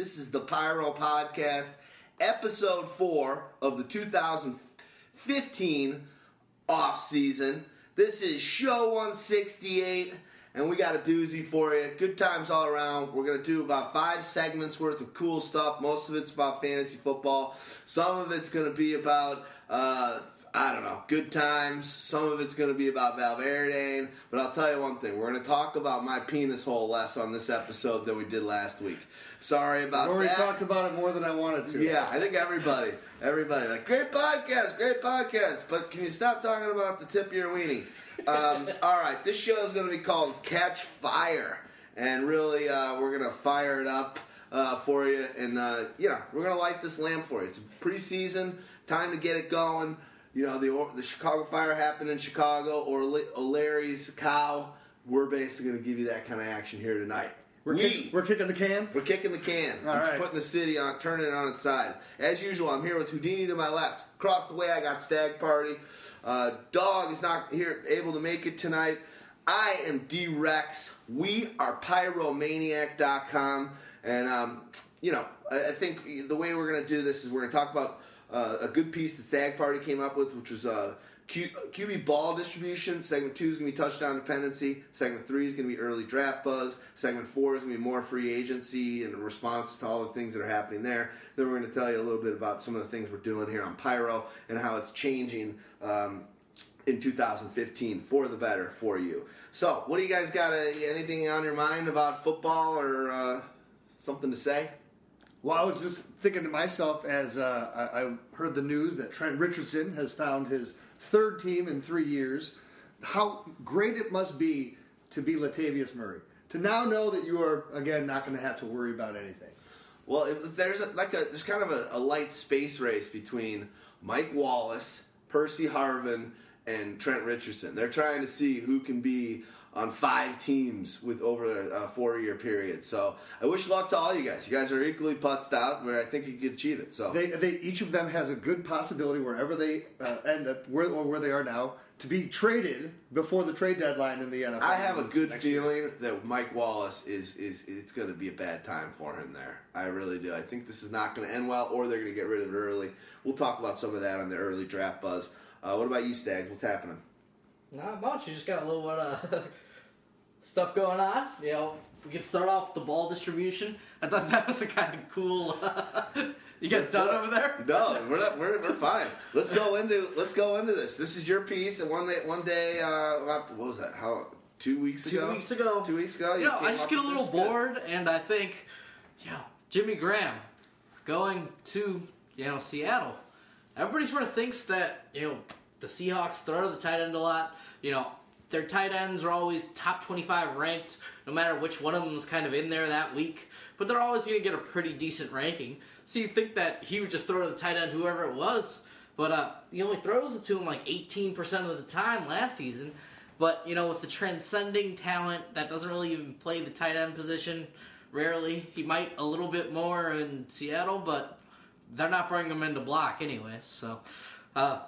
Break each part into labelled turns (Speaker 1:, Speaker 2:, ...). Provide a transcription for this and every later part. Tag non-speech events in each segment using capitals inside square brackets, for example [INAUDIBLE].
Speaker 1: This is the Pyro Podcast, episode four of the 2015 off season. This is show 168, and we got a doozy for you. Good times all around. We're gonna do about five segments worth of cool stuff. Most of it's about fantasy football. Some of it's gonna be about uh, I don't know, good times. Some of it's going to be about Valverde, but I'll tell you one thing: we're going to talk about my penis hole less on this episode than we did last week. Sorry about that.
Speaker 2: We already
Speaker 1: that.
Speaker 2: talked about it more than I wanted to.
Speaker 1: Yeah, I think everybody, everybody, like great podcast, great podcast. But can you stop talking about the tip of your weenie? Um, [LAUGHS] all right, this show is going to be called Catch Fire, and really, uh, we're going to fire it up uh, for you, and uh, you know, we're going to light this lamp for you. It's preseason, time to get it going. You know, the the Chicago Fire happened in Chicago, or O'Leary's cow. We're basically going to give you that kind of action here tonight.
Speaker 2: We're,
Speaker 1: We-
Speaker 2: kick, we're kicking the can.
Speaker 1: we're kicking the can.
Speaker 2: All
Speaker 1: We're
Speaker 2: right.
Speaker 1: putting the city on, turning it on its side. As usual, I'm here with Houdini to my left. Across the way, I got Stag Party. Uh, Dog is not here, able to make it tonight. I am D Rex. We are pyromaniac.com. And, um, you know, I, I think the way we're going to do this is we're going to talk about uh, a good piece that Stag Party came up with, which was uh, Q, QB ball distribution. Segment two is going to be touchdown dependency. Segment three is going to be early draft buzz. Segment four is going to be more free agency and a response to all the things that are happening there. Then we're going to tell you a little bit about some of the things we're doing here on Pyro and how it's changing. Um, in 2015 for the better for you. So, what do you guys got? Uh, anything on your mind about football or uh, something to say?
Speaker 2: Well, I was just thinking to myself as uh, I, I heard the news that Trent Richardson has found his third team in three years. How great it must be to be Latavius Murray. To now know that you are, again, not going to have to worry about anything.
Speaker 1: Well, there's a, like a there's kind of a, a light space race between Mike Wallace, Percy Harvin, and Trent Richardson. They're trying to see who can be on five teams with over a four year period. So I wish luck to all you guys. You guys are equally putzed out, but I think you could achieve it. So
Speaker 2: They, they, each of them has a good possibility wherever they uh, end up, where, or where they are now, to be traded before the trade deadline in the NFL.
Speaker 1: I have a good
Speaker 2: next year.
Speaker 1: feeling that Mike Wallace is is it's going to be a bad time for him there. I really do. I think this is not going to end well, or they're going to get rid of it early. We'll talk about some of that on the early draft buzz. Uh, what about you, Stags? What's happening?
Speaker 3: Not much. You just got a little bit of [LAUGHS] stuff going on. You know, we could start off with the ball distribution. I thought that was a kind of cool. [LAUGHS] you guys done over there?
Speaker 1: No, we're not. We're, we're fine. Let's go into let's go into this. This is your piece. And one day, one day, uh, what was that? How two weeks
Speaker 3: Two
Speaker 1: ago?
Speaker 3: weeks ago.
Speaker 1: Two weeks ago.
Speaker 3: You know, I just get a little
Speaker 1: this? Good.
Speaker 3: bored, and I think, you know, Jimmy Graham going to you know Seattle. Everybody sort of thinks that you know the Seahawks throw to the tight end a lot. You know, their tight ends are always top twenty-five ranked, no matter which one of them is kind of in there that week. But they're always going to get a pretty decent ranking. So you think that he would just throw to the tight end, whoever it was. But uh, he only throws it to him like 18% of the time last season. But, you know, with the transcending talent that doesn't really even play the tight end position, rarely. He might a little bit more in Seattle, but they're not bringing him into block anyways. So, uh,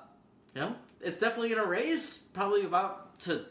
Speaker 3: you know, it's definitely going to raise probably about to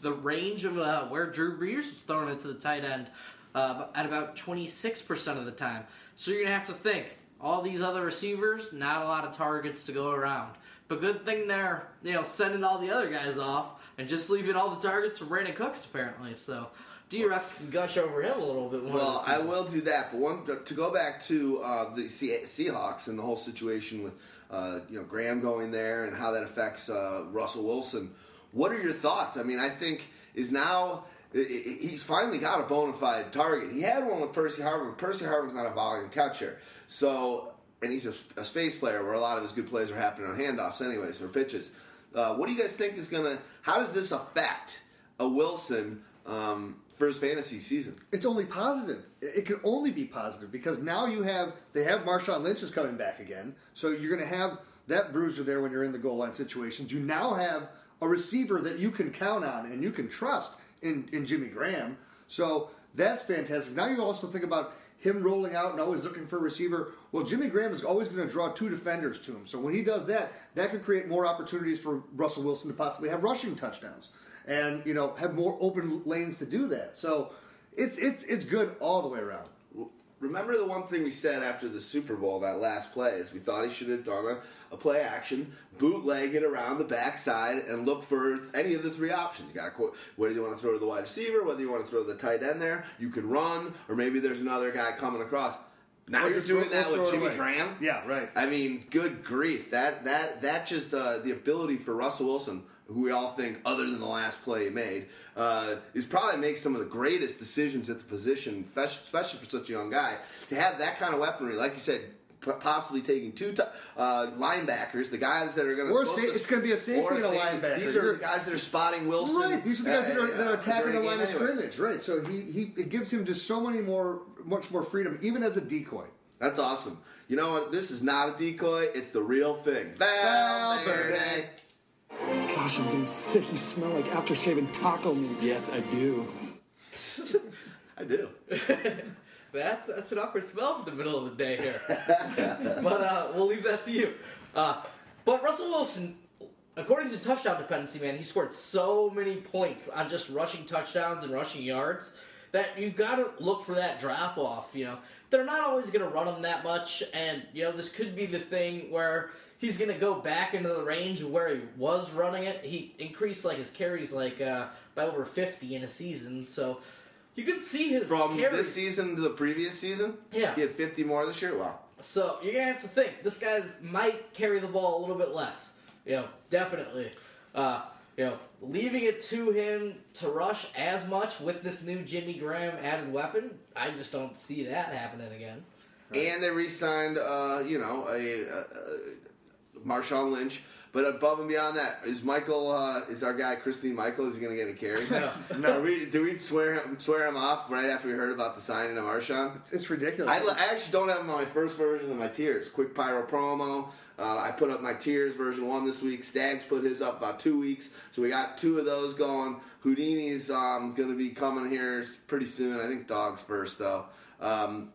Speaker 3: the range of uh, where Drew Brees is throwing it to the tight end uh, at about 26% of the time. So you're going to have to think, all these other receivers, not a lot of targets to go around. But good thing they're, you know, sending all the other guys off and just leaving all the targets for Brandin Cooks, apparently. So D-Rex can gush over him a little bit more.
Speaker 1: Well, I will do that. But one to go back to uh, the Se- Seahawks and the whole situation with uh, you know Graham going there and how that affects uh, Russell Wilson. What are your thoughts? I mean, I think is now he's finally got a bona fide target. He had one with Percy Harvin. Percy Harvin's not a volume catcher, so and he's a, a space player where a lot of his good plays are happening on handoffs, anyways, or pitches. Uh, what do you guys think is gonna? How does this affect a Wilson um, for his fantasy season?
Speaker 2: It's only positive. It can only be positive because now you have they have Marshawn Lynch is coming back again, so you're going to have that bruiser there when you're in the goal line situations. You now have a receiver that you can count on and you can trust in in Jimmy Graham. So that's fantastic. Now you also think about him rolling out and always looking for a receiver. Well, Jimmy Graham is always going to draw two defenders to him. So when he does that, that could create more opportunities for Russell Wilson to possibly have rushing touchdowns and you know have more open lanes to do that. So it's it's it's good all the way around.
Speaker 1: remember the one thing we said after the Super Bowl, that last play, is we thought he should have done a, a play action, bootleg it around the backside, and look for any of the three options. You got to quote whether you want to throw to the wide receiver, whether you want to throw to the tight end there, you can run, or maybe there's another guy coming across. Now
Speaker 2: Or
Speaker 1: you're doing that with Jimmy
Speaker 2: away.
Speaker 1: Graham.
Speaker 2: Yeah, right.
Speaker 1: I mean, good grief! That that that just uh, the ability for Russell Wilson, who we all think, other than the last play he made, uh, is probably make some of the greatest decisions at the position, especially for such a young guy. To have that kind of weaponry, like you said, possibly taking two t- uh, linebackers, the guys that are going to
Speaker 2: sa- it's gonna be a safety and a linebacker.
Speaker 1: These are
Speaker 2: You're-
Speaker 1: the guys that are spotting Wilson.
Speaker 2: Right, these are the guys that are, that are attacking the line of scrimmage. Right, so he, he it gives him just so many more, much more freedom, even as a decoy.
Speaker 1: That's awesome. You know what? This is not a decoy. It's the real thing. Valverde.
Speaker 4: Gosh, I'm getting sick. You smell like after-shaven taco meat.
Speaker 5: Yes, I do. [LAUGHS]
Speaker 1: I do. [LAUGHS]
Speaker 3: That that's an awkward smell for the middle of the day here. [LAUGHS] but uh, we'll leave that to you. Uh, but Russell Wilson, according to touchdown dependency, man, he scored so many points on just rushing touchdowns and rushing yards that you got to look for that drop off. You know, they're not always going to run them that much, and you know this could be the thing where. He's gonna go back into the range where he was running it. He increased like his carries like uh, by over fifty in a season, so you can see his
Speaker 1: From
Speaker 3: carries.
Speaker 1: this season to the previous season,
Speaker 3: Yeah.
Speaker 1: he had 50 more this year. Wow.
Speaker 3: So you're gonna have to think this guy might carry the ball a little bit less. You know, definitely. Uh, you know, leaving it to him to rush as much with this new Jimmy Graham added weapon, I just don't see that happening again.
Speaker 1: And they re-signed, uh, you know, a, a Marshawn Lynch. But above and beyond that, is Michael uh, is our guy Christine Michael? Is he going to get any carries?
Speaker 3: No. [LAUGHS]
Speaker 1: Are we, do we swear him swear him off right after we heard about the signing of Marshawn?
Speaker 2: It's, it's ridiculous.
Speaker 1: I, I actually don't have him on my first version of my tears. Quick pyro promo. Uh, I put up my tears version one this week. Stags put his up about two weeks, so we got two of those going. Houdini's um, going to be coming here pretty soon. I think dogs first though. Um,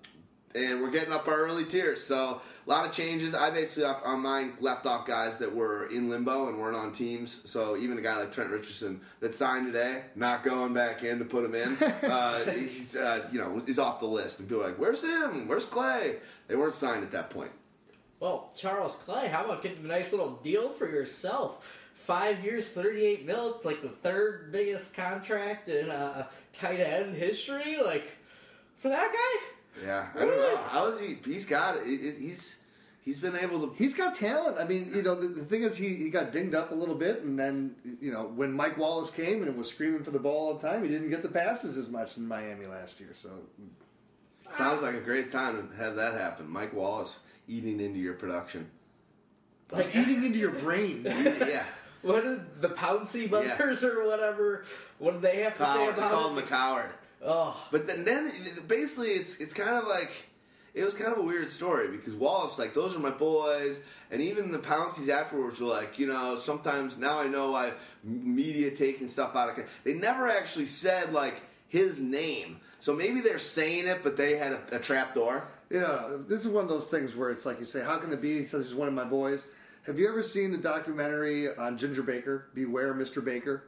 Speaker 1: and we're getting up our early tiers. So a lot of changes. I basically off- on mine left off guys that were in limbo and weren't on teams. So even a guy like Trent Richardson that signed today, not going back in to put him in. [LAUGHS] uh, he's uh, you know he's off the list, and people are like, "Where's him? Where's Clay?" They weren't signed at that point.
Speaker 3: Well, Charles Clay, how about getting a nice little deal for yourself? Five years, thirty-eight mil. It's like the third biggest contract in uh, tight end history. Like for that guy.
Speaker 1: Yeah, I don't know. How is he? He's got it. it- He's he's been able to.
Speaker 2: He's got talent. I mean, you know, the, the thing is, he, he got dinged up a little bit, and then, you know, when Mike Wallace came and was screaming for the ball all the time, he didn't get the passes as much in Miami last year. So,
Speaker 1: Sounds like a great time to have that happen. Mike Wallace eating into your production.
Speaker 2: like eating into your brain. [LAUGHS]
Speaker 1: yeah.
Speaker 3: What did the Pouncey brothers or whatever? What did they have to say
Speaker 1: about? they
Speaker 3: about
Speaker 1: called him
Speaker 3: it?
Speaker 1: a coward.
Speaker 3: Oh,
Speaker 1: But then, then basically, it's it's kind of like it was kind of a weird story because Wallace like those are my boys, and even the Pounceys afterwards were like, you know, sometimes now I know I media taking stuff out of. They never actually said like his name, so maybe they're saying it, but they had a, a trap door.
Speaker 2: You know, this is one of those things where it's like you say, "How can it be?" He says he's one of my boys. Have you ever seen the documentary on Ginger Baker? Beware, Mr. Baker.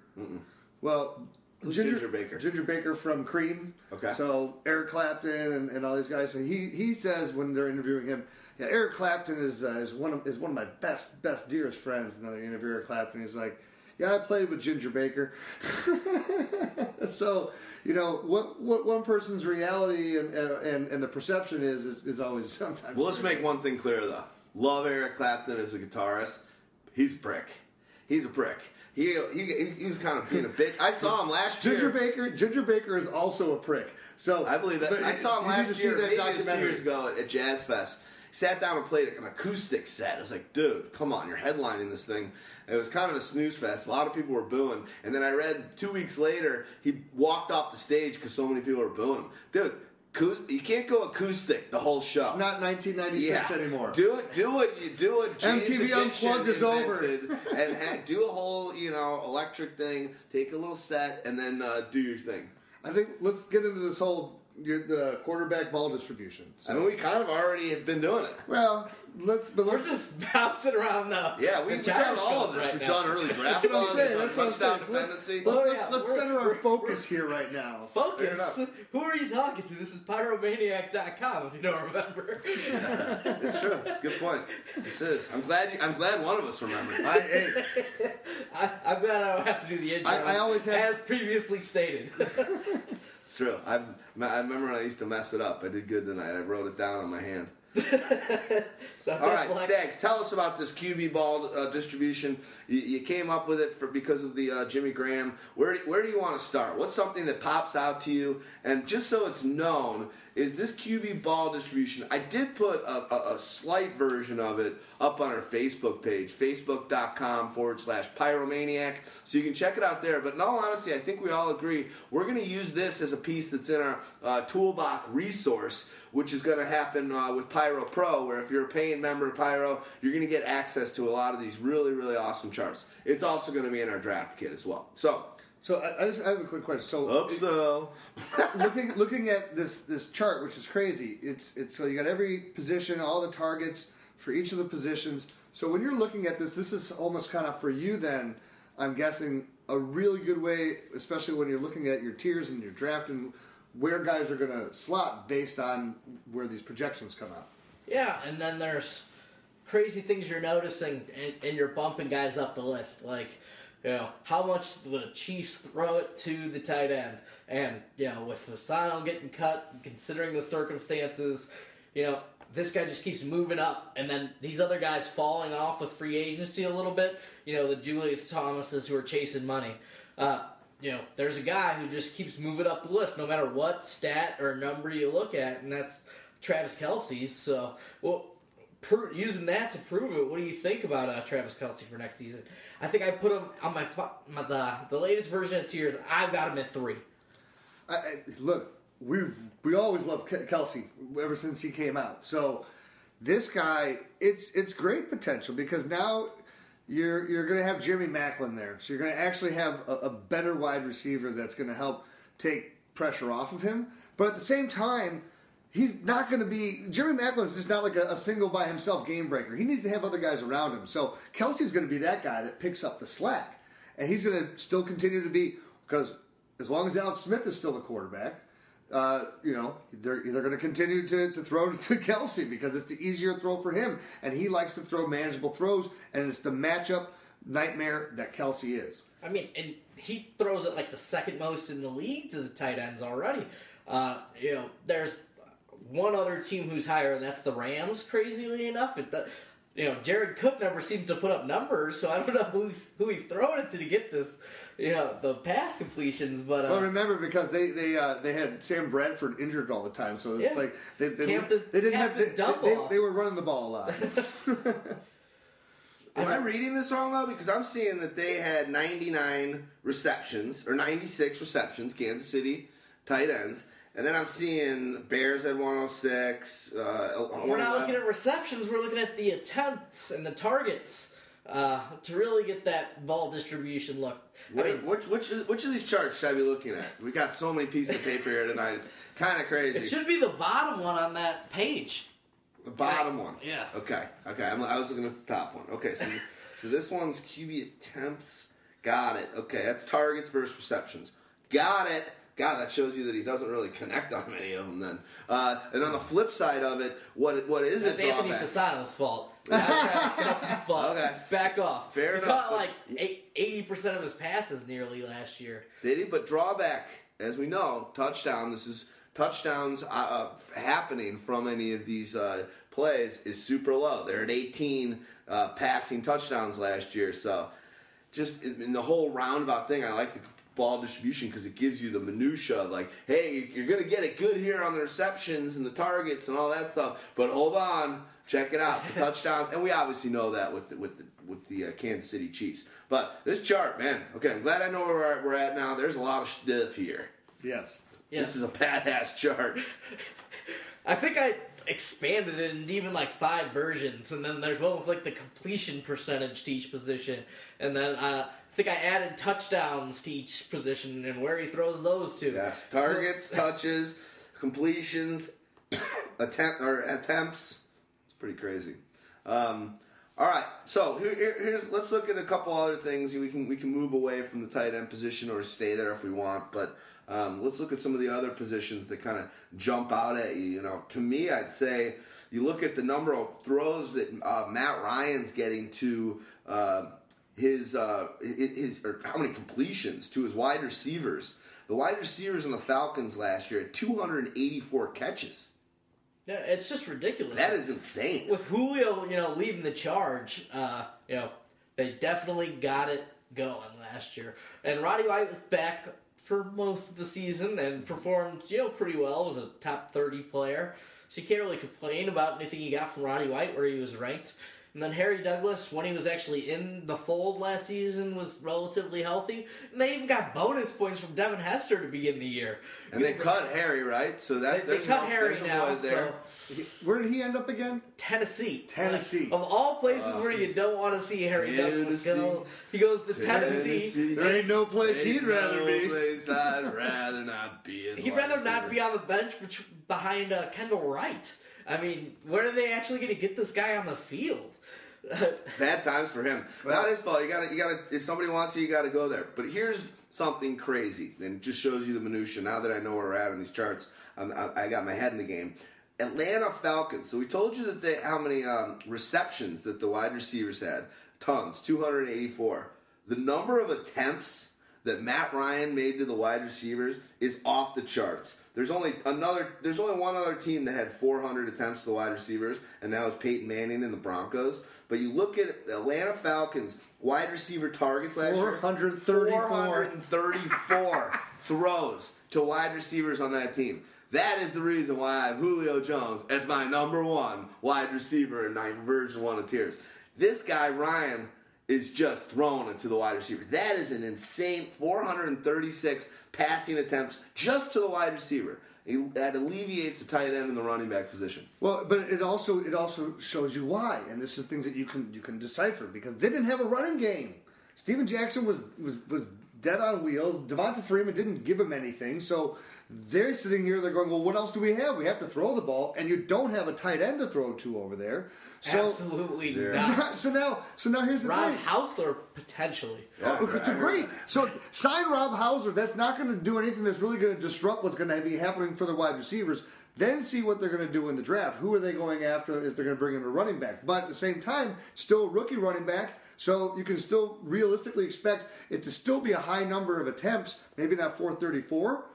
Speaker 2: Well,
Speaker 1: Who's Ginger Baker?
Speaker 2: Ginger Baker from Cream.
Speaker 1: Okay.
Speaker 2: So Eric Clapton and, and all these guys. So he he says when they're interviewing him, yeah, Eric Clapton is uh, is one of is one of my best best dearest friends. And then they interview Eric Clapton. He's like, yeah, I played with Ginger Baker. [LAUGHS] so you know what what one person's reality and and, and the perception is, is is always [LAUGHS] sometimes.
Speaker 1: Well, let's make one thing clear though. Love Eric Clapton as a guitarist. He's a prick. He's a prick. He he, he was kind of being a bitch. I saw him last year.
Speaker 2: Ginger Baker. Ginger Baker is also a prick. So
Speaker 1: I believe that.
Speaker 2: but
Speaker 1: I saw him
Speaker 2: you need to
Speaker 1: last year,
Speaker 2: that
Speaker 1: maybe it two years ago at, Jazz Fest. He sat down and played an acoustic set. I was like, dude, come on, you're headlining this thing. And it was kind of a snooze fest. A lot of people were booing. And then I read two weeks later, he walked off the stage because so many people were booing him. Dude, you can't go acoustic the whole show.
Speaker 2: It's not 1996
Speaker 1: Yeah.
Speaker 2: anymore.
Speaker 1: Do it. Do it. you do. it. James
Speaker 2: MTV Unplugged is over.
Speaker 1: and ha- do a whole you know electric thing. Take a little set and then uh, do your thing.
Speaker 2: I think let's get into this whole your, the quarterback ball distribution. So,
Speaker 1: I mean, we kind of already have been doing it.
Speaker 2: well, let's but
Speaker 3: We're
Speaker 2: let's
Speaker 3: just [LAUGHS] bouncing around the
Speaker 1: Yeah, we've done all of
Speaker 3: gyroscope
Speaker 1: this.
Speaker 3: right
Speaker 1: we've
Speaker 3: now.
Speaker 1: done early [LAUGHS] draft
Speaker 2: That's what I'm saying.
Speaker 1: we've
Speaker 2: That's
Speaker 1: done
Speaker 2: what I'm saying. let's, let's,
Speaker 3: Oh,
Speaker 2: let's,
Speaker 3: yeah,
Speaker 2: let's center our focus here right now.
Speaker 3: Focus. [LAUGHS] Who are you talking to? This is pyromaniac.com. If you don't remember.
Speaker 1: It's true. It's a good point. This is. I'm glad. You, I'm glad one of us remembered.
Speaker 2: I, hey,
Speaker 3: I, I'm glad I don't have to do the intro.
Speaker 2: I- I always have-
Speaker 3: as previously stated.
Speaker 1: It's true. I I remember when I used to mess it up. I did good tonight. I wrote it down on my hand. [LAUGHS]
Speaker 3: All
Speaker 1: right, Stags, tell us about this QB ball uh, distribution. You, you came up with it for because of the uh, Jimmy Graham. Where do, where do you want to start? What's something that pops out to you? And just so it's known, is this QB ball distribution? I did put a, a, a slight version of it up on our Facebook page, facebook.com forward slash pyromaniac. So you can check it out there. But in all honesty, I think we all agree we're going to use this as a piece that's in our uh, toolbox resource which is going to happen uh, with Pyro Pro, where if you're a paying member of Pyro, you're going to get access to a lot of these really, really awesome charts. It's also going to be in our draft kit as well. So,
Speaker 2: so I, I just I have a quick question. So
Speaker 1: so. [LAUGHS]
Speaker 2: looking looking at this this chart, which is crazy. It's it's so you got every position, all the targets for each of the positions. So when you're looking at this, this is almost kind of for you. Then I'm guessing a really good way, especially when you're looking at your tiers and your draft and where guys are going to slot based on where these projections come out.
Speaker 3: Yeah, and then there's crazy things you're noticing, and, and you're bumping guys up the list. Like, you know, how much the Chiefs throw it to the tight end. And, you know, with Fasano getting cut, considering the circumstances, you know, this guy just keeps moving up, and then these other guys falling off with free agency a little bit. You know, the Julius Thomases who are chasing money. Uh, you know, there's a guy who just keeps moving up the list, no matter what stat or number you look at, and that's Travis Kelce. So, well, using that to prove it, what do you think about uh, Travis Kelce for next season? I think I put him on my, my the the latest version of tiers. I've got him at three.
Speaker 2: I, I, look, we've we always loved Ke- Kelce ever since he came out. So this guy, it's it's great potential because now you're you're going to have Jimmy Maclin there, so you're going to actually have a, a better wide receiver that's going to help take pressure off of him. But at the same time. He's not going to be Jimmy Maclin is just not like a, a single by himself game breaker. He needs to have other guys around him. So Kelce's going to be that guy that picks up the slack, and he's going to still continue to be because as long as Alex Smith is still the quarterback, uh, you know, they're, they're going to continue to, to throw [LAUGHS] to Kelce because it's the easier throw for him. And he likes to throw manageable throws, and it's the matchup nightmare that Kelce is.
Speaker 3: I mean, and he throws it like the second most in the league to the tight ends already. Uh, you know, there's one other team who's higher, and that's the Rams. Crazily enough, it, the, you know, Jared Cook never seems to put up numbers, so I don't know who's who he's throwing it to to get this, you know, the pass completions. But uh,
Speaker 2: Well, remember because they they uh, they had Sam Bradford injured all the time, so it's
Speaker 3: Yeah.
Speaker 2: like they they,
Speaker 3: Captain-
Speaker 2: they didn't have
Speaker 3: Captain
Speaker 2: they, they, they were running the ball a lot. [LAUGHS]
Speaker 1: Am I reading this wrong though? Because I'm seeing that they had 99 receptions or 96 receptions, Kansas City tight ends, and then I'm seeing Bears at 106. Uh,
Speaker 3: we're not looking at receptions; we're looking at the attempts and the targets uh, to really get that ball distribution look. I mean,
Speaker 1: which which which of these charts should I be looking at? We got so many pieces of paper here tonight. It's kind of crazy.
Speaker 3: it should be the bottom one on that page.
Speaker 1: The bottom one.
Speaker 3: Yes.
Speaker 1: Okay. Okay. I'm, I was looking at the top one. Okay. So, so this one's QB attempts. Got it. Okay. That's targets versus receptions. Got it. God, that shows you that he doesn't really connect on many of them. Then, uh, and on the flip side of it, what what is
Speaker 3: That's
Speaker 1: his
Speaker 3: Anthony? Fasano's fault. [LAUGHS] Travis Kelce's fault.
Speaker 1: Okay.
Speaker 3: Back off.
Speaker 1: Fair
Speaker 3: he
Speaker 1: enough,
Speaker 3: caught like eighty percent of his passes nearly last year.
Speaker 1: Did he? But drawback, as we know, touchdown. This is touchdowns uh, uh, happening from any of these uh, plays is super low. They're at 18 uh, passing touchdowns last year. So, just in the whole roundabout thing, I like the ball distribution because it gives you the minutia of like, hey, you're gonna get it good here on the receptions and the targets and all that stuff. But hold on, check it out, the [LAUGHS] touchdowns, and we obviously know that with the, with the with the uh, Kansas City Chiefs. But this chart, man, okay, I'm glad I know where we're at, now. There's a lot of stuff here.
Speaker 2: yes.
Speaker 3: Yes.
Speaker 1: This is a badass chart. [LAUGHS]
Speaker 3: I think I expanded it into even like five versions, and then there's one with like the completion percentage to each position, and then uh, I think I added touchdowns to each position and where he throws those to.
Speaker 1: Yes, targets, [LAUGHS] touches, completions, [COUGHS] attempt or attempts. It's pretty crazy. Um, all right, so here, here, here's let's look at a couple other things. We can we can move away from the tight end position or stay there if we want, but um, let's look at some of the other positions that kind of jump out at you. You know, to me, I'd say you look at the number of throws that uh, Matt Ryan's getting to uh, his uh, his or how many completions to his wide receivers. The wide receivers on the Falcons last year had 284 catches.
Speaker 3: Yeah, it's just ridiculous.
Speaker 1: That is insane.
Speaker 3: with Julio, you know, leading the charge, uh, you know, they definitely got it going last year. And Roddy White was back for most of the season and performed, you know, pretty well. Was a top thirty player, so you can't really complain about anything he got from Roddy White where he was ranked. And then Harry Douglas, when he was actually in the fold last season, was relatively healthy. And they even got bonus points from Devin Hester to begin the year.
Speaker 1: And they cut Harry, right? So
Speaker 3: They,
Speaker 1: that
Speaker 3: they
Speaker 1: there's
Speaker 3: cut
Speaker 1: no-
Speaker 3: Harry now,
Speaker 1: there.
Speaker 3: so
Speaker 2: Where did he end up again?
Speaker 3: Tennessee.
Speaker 2: Tennessee.
Speaker 3: Like, of all places where you don't want to see Harry Douglas go,
Speaker 1: Tennessee.
Speaker 3: he goes to Tennessee.
Speaker 2: There ain't no place he'd rather
Speaker 1: no
Speaker 2: be.
Speaker 1: place I'd rather not be. As [LAUGHS]
Speaker 3: He'd
Speaker 1: wide
Speaker 3: rather not be on the bench behind uh, Kendall Wright. I mean, where are they actually going to get this guy on the field? [LAUGHS]
Speaker 1: Bad times for him. not his fault. You got to, you got to. If somebody wants you, you got to go there. But here's something crazy, and it just shows you the minutia. Now that I know where we're at on these charts, I'm, I, I got my head in the game. Atlanta Falcons. So we told you that they how many um, receptions that the wide receivers had. Tons, 284. The number of attempts that Matt Ryan made to the wide receivers is off the charts. There's only another. There's only one other team that had 400 attempts to the wide receivers, and that was Peyton Manning and the Broncos. But you look at Atlanta Falcons wide receiver targets last year.
Speaker 2: 434.
Speaker 1: 434 [LAUGHS] throws to wide receivers on that team. That is the reason why I have Julio Jones as my number one wide receiver in my version one of tiers. This guy Ryan is just thrown it to the wide receiver. That is an insane 436 passing attempts just to the wide receiver. That alleviates the tight end and the running back position.
Speaker 2: Well, but it also it also shows you why, and this is things that you can you can decipher because they didn't have a running game. Steven Jackson was was was dead on wheels. Devonta Freeman didn't give him anything, so they're sitting here. They're going, well, what else do we have? We have to throw the ball, and you don't have a tight end to throw to over there. So
Speaker 3: Absolutely not. [LAUGHS]
Speaker 2: so now so now here's the
Speaker 3: Rob
Speaker 2: thing.
Speaker 3: Housler, potentially.
Speaker 2: Oh, it's a great. So sign Rob Housler. That's not going to do anything that's really going to disrupt what's going to be happening for the wide receivers. Then see what they're going to do in the draft. Who are they going after if they're going to bring in a running back? But at the same time, still a rookie running back. So you can still realistically expect it to still be a high number of attempts. Maybe not 434.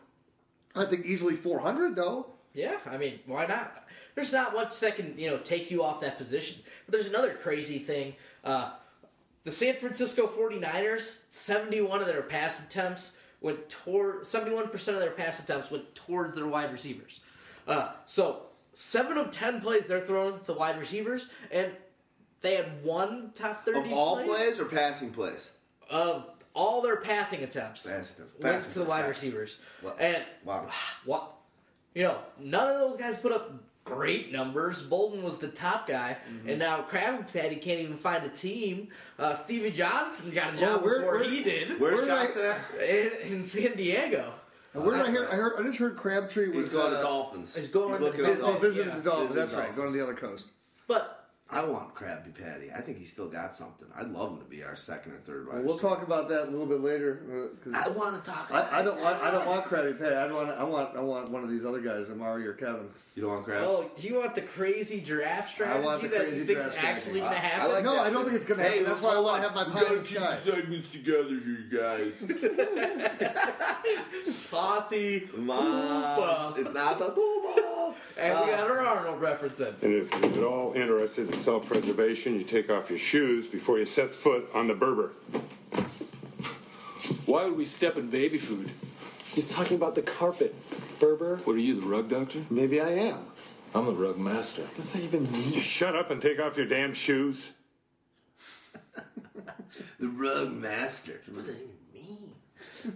Speaker 2: I think easily 400 though.
Speaker 3: Yeah, I mean, why not? There's not much that can, you know, take you off that position. But there's another crazy thing. Uh, the San Francisco 49ers, 71 of their pass attempts went toward 71% of their pass attempts went towards their wide receivers. Uh, so, 7 of 10 plays they're throwing to the wide receivers and they had one top 30
Speaker 1: Of all
Speaker 3: play
Speaker 1: plays or passing plays?
Speaker 3: of all their passing attempts
Speaker 1: Passing-
Speaker 3: went
Speaker 1: passing
Speaker 3: to the wide
Speaker 1: passing.
Speaker 3: receivers.
Speaker 1: Wow.
Speaker 3: And
Speaker 1: Wow. [SIGHS]
Speaker 3: what you know, none of those guys put up great numbers. Boldin was the top guy,
Speaker 1: Mm-hmm.
Speaker 3: and now Krabby Patty can't even find a team. Uh, Stevie Johnson got a job
Speaker 2: where-
Speaker 3: before
Speaker 2: where-
Speaker 3: he did
Speaker 1: Where's
Speaker 2: Where did I-
Speaker 1: Johnson at?
Speaker 3: in, in San Diego.
Speaker 2: And where did I hear? I heard. I just heard Crabtree was
Speaker 1: He's going
Speaker 2: uh,
Speaker 1: to Dolphins.
Speaker 3: he's going to
Speaker 1: looking
Speaker 3: visit-
Speaker 1: up
Speaker 2: Oh, visiting
Speaker 3: Yeah.
Speaker 2: the Dolphins. That's right.
Speaker 1: Dolphins.
Speaker 2: Going to the other coast.
Speaker 3: But
Speaker 1: I want Krabby Patty. I think he's still got something. I'd love him to be our second or third
Speaker 2: Well, we'll
Speaker 1: receiver.
Speaker 2: talk about that a little bit later. uh, 'cause-
Speaker 1: I want to talk.
Speaker 2: I, I don't want I don't want Krabby Patty. I want I want I want one of these other guys, Amari or Kevin.
Speaker 1: You don't want Krabs?
Speaker 3: oh, do you want the crazy draft strategy
Speaker 2: want the
Speaker 3: that
Speaker 2: crazy
Speaker 3: you think's
Speaker 2: draft strategy.
Speaker 3: actually going to
Speaker 1: I- I
Speaker 3: happen?
Speaker 1: like
Speaker 2: No,
Speaker 1: that
Speaker 2: I don't
Speaker 1: too.
Speaker 2: think it's gonna happen. That's why I wanna have my
Speaker 1: We
Speaker 2: pie in the sky.
Speaker 1: segments together, you guys. [LAUGHS]
Speaker 3: Party,
Speaker 1: Come. It's not the football.
Speaker 3: and we got our Arnold reference in.
Speaker 5: And if you're at all interested in self-preservation, you take off your shoes before you set foot on the Berber.
Speaker 6: Why would we step in baby food?
Speaker 4: He's talking about the carpet. Berber,
Speaker 6: What are you, the rug doctor?
Speaker 4: maybe I am.
Speaker 6: I'm the rug master.
Speaker 4: What's that even mean?
Speaker 5: Shut up and take off your damn shoes. [LAUGHS]
Speaker 1: The rug master. What does that even mean?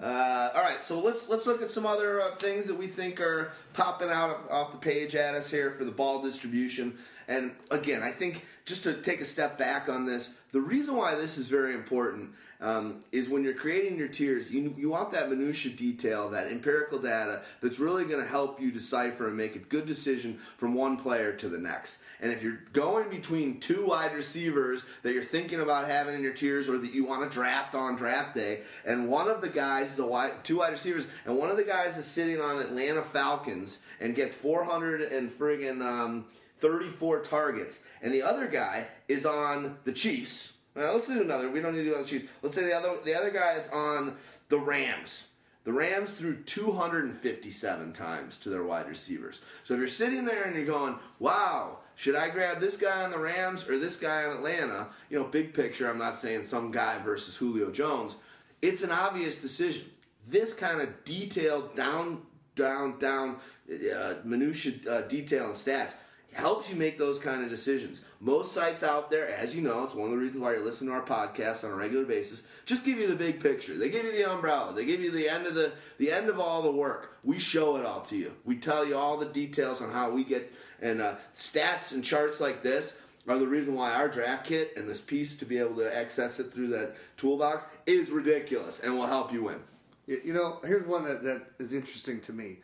Speaker 1: Uh, all right, so let's let's look at some other uh, things that we think are popping out of, off the page at us here for the ball distribution. And again, I think just to take a step back on this, the reason why this is very important um, is when you're creating your tiers, you, you want that minutia detail, that empirical data that's really going to help you decipher and make a good decision from one player to the next. And if you're going between two wide receivers that you're thinking about having in your tiers or that you want to draft on draft day, and one of the guys is a wide, two wide receivers, and one of the guys is sitting on Atlanta Falcons and gets 400 and friggin' um, 34 targets, and the other guy is on the Chiefs. Well, let's do another. We don't need to do the Chiefs. Let's say the other the other guy is on the Rams. The Rams threw 257 times to their wide receivers. So if you're sitting there and you're going, "Wow, should I grab this guy on the Rams or this guy on Atlanta?" You know, big picture. I'm not saying some guy versus Julio Jones. It's an obvious decision. This kind of detailed down, down, down, uh, minutia uh, detail and stats helps you make those kind of decisions. Most sites out there, as you know, it's one of the reasons why you're listening to our podcast on a regular basis, just give you the big picture. They give you the umbrella. They give you the end of the the end of all the work. We show it all to you. We tell you all the details on how we get and uh, stats and charts like this are the reason why our draft kit and this piece to be able to access it through that toolbox is ridiculous and will help you win.
Speaker 2: You know, here's one that, that is interesting to me.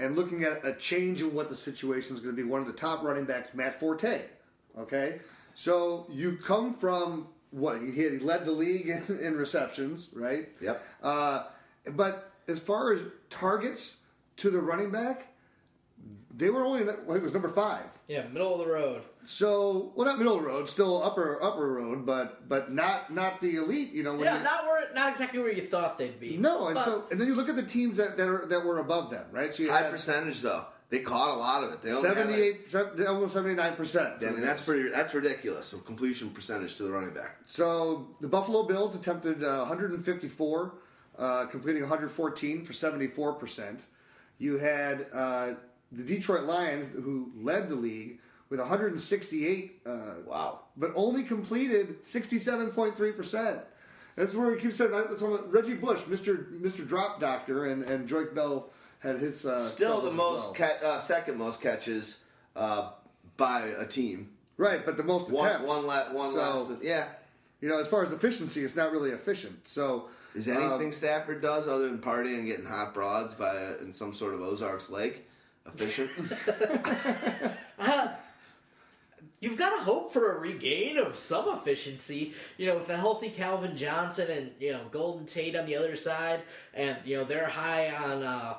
Speaker 2: And looking at a change in what the situation is going to be, one of the top running backs, Matt Forte. Okay? So you come from what? He, he led the league [LAUGHS] in, in receptions, right?
Speaker 1: Yep.
Speaker 2: Uh, but as far as targets to the running back, they were only, well, he was number five.
Speaker 3: Yeah, middle of the road.
Speaker 2: So, well, not middle of the road, still upper upper road, but but not not the elite. You know, when
Speaker 3: Yeah, not where, not exactly where you thought they'd be.
Speaker 2: no, and so and then you look at the teams that that, are, that were above them, right? So you
Speaker 1: High
Speaker 2: had
Speaker 1: percentage though. They caught a lot of it. They only had, like-
Speaker 2: 78, almost seventy nine percent.
Speaker 1: I mean, that's pretty. That's ridiculous. So completion percentage to the running back.
Speaker 2: So the Buffalo Bills attempted uh, 154, uh, completing 114 for 74 percent. You had uh, the Detroit Lions, who led the league with 168. Uh,
Speaker 1: Wow.
Speaker 2: but only completed 67.3 percent. That's where we keep saying. Reggie Bush, Mister Mister Drop Doctor, and and Joique Bell had his uh,
Speaker 1: Still the most,
Speaker 2: well.
Speaker 1: ca- uh, second most catches uh, by a team.
Speaker 2: right, but the most
Speaker 1: One,
Speaker 2: attempts.
Speaker 1: one, le- one
Speaker 2: So,
Speaker 1: less than yeah.
Speaker 2: You know, as far as efficiency, it's not really efficient. So
Speaker 1: Is
Speaker 2: um,
Speaker 1: anything Stafford does other than partying and getting hot broads by a, in some sort of Ozarks lake efficient? [LAUGHS] [LAUGHS]
Speaker 3: You've got to hope for a regain of some efficiency, you know, with a healthy Calvin Johnson and you know Golden Tate on the other side, and you know they're high on uh,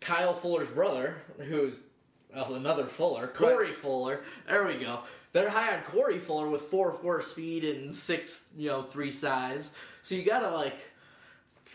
Speaker 3: Kyle Fuller's brother, who's well, another Fuller, Corey Fuller. There we go. They're high on Corey Fuller with four four speed and six, you know, three size. So you gotta like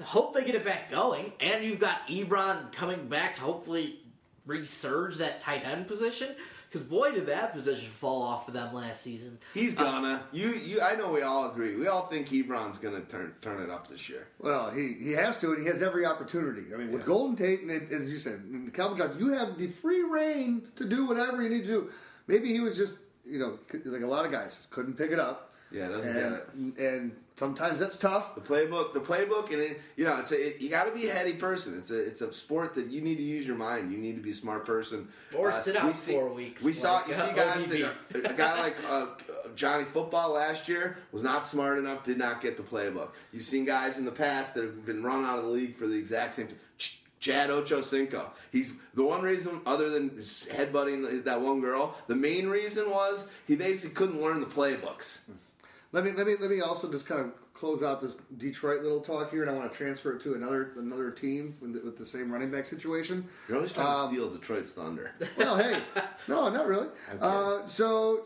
Speaker 3: hope they get it back going, and you've got Ebron coming back to hopefully resurge that tight end position. Because boy, did that position fall off for them last season.
Speaker 1: He's uh, gonna. You, you. I know we all agree. We all think Ebron's gonna turn turn it up this year.
Speaker 2: Well, he, he has to, and he has every opportunity. I mean, with
Speaker 1: Yeah.
Speaker 2: Golden Tate and, and as you said, and Calvin Johnson, you have the free reign to do whatever you need to do. Maybe he was just, you know, like a lot of guys, couldn't pick it up.
Speaker 1: Yeah, doesn't
Speaker 2: and,
Speaker 1: get it.
Speaker 2: And sometimes that's tough.
Speaker 1: The playbook, the playbook, and it, you know, it's a, it, you got to be a heady person. It's a it's a sport that you need to use your mind. You need to be a smart person.
Speaker 3: Or
Speaker 1: Uh,
Speaker 3: sit out
Speaker 1: we see-
Speaker 3: four weeks,
Speaker 1: We saw you
Speaker 3: uh,
Speaker 1: see guys
Speaker 3: ODB.
Speaker 1: that are, a guy like uh, Johnny Football last year was not smart enough, did not get the playbook. You've seen guys in the past that have been run out of the league for the exact same. Ch- Chad Ochocinco. He's the one reason, other than headbutting that one girl. The main reason was he basically couldn't learn the playbooks.
Speaker 2: Let me let me let me also just kind of close out this Detroit little talk here, and I want to transfer it to another another team with the, with the same running back situation.
Speaker 1: You're always trying
Speaker 2: Um,
Speaker 1: to steal Detroit's thunder.
Speaker 2: Well, hey, [LAUGHS] no, not really. Uh, so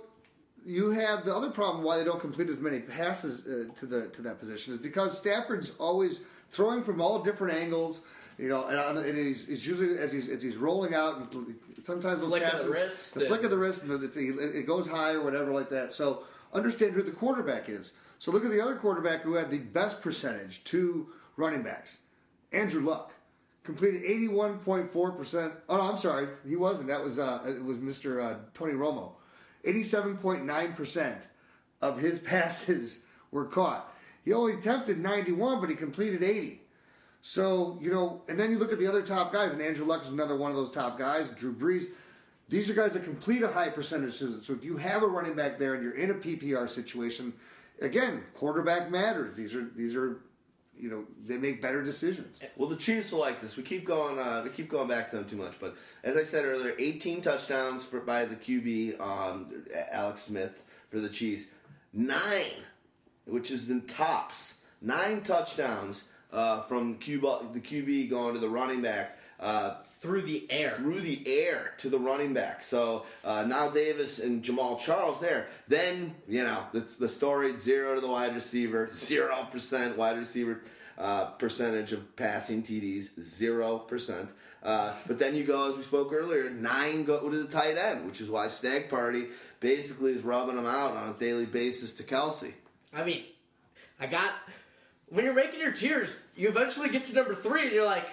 Speaker 2: you have the other problem why they don't complete as many passes uh, to the to that position is because Stafford's always throwing from all different angles. You know, and, on- and he's, he's usually as he's as he's rolling out, and sometimes those
Speaker 3: Flick of the
Speaker 2: passes,
Speaker 3: wrist
Speaker 2: the flick of the wrist, and it's, it goes high or whatever like that. So understand who the quarterback is. So look at the other quarterback who had the best percentage to running backs, Andrew Luck completed 81.4%. Oh, no, I'm sorry. He wasn't. That was uh, it was Mr. Uh, Tony Romo. 87.9% of his [LAUGHS] passes were caught. He only attempted 91, but he completed 80. So, you know, and then you look at the other top guys, and Andrew Luck is another one of those top guys. Drew Brees. These are guys that complete a high percentage. So if you have a running back there and you're in a PPR situation, again, quarterback matters. These are these are, you know, they make better decisions.
Speaker 1: Well, the Chiefs will like this. We keep going. Uh, we keep going back to them too much. But as I said earlier, 18 touchdowns for by the QB, um, Alex Smith for the Chiefs. Nine, which is the tops. Nine touchdowns uh, from the QB going to the running back. Uh,
Speaker 3: through the air.
Speaker 1: through the air to the running back. So uh, now Davis and Jamaal Charles there. Then you know the, the story zero to the wide receiver, [LAUGHS] zero percent wide receiver uh, percentage of passing TDs, zero percent. Uh, but then you go, as we spoke earlier, nine go to the tight end, which is why Stag Party basically is rubbing them out on a daily basis to Kelce.
Speaker 3: I mean, I got when you're making your tiers, you eventually get to number three, and you're like,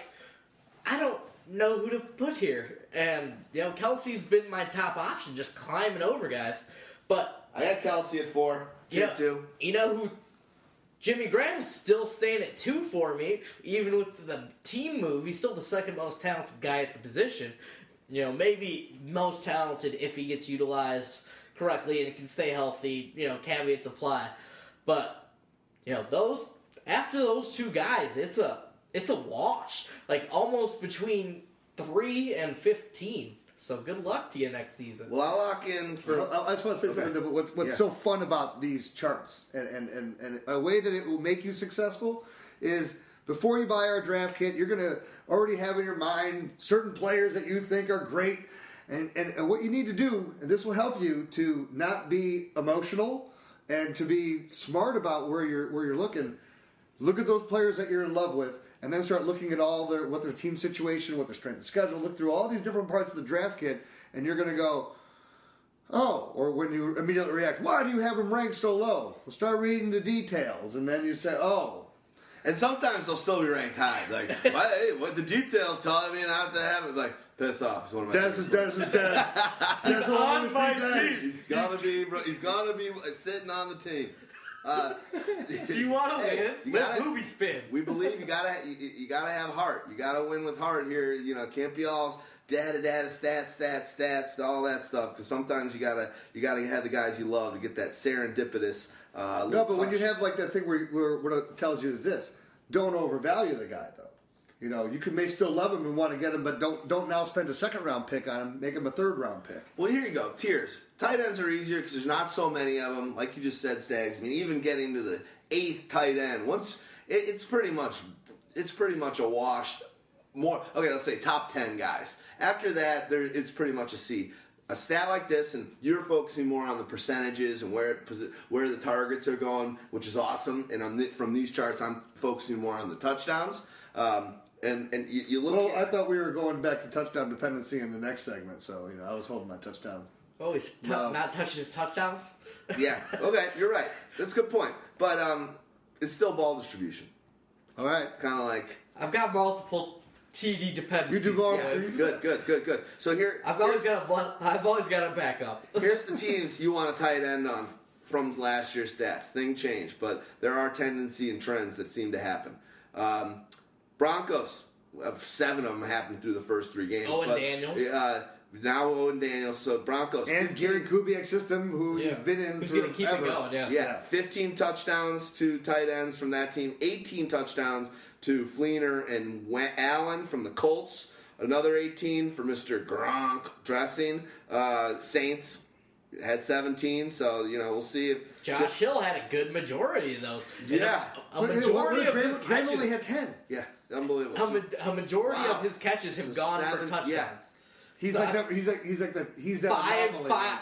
Speaker 3: I don't know who to put here. And you know, Kelce's been my top option, just climbing over guys. But
Speaker 1: I got Kelce at four,
Speaker 3: you know,
Speaker 1: two.
Speaker 3: you know who? Jimmy Graham's still staying at two for me, even with the team move. He's still the second most talented guy at the position. You know, maybe most talented if he gets utilized correctly and can stay healthy. You know, caveats apply. But you know, those after those two guys, it's a it's a wash. Like almost between three and fifteen. So good luck to you next season.
Speaker 1: Well, I'll lock in for.
Speaker 2: I I just want to say
Speaker 1: Okay.
Speaker 2: something. That what's what's
Speaker 1: Yeah.
Speaker 2: so fun about these charts, and, and, and, and a way that it will make you successful, is before you buy our draft kit, you're going to already have in your mind certain players that you think are great, and, and and what you need to do, and this will help you to not be emotional and to be smart about where you're where you're looking. Look at those players that you're in love with, and then start looking at all their what their team situation, what their strength of schedule. Look through all these different parts of the draft kit, and you're going to go. Oh, or when you immediately react, why do you have him ranked so low? Well, start reading the details, and then you say, oh,
Speaker 1: And sometimes they'll still be ranked high. Like, [LAUGHS] why, hey, what the details tell me not to have it? Like, piss off. It's one of my
Speaker 2: Des is Des is Des. Des will [LAUGHS]
Speaker 3: on
Speaker 2: always be
Speaker 3: my
Speaker 2: Des.
Speaker 3: team.
Speaker 1: He's gonna be. He's gonna be sitting on the team. Uh, [LAUGHS]
Speaker 3: If you want to
Speaker 1: Hey,
Speaker 3: win,
Speaker 1: you
Speaker 3: let
Speaker 1: gotta-
Speaker 3: booby spin.
Speaker 1: we believe you gotta. You, you gotta have heart. You gotta win with heart here. You know, can't be all data, data, stats, stats, stats, all that stuff. Because sometimes you gotta. You gotta have the guys you love to get that serendipitous. Uh,
Speaker 2: No,
Speaker 1: little
Speaker 2: but when you have like that thing where, where what it tells you is this: don't overvalue the guy, though. You know, you can may still love him and want to get him, but don't don't now spend a second round pick on him. Make him a third round pick.
Speaker 1: Well, here you go. Tiers. Tight ends are easier because there's not so many of them. Like you just said, Stags. I mean, even getting to the eighth tight end, once it, it's pretty much, it's pretty much a wash. More okay. Let's say top ten guys. After that, there it's pretty much a C. A stat like this, and you're focusing more on the percentages and where it, where the targets are going, which is awesome. And the, from these charts, I'm focusing more on the touchdowns. Um, and and you, you look.
Speaker 2: Well,
Speaker 1: at,
Speaker 2: I thought we were going back to touchdown dependency in the next segment, so you know I was holding my touchdown.
Speaker 3: Oh, he's t-
Speaker 2: No.
Speaker 3: not touching his touchdowns. [LAUGHS]
Speaker 1: Yeah. Okay, you're right. That's a good point. But um, it's still ball distribution.
Speaker 2: All right,
Speaker 1: It's kind of like
Speaker 3: I've got multiple TD dependencies.
Speaker 2: You do ball-
Speaker 1: yeah, good, good, good, good. So here,
Speaker 3: I've always got a bu- I've always got a backup. [LAUGHS]
Speaker 1: here's the teams you want a tight end on from last year's stats. Thing changed, but there are tendency and trends that seem to happen. Um, Broncos, seven of them happened through the first three games.
Speaker 3: Owen
Speaker 1: but,
Speaker 3: Daniels.
Speaker 1: Uh, now Owen Daniels. So Broncos
Speaker 2: and
Speaker 1: 15
Speaker 2: Gary Kubiak's system, who he's
Speaker 3: Yeah.
Speaker 2: been in
Speaker 3: Who's
Speaker 2: for
Speaker 3: gonna keep it going? Yes.
Speaker 1: Yeah, 15 touchdowns to tight ends from that team, 18 touchdowns to Fleener and Allen from the Colts, another 18 for Mr. Gronk dressing. Uh, Saints had 17, so, you know, we'll see if.
Speaker 3: Josh Hill had a good majority of those.
Speaker 1: Yeah.
Speaker 3: a, a
Speaker 2: Wait, wait,
Speaker 3: majority of
Speaker 2: Graham,
Speaker 3: his
Speaker 2: Graham only had ten.
Speaker 1: Yeah, unbelievable.
Speaker 3: a, ma- a majority
Speaker 1: Wow.
Speaker 3: of his catches have
Speaker 1: So
Speaker 3: gone
Speaker 1: seven-
Speaker 3: for touchdowns.
Speaker 1: yeah.
Speaker 2: He's
Speaker 3: So
Speaker 2: like
Speaker 3: I-
Speaker 2: that. He's like he's like that. He's that
Speaker 3: Five,
Speaker 2: anomaly.
Speaker 3: five,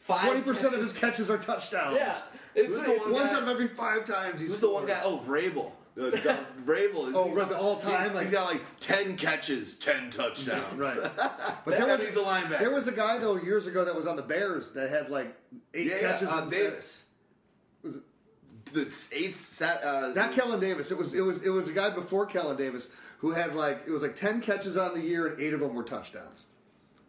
Speaker 3: five.
Speaker 2: Twenty percent of his catches are touchdowns.
Speaker 3: Yeah, it's,
Speaker 1: Who's the
Speaker 3: it's-
Speaker 1: one
Speaker 2: Once
Speaker 1: guy-
Speaker 2: out of every five times he's
Speaker 1: Who's the one guy? Oh, Vrabel. Vrabel is
Speaker 2: Oh,
Speaker 1: he's
Speaker 2: right, the all-time,
Speaker 1: he-
Speaker 2: like-
Speaker 1: he's got like ten catches, ten touchdowns.
Speaker 2: Right. [LAUGHS]
Speaker 1: but
Speaker 2: there
Speaker 1: there
Speaker 2: was-
Speaker 1: he's a linebacker.
Speaker 2: There was a guy though years ago that was on the Bears that had like eight
Speaker 1: yeah,
Speaker 2: catches.
Speaker 1: yeah, uh,
Speaker 2: and-
Speaker 1: Davis. The eighth set. Uh,
Speaker 2: Not Kellen Davis. It was it was it was a guy before Kellen Davis who had like it was like ten catches on the year and eight of them were touchdowns.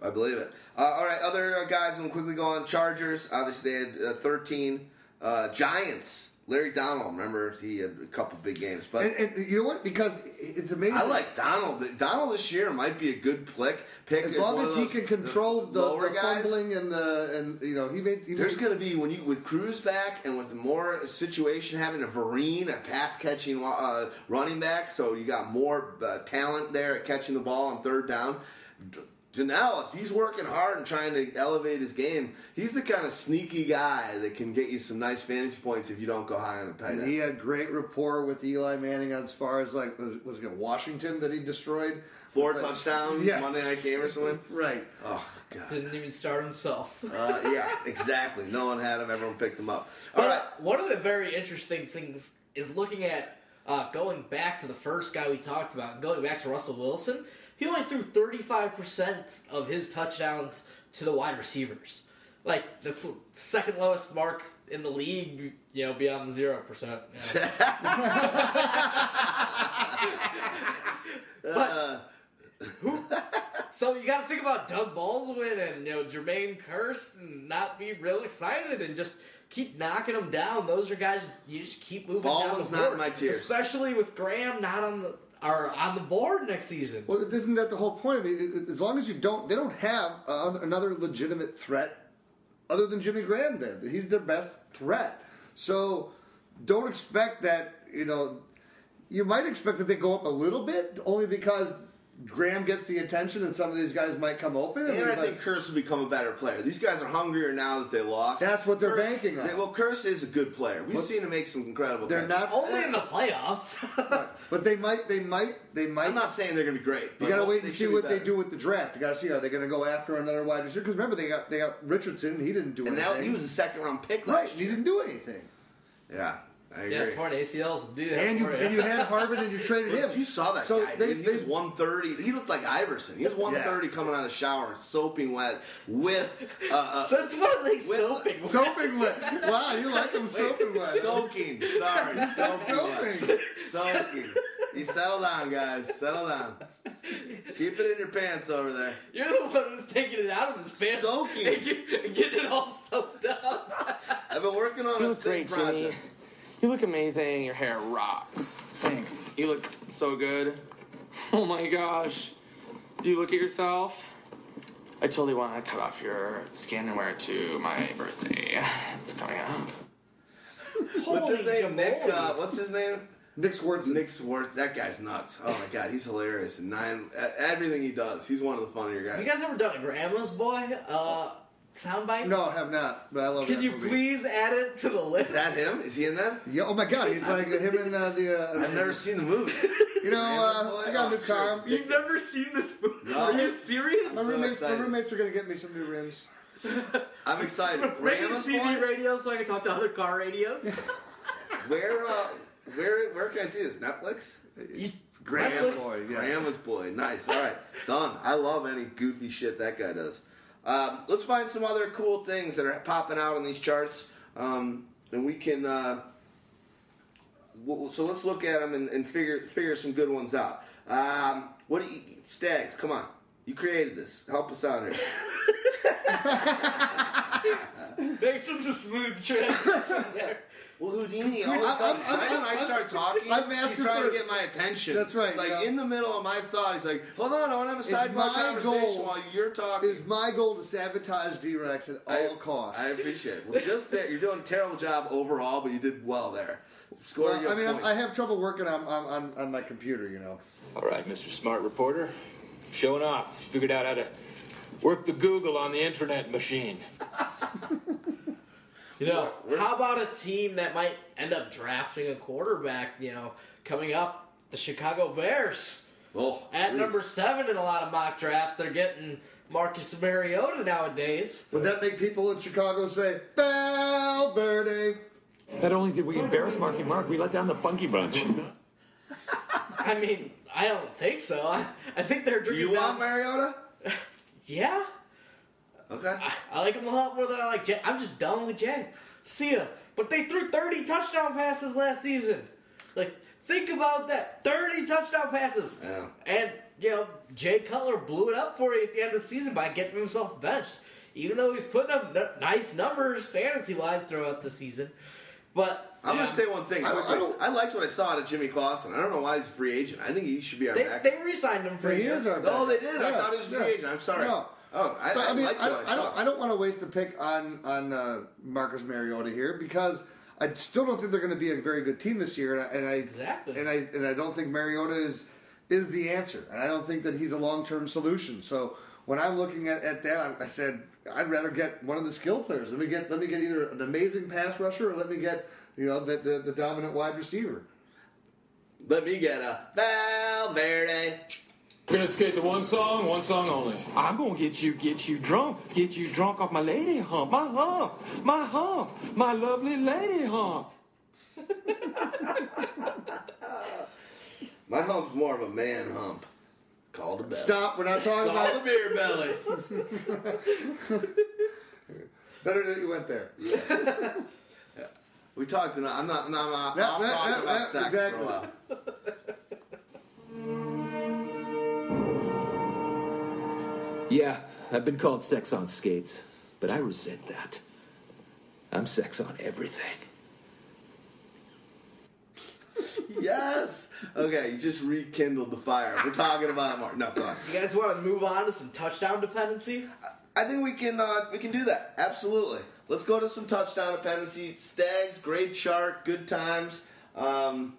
Speaker 1: I believe it. Uh, all right, other uh, guys. I'm quickly go on. Chargers. Obviously, they had uh, 13. Uh, Giants. Larry Donnell, remember he had a couple big games, but
Speaker 2: And, and you know what? Because it's amazing.
Speaker 1: I like Donnell. Donnell this year might be a good pick. Pick
Speaker 2: as long as he can control the, the fumbling and the and you know he made. He
Speaker 1: There's going to be when you with Cruz back and with more situation having a Vereen, a pass catching uh, running back, so you got more uh, talent there at catching the ball on third down. Janelle, if he's working hard and trying to elevate his game, he's the kind of sneaky guy that can get you some nice fantasy points if you don't go high on the tight
Speaker 2: And
Speaker 1: end.
Speaker 2: he had great rapport with Eli Manning as far as like was, was it Washington that he destroyed
Speaker 1: Four
Speaker 2: Like,
Speaker 1: touchdowns,
Speaker 2: yeah.
Speaker 1: Monday night game or something. [LAUGHS]
Speaker 2: right.
Speaker 1: Oh god.
Speaker 3: Didn't even start himself.
Speaker 1: Uh, yeah, [LAUGHS] exactly. No one had him. Everyone picked him up. All
Speaker 3: But
Speaker 1: right.
Speaker 3: one of the very interesting things is looking at uh, going back to the first guy we talked about, going back to Russell Wilson. He only threw 35% of his touchdowns to the wide receivers. Like, that's the second lowest mark in the league, you know, beyond the [LAUGHS] 0%. Yeah. [LAUGHS]
Speaker 1: Uh,
Speaker 3: So you got to think about Doug Baldwin and you know Jermaine Kearse and not be real excited and just keep knocking them down. Those are guys you just keep moving
Speaker 1: Baldwin's
Speaker 3: down the
Speaker 1: not in my tiers.
Speaker 3: especially with Graham not on the or on the board next season.
Speaker 2: Well, isn't that the whole point? I mean, as long as you don't, they don't have uh, another legitimate threat other than Jimmy Graham. There, he's their best threat. So don't expect that. You know, you might expect that they go up a little bit, only because Graham gets the attention, and some of these guys might come open.
Speaker 1: And I
Speaker 2: but-
Speaker 1: think Kearse will become a better player. These guys are hungrier now that they lost.
Speaker 2: That's what they're
Speaker 1: Kearse-
Speaker 2: banking on.
Speaker 1: they- well, Kearse is a good player. We've
Speaker 2: But
Speaker 1: seen him make some incredible.
Speaker 2: they're
Speaker 1: catches.
Speaker 2: not
Speaker 3: Only eh. in the playoffs. [LAUGHS]
Speaker 2: But they might, they might, they might.
Speaker 1: I'm not saying they're going to be great.
Speaker 2: You got to
Speaker 1: hope
Speaker 2: wait and see
Speaker 1: should be
Speaker 2: what they do with the draft. You got to see are they going to go after another wide receiver? Because remember they got they got Richardson. He didn't do
Speaker 1: And
Speaker 2: anything.
Speaker 1: now he was a second round pick
Speaker 2: right.
Speaker 1: last
Speaker 2: He didn't do anything.
Speaker 1: Yeah, I agree.
Speaker 3: yeah, torn ACLs will do that.
Speaker 2: And you and you had Harvin and you traded him.
Speaker 1: You saw that
Speaker 2: so
Speaker 1: guy.
Speaker 2: They,
Speaker 1: dude. He
Speaker 2: they,
Speaker 1: was 130. He looked like Iverson. He was 130 coming out of the shower, soaping wet, with uh, uh,
Speaker 3: So it's one of these
Speaker 1: With-
Speaker 3: soaping. [LAUGHS]
Speaker 2: soaping wet. Wow, you like him soaping wet.
Speaker 1: soaking. Sorry, soaking. wet.
Speaker 2: soaping.
Speaker 1: Soaking. You settle down, guys. Settle down. Keep it in your pants over there.
Speaker 3: You're the one who's taking it out of his pants
Speaker 1: Soaking.
Speaker 3: and get- and getting it all soaked up.
Speaker 1: I've been working on
Speaker 7: You
Speaker 1: a
Speaker 7: look
Speaker 1: sing
Speaker 7: great, Jimmy.
Speaker 1: Project.
Speaker 7: You look amazing. Your hair rocks.
Speaker 4: Thanks.
Speaker 7: You look so good. Oh my gosh. Do you look at yourself? I totally want to cut off your skin and wear it to my birthday. It's coming up.
Speaker 1: What's his
Speaker 3: Holy
Speaker 1: name? Nick. Uh, what's his name?
Speaker 2: Nick Swardson.
Speaker 1: Nick Swartz. That guy's nuts. Oh my god, he's hilarious. Nine, everything he does, he's one of the funnier
Speaker 3: guys. you
Speaker 1: guys.
Speaker 3: guys ever done a Grandma's Boy uh, soundbite?
Speaker 2: No, I have not. But I love.
Speaker 3: Can
Speaker 2: that
Speaker 3: you
Speaker 2: movie.
Speaker 3: please add it to the list?
Speaker 1: Is that him? Is he in that?
Speaker 2: Yeah. Oh my God, he's like him and uh, the. Uh,
Speaker 1: I've never seen the movie.
Speaker 2: You know, uh, I got a new
Speaker 1: Boy? Sure.
Speaker 2: car.
Speaker 3: You've never seen this movie?
Speaker 1: No.
Speaker 3: Are you serious?
Speaker 2: My
Speaker 1: so
Speaker 2: roommates, my roommates are gonna get me some new rims. [LAUGHS]
Speaker 1: I'm excited. [LAUGHS]
Speaker 3: Make a
Speaker 1: Grandma's
Speaker 3: CD
Speaker 1: Boy?
Speaker 3: radio so I can talk to other car radios. [LAUGHS]
Speaker 1: Where, uh, where, where can I see this? Netflix?
Speaker 3: You-
Speaker 1: Grandma's
Speaker 3: Netflix?
Speaker 2: Boy, yeah.
Speaker 1: Grandma's Boy. Nice. All right, done. I love any goofy shit that guy does. Um, let's find some other cool things that are popping out on these charts, um, and we can. Uh, so let's look at them and, and figure figure some good ones out. Um, what do you, Stags? Come on, you created this. Help us out here. [LAUGHS]
Speaker 3: Thanks for the smooth transition there.
Speaker 1: Well, Houdini always
Speaker 2: I'm-
Speaker 1: does.
Speaker 2: I'm-
Speaker 1: right when I
Speaker 2: I'm-
Speaker 1: start talking,
Speaker 2: I'm
Speaker 1: he's trying
Speaker 2: for-
Speaker 1: to get my attention.
Speaker 2: That's right,
Speaker 1: It's like
Speaker 2: yeah.
Speaker 1: in the middle of my thought, he's like, "Hold on, I want to have a sidebar
Speaker 2: my
Speaker 1: conversation
Speaker 2: goal
Speaker 1: while you're talking."
Speaker 2: It is my goal to sabotage D-Rex at all costs.
Speaker 1: I appreciate it. Well, just there, you're doing a terrible job overall, but you did well there. Score
Speaker 2: Well, I mean, I'm. I have trouble working on, on, on, on my computer, you know.
Speaker 6: All right, Mr. Smart Reporter. Showing off. Figured out how to work the Google on the internet machine. [LAUGHS]
Speaker 3: You know, how about a team that might end up drafting a quarterback, you know, coming up? The Chicago Bears.
Speaker 1: oh,
Speaker 3: At
Speaker 1: please.
Speaker 3: number seven in a lot of mock drafts, they're getting Marcus Mariota nowadays.
Speaker 2: Would that make people in Chicago say, Valverde?
Speaker 6: Not only did we embarrass Marky Mark, we let down the Funky Bunch.
Speaker 3: I mean, I don't think so. I, I think they're
Speaker 1: Do
Speaker 3: drinking
Speaker 1: you want Mariota? [LAUGHS]
Speaker 3: Yeah.
Speaker 1: Okay.
Speaker 3: I like him a lot more than I like Jay. I'm just done with Jay. See ya. But they threw 30 touchdown passes last season. Like, think about that. 30 touchdown passes.
Speaker 1: Yeah.
Speaker 3: And, you know, Jay Cutler blew it up for you at the end of the season by getting himself benched. Even though he's putting up n- nice numbers fantasy wise throughout the season. But
Speaker 1: I'm
Speaker 3: Yeah.
Speaker 1: gonna say one thing.
Speaker 2: I don't- I
Speaker 1: I liked what I saw out of Jimmy Clausen. I don't know why he's a free agent. I think he should be our
Speaker 3: They,
Speaker 1: backup.
Speaker 3: they re-signed him for a
Speaker 2: He
Speaker 3: year.
Speaker 2: is our
Speaker 1: Oh, they
Speaker 2: backup.
Speaker 1: did. I thought he was a free
Speaker 2: yeah.
Speaker 1: agent. I'm sorry.
Speaker 2: No.
Speaker 1: Oh, I,
Speaker 2: But,
Speaker 1: I,
Speaker 2: I mean,
Speaker 1: liked
Speaker 2: I,
Speaker 1: what I
Speaker 2: don't, I
Speaker 1: saw.
Speaker 2: don't, I don't want to waste a pick on on uh, Marcus Mariota here because I still don't think they're going to be a very good team this year, and I, and I
Speaker 3: Exactly.
Speaker 2: and I and I don't think Mariota is is the answer, and I don't think that he's a long term solution. So when I'm looking at, at that, I, I said I'd rather get one of the skill players. Let me get let me get either an amazing pass rusher or let me get you know the the, the dominant wide receiver.
Speaker 1: Let me get a Valverde.
Speaker 6: We're gonna skate to one song, one song only.
Speaker 7: I'm gonna get you, get you drunk, get you drunk off my lady hump, my hump, my hump, my lovely lady hump. [LAUGHS]
Speaker 1: My hump's more of a man hump. Called a belly.
Speaker 2: Stop. We're not talking
Speaker 1: Called a
Speaker 2: about
Speaker 1: beer belly. [LAUGHS]
Speaker 2: better that you went there. [LAUGHS] Yeah.
Speaker 1: We talked enough. I'm not. I'm not. I'm
Speaker 2: Yeah,
Speaker 1: not
Speaker 2: yeah,
Speaker 1: talking
Speaker 2: yeah,
Speaker 1: about
Speaker 2: yeah,
Speaker 1: sex
Speaker 2: exactly.
Speaker 1: for a while.
Speaker 8: Yeah, I've been called sex on skates, but I resent that. I'm sex on everything. [LAUGHS]
Speaker 1: Yes. Okay, you just rekindled the fire. We're talking about it more. No, go on.
Speaker 3: You guys want to move on to some touchdown dependency?
Speaker 1: I think we can. Uh, we can do that. Absolutely. Let's go to some touchdown dependency. Stags, great chart, good times. Um,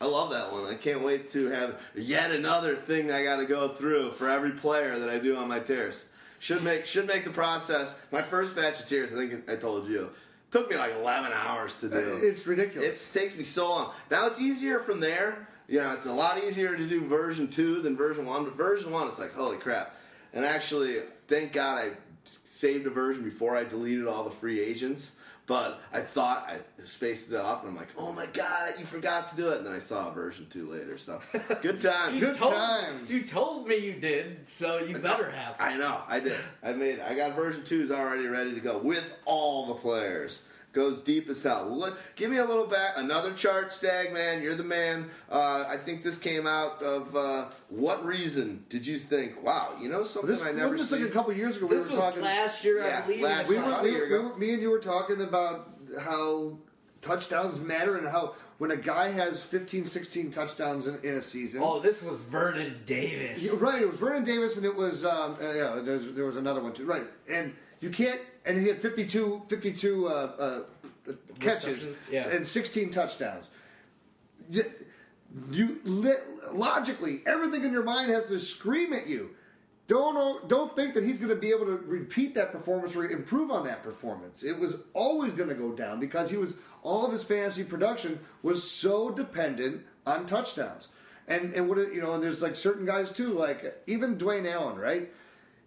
Speaker 1: I love that one. I can't wait to have yet another thing I got to go through for every player that I do on my tiers. Should make should make the process. My first batch of tiers, I think I told you, took me like eleven hours to do.
Speaker 2: Uh, it's ridiculous.
Speaker 1: It takes me so long. Now it's easier from there. You know, it's a lot easier to do version two than version one. But version one, it's like holy crap. And actually, thank God I saved a version before I deleted all the free agents. But I thought I spaced it off, and I'm like, oh my god, you forgot to do it. And then I saw version two later. So [LAUGHS] good times.
Speaker 2: Good
Speaker 3: told,
Speaker 2: times.
Speaker 3: You told me you did, so you better have.
Speaker 1: I know, I did. I made. I got version twos already ready to go with all the players. Goes deep as hell. Look, give me a little back. Another chart, Stag man. You're the man. Uh, I think this came out of uh, what reason did you think? Wow, you know something
Speaker 2: This
Speaker 1: I never
Speaker 2: wasn't this
Speaker 1: seen.
Speaker 2: like a couple years ago.
Speaker 3: This
Speaker 2: we were
Speaker 3: was
Speaker 2: talking.
Speaker 3: last year,
Speaker 1: Yeah,
Speaker 3: I believe.
Speaker 1: last
Speaker 2: we
Speaker 1: year.
Speaker 2: were, we,
Speaker 1: year
Speaker 2: were,
Speaker 1: ago.
Speaker 2: we were- me and you were talking about how touchdowns matter and how when a guy has 15, 16 touchdowns in, in a season.
Speaker 3: Oh, this was Vernon Davis.
Speaker 2: Yeah, right, it was Vernon Davis and it was um, uh, yeah, there was another one too. Right, and you can't, and he had 52, 52 uh, uh, catches
Speaker 3: yeah.
Speaker 2: and sixteen touchdowns. You, you logically, everything in your mind has to scream at you. Don't don't think that he's going to be able to repeat that performance or improve on that performance. It was always going to go down because he was all of his fantasy production was so dependent on touchdowns. And and what it- you know, and there's like certain guys too, like even Dwayne Allen, right?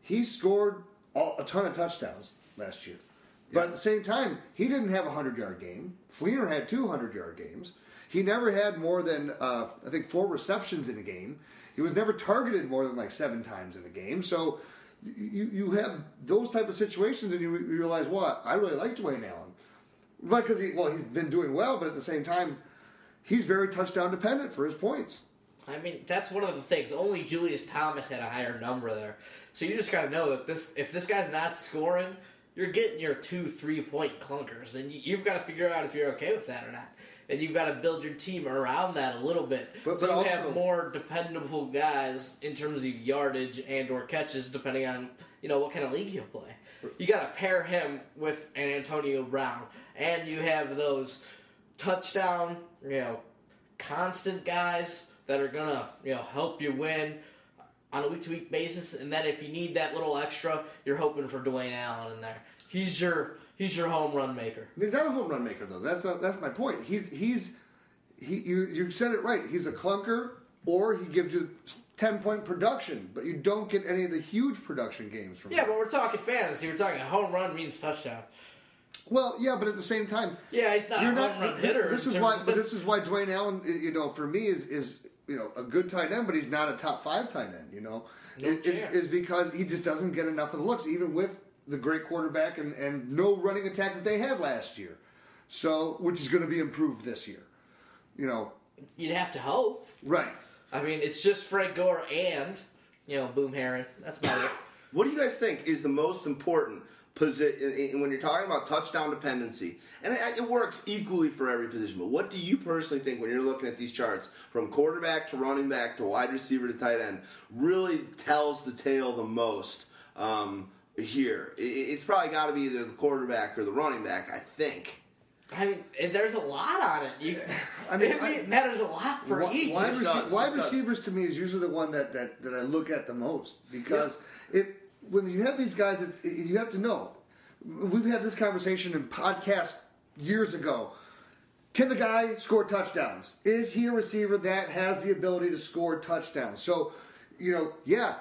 Speaker 2: He scored all, a ton of touchdowns last year. But at the same time, he didn't have a 100 yard game. Fleener had two 100 yard games. He never had more than, uh, I think, four receptions in a game. He was never targeted more than like seven times in a game. So you, you have those type of situations and you re- realize, what? I really like Dwayne Allen. But because he, well, he's been doing well, but at the same time, he's very touchdown dependent for his points.
Speaker 3: I mean, that's one of the things. Only Julius Thomas had a higher number there, so you just got to know that this if this guy's not scoring, you're getting your two three point clunkers, and you, you've got to figure out if you're okay with that or not. And you've got to build your team around that a little bit,
Speaker 2: But-
Speaker 3: so
Speaker 2: but
Speaker 3: you
Speaker 2: also-
Speaker 3: have more dependable guys in terms of yardage and or catches, depending on you know what kind of league you play. You got to pair him with an Antonio Brown, and you have those touchdown, you know, constant guys that are gonna you know help you win on a week to week basis, and then if you need that little extra, you're hoping for Dwayne Allen in there. He's your he's your home run maker.
Speaker 2: He's not a home run maker though. That's not, that's my point. He's he's he you you said it right. He's a clunker, or he gives you ten point production, but you don't get any of the huge production games from
Speaker 3: Yeah,
Speaker 2: him.
Speaker 3: but we're talking fantasy. We're talking a home run means touchdown.
Speaker 2: Well, yeah, but at the same time,
Speaker 3: Yeah, he's not
Speaker 2: you're
Speaker 3: a
Speaker 2: not.
Speaker 3: run hitter.
Speaker 2: This is why. But this is why Dwayne Allen, you know, for me is is you know a good tight end, but he's not a top five tight end. You know,
Speaker 3: No
Speaker 2: It- is, is because he just doesn't get enough of the looks, even with the great quarterback and and no running attack that they had last year. So, which is going to be improved this year. You know,
Speaker 3: you'd have to hope.
Speaker 2: right.
Speaker 3: I mean, it's just Frank Gore and you know Boom Herron. That's about it. [LAUGHS]
Speaker 1: What do you guys think is the most important position when you're talking about touchdown dependency, and it, it works equally for every position. But what do you personally think when you're looking at these charts, from quarterback to running back to wide receiver to tight end, really tells the tale the most? Um, here, it's probably got to be either the quarterback or the running back. I think.
Speaker 3: I mean, there's a lot on it. You,
Speaker 2: I mean, [LAUGHS]
Speaker 3: it
Speaker 2: I-
Speaker 3: matters a lot for
Speaker 2: Wi-
Speaker 3: each.
Speaker 2: Wide, rece-
Speaker 1: does,
Speaker 2: wide receivers to me is usually the one that, that, that I look at the most because it when you have these guys, it's, it, you have to know. We've had this conversation in podcast years ago. Can the guy score touchdowns? Is he a receiver that has the ability to score touchdowns? So, you know, yeah,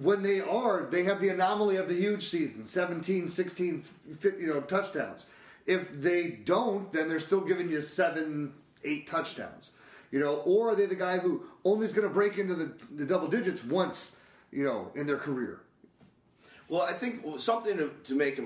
Speaker 2: when they are, they have the anomaly of the huge season 17, 16, fi- you know, touchdowns. If they don't, then they're still giving you seven, eight touchdowns. You know, or are they the guy who only is going to break into the, the double digits once, you know, in their career?
Speaker 1: Well, I think something to, to make uh,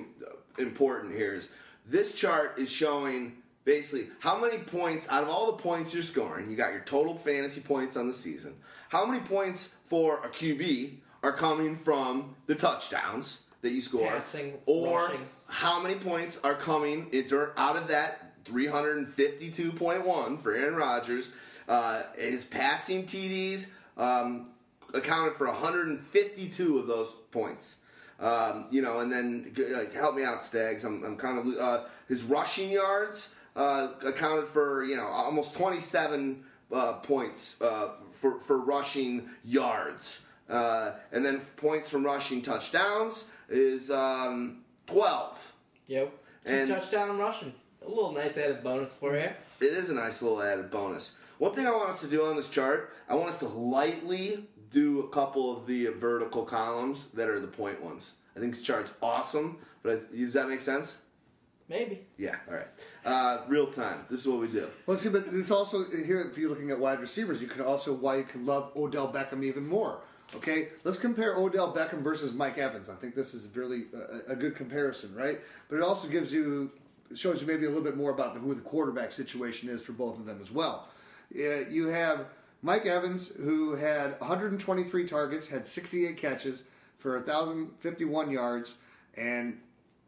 Speaker 1: important here is this chart is showing basically how many points out of all the points you're scoring. You got your total fantasy points on the season. How many points for a QB are coming from the touchdowns that you score,
Speaker 3: Passing,
Speaker 1: or
Speaker 3: rushing.
Speaker 1: how many points are coming in- out of that 352.1 for Aaron Rodgers? Uh, his passing TDs um, accounted for 152 of those points. Um, you know, and then like, help me out, Stags. I'm, I'm kind of uh, his rushing yards uh, accounted for you know almost 27 uh, points uh, for for rushing yards, uh, and then points from rushing touchdowns is um, 12.
Speaker 3: Yep. Two
Speaker 1: And-
Speaker 3: touchdown rushing. A little nice added bonus for you.
Speaker 1: It is a nice little added bonus. One thing I want us to do on this chart, I want us to lightly do a couple of the vertical columns that are the point ones. I think this chart's awesome, but I, does that make sense?
Speaker 3: Maybe.
Speaker 1: Yeah, all right. Uh, real time. This is what we do.
Speaker 2: Well, see, but it's also here. If you're looking at wide receivers, you can also why you can love Odell Beckham even more. Okay, let's compare Odell Beckham versus Mike Evans. I think this is really a, a good comparison, right? But it also gives you shows you maybe a little bit more about the, who the quarterback situation is for both of them as well. You have Mike Evans, who had 123 targets, had 68 catches for 1,051 yards, and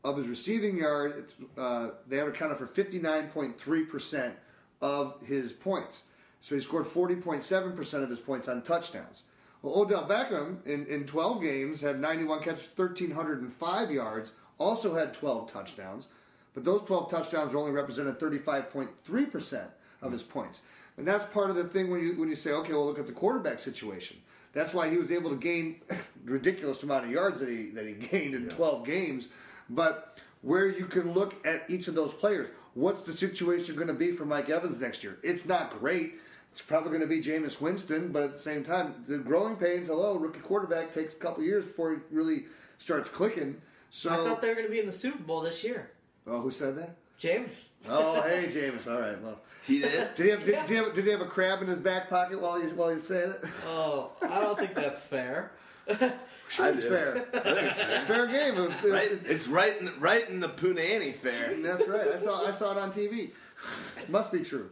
Speaker 2: of his receiving yards, uh, they have accounted for 59.3% of his points. So he scored 40.7% of his points on touchdowns. Well, Odell Beckham in, in 12 games had 91 catches, 1,305 yards, also had 12 touchdowns, but those 12 touchdowns only represented 35.3% of his points. And that's part of the thing when you when you say, okay, well, look at the quarterback situation. That's why he was able to gain [LAUGHS] ridiculous amount of yards that he that he [LAUGHS] gained in 12 games. But where you can look at each of those players, what's the situation going to be for Mike Evans next year? It's not great. It's probably going to be Jameis Winston, but at the same time, the growing pains. Hello, rookie quarterback takes a couple years before he really starts clicking. So,
Speaker 3: I thought they were going to be in the Super Bowl this year.
Speaker 2: oh, who said that?
Speaker 3: James.
Speaker 2: Oh, [LAUGHS] hey, Jameis. All right, well,
Speaker 1: He did.
Speaker 2: did he have did, did he have, did he have a crab in his back pocket while he's while he's saying it?
Speaker 3: Oh, I don't think that's fair. [LAUGHS]
Speaker 2: Sure,
Speaker 1: I
Speaker 2: it's
Speaker 1: do.
Speaker 2: fair. It's fair game. It was, it was-
Speaker 1: Right? It's right in right in the Punani fair.
Speaker 2: That's right. I saw I saw it on TV. Must be true.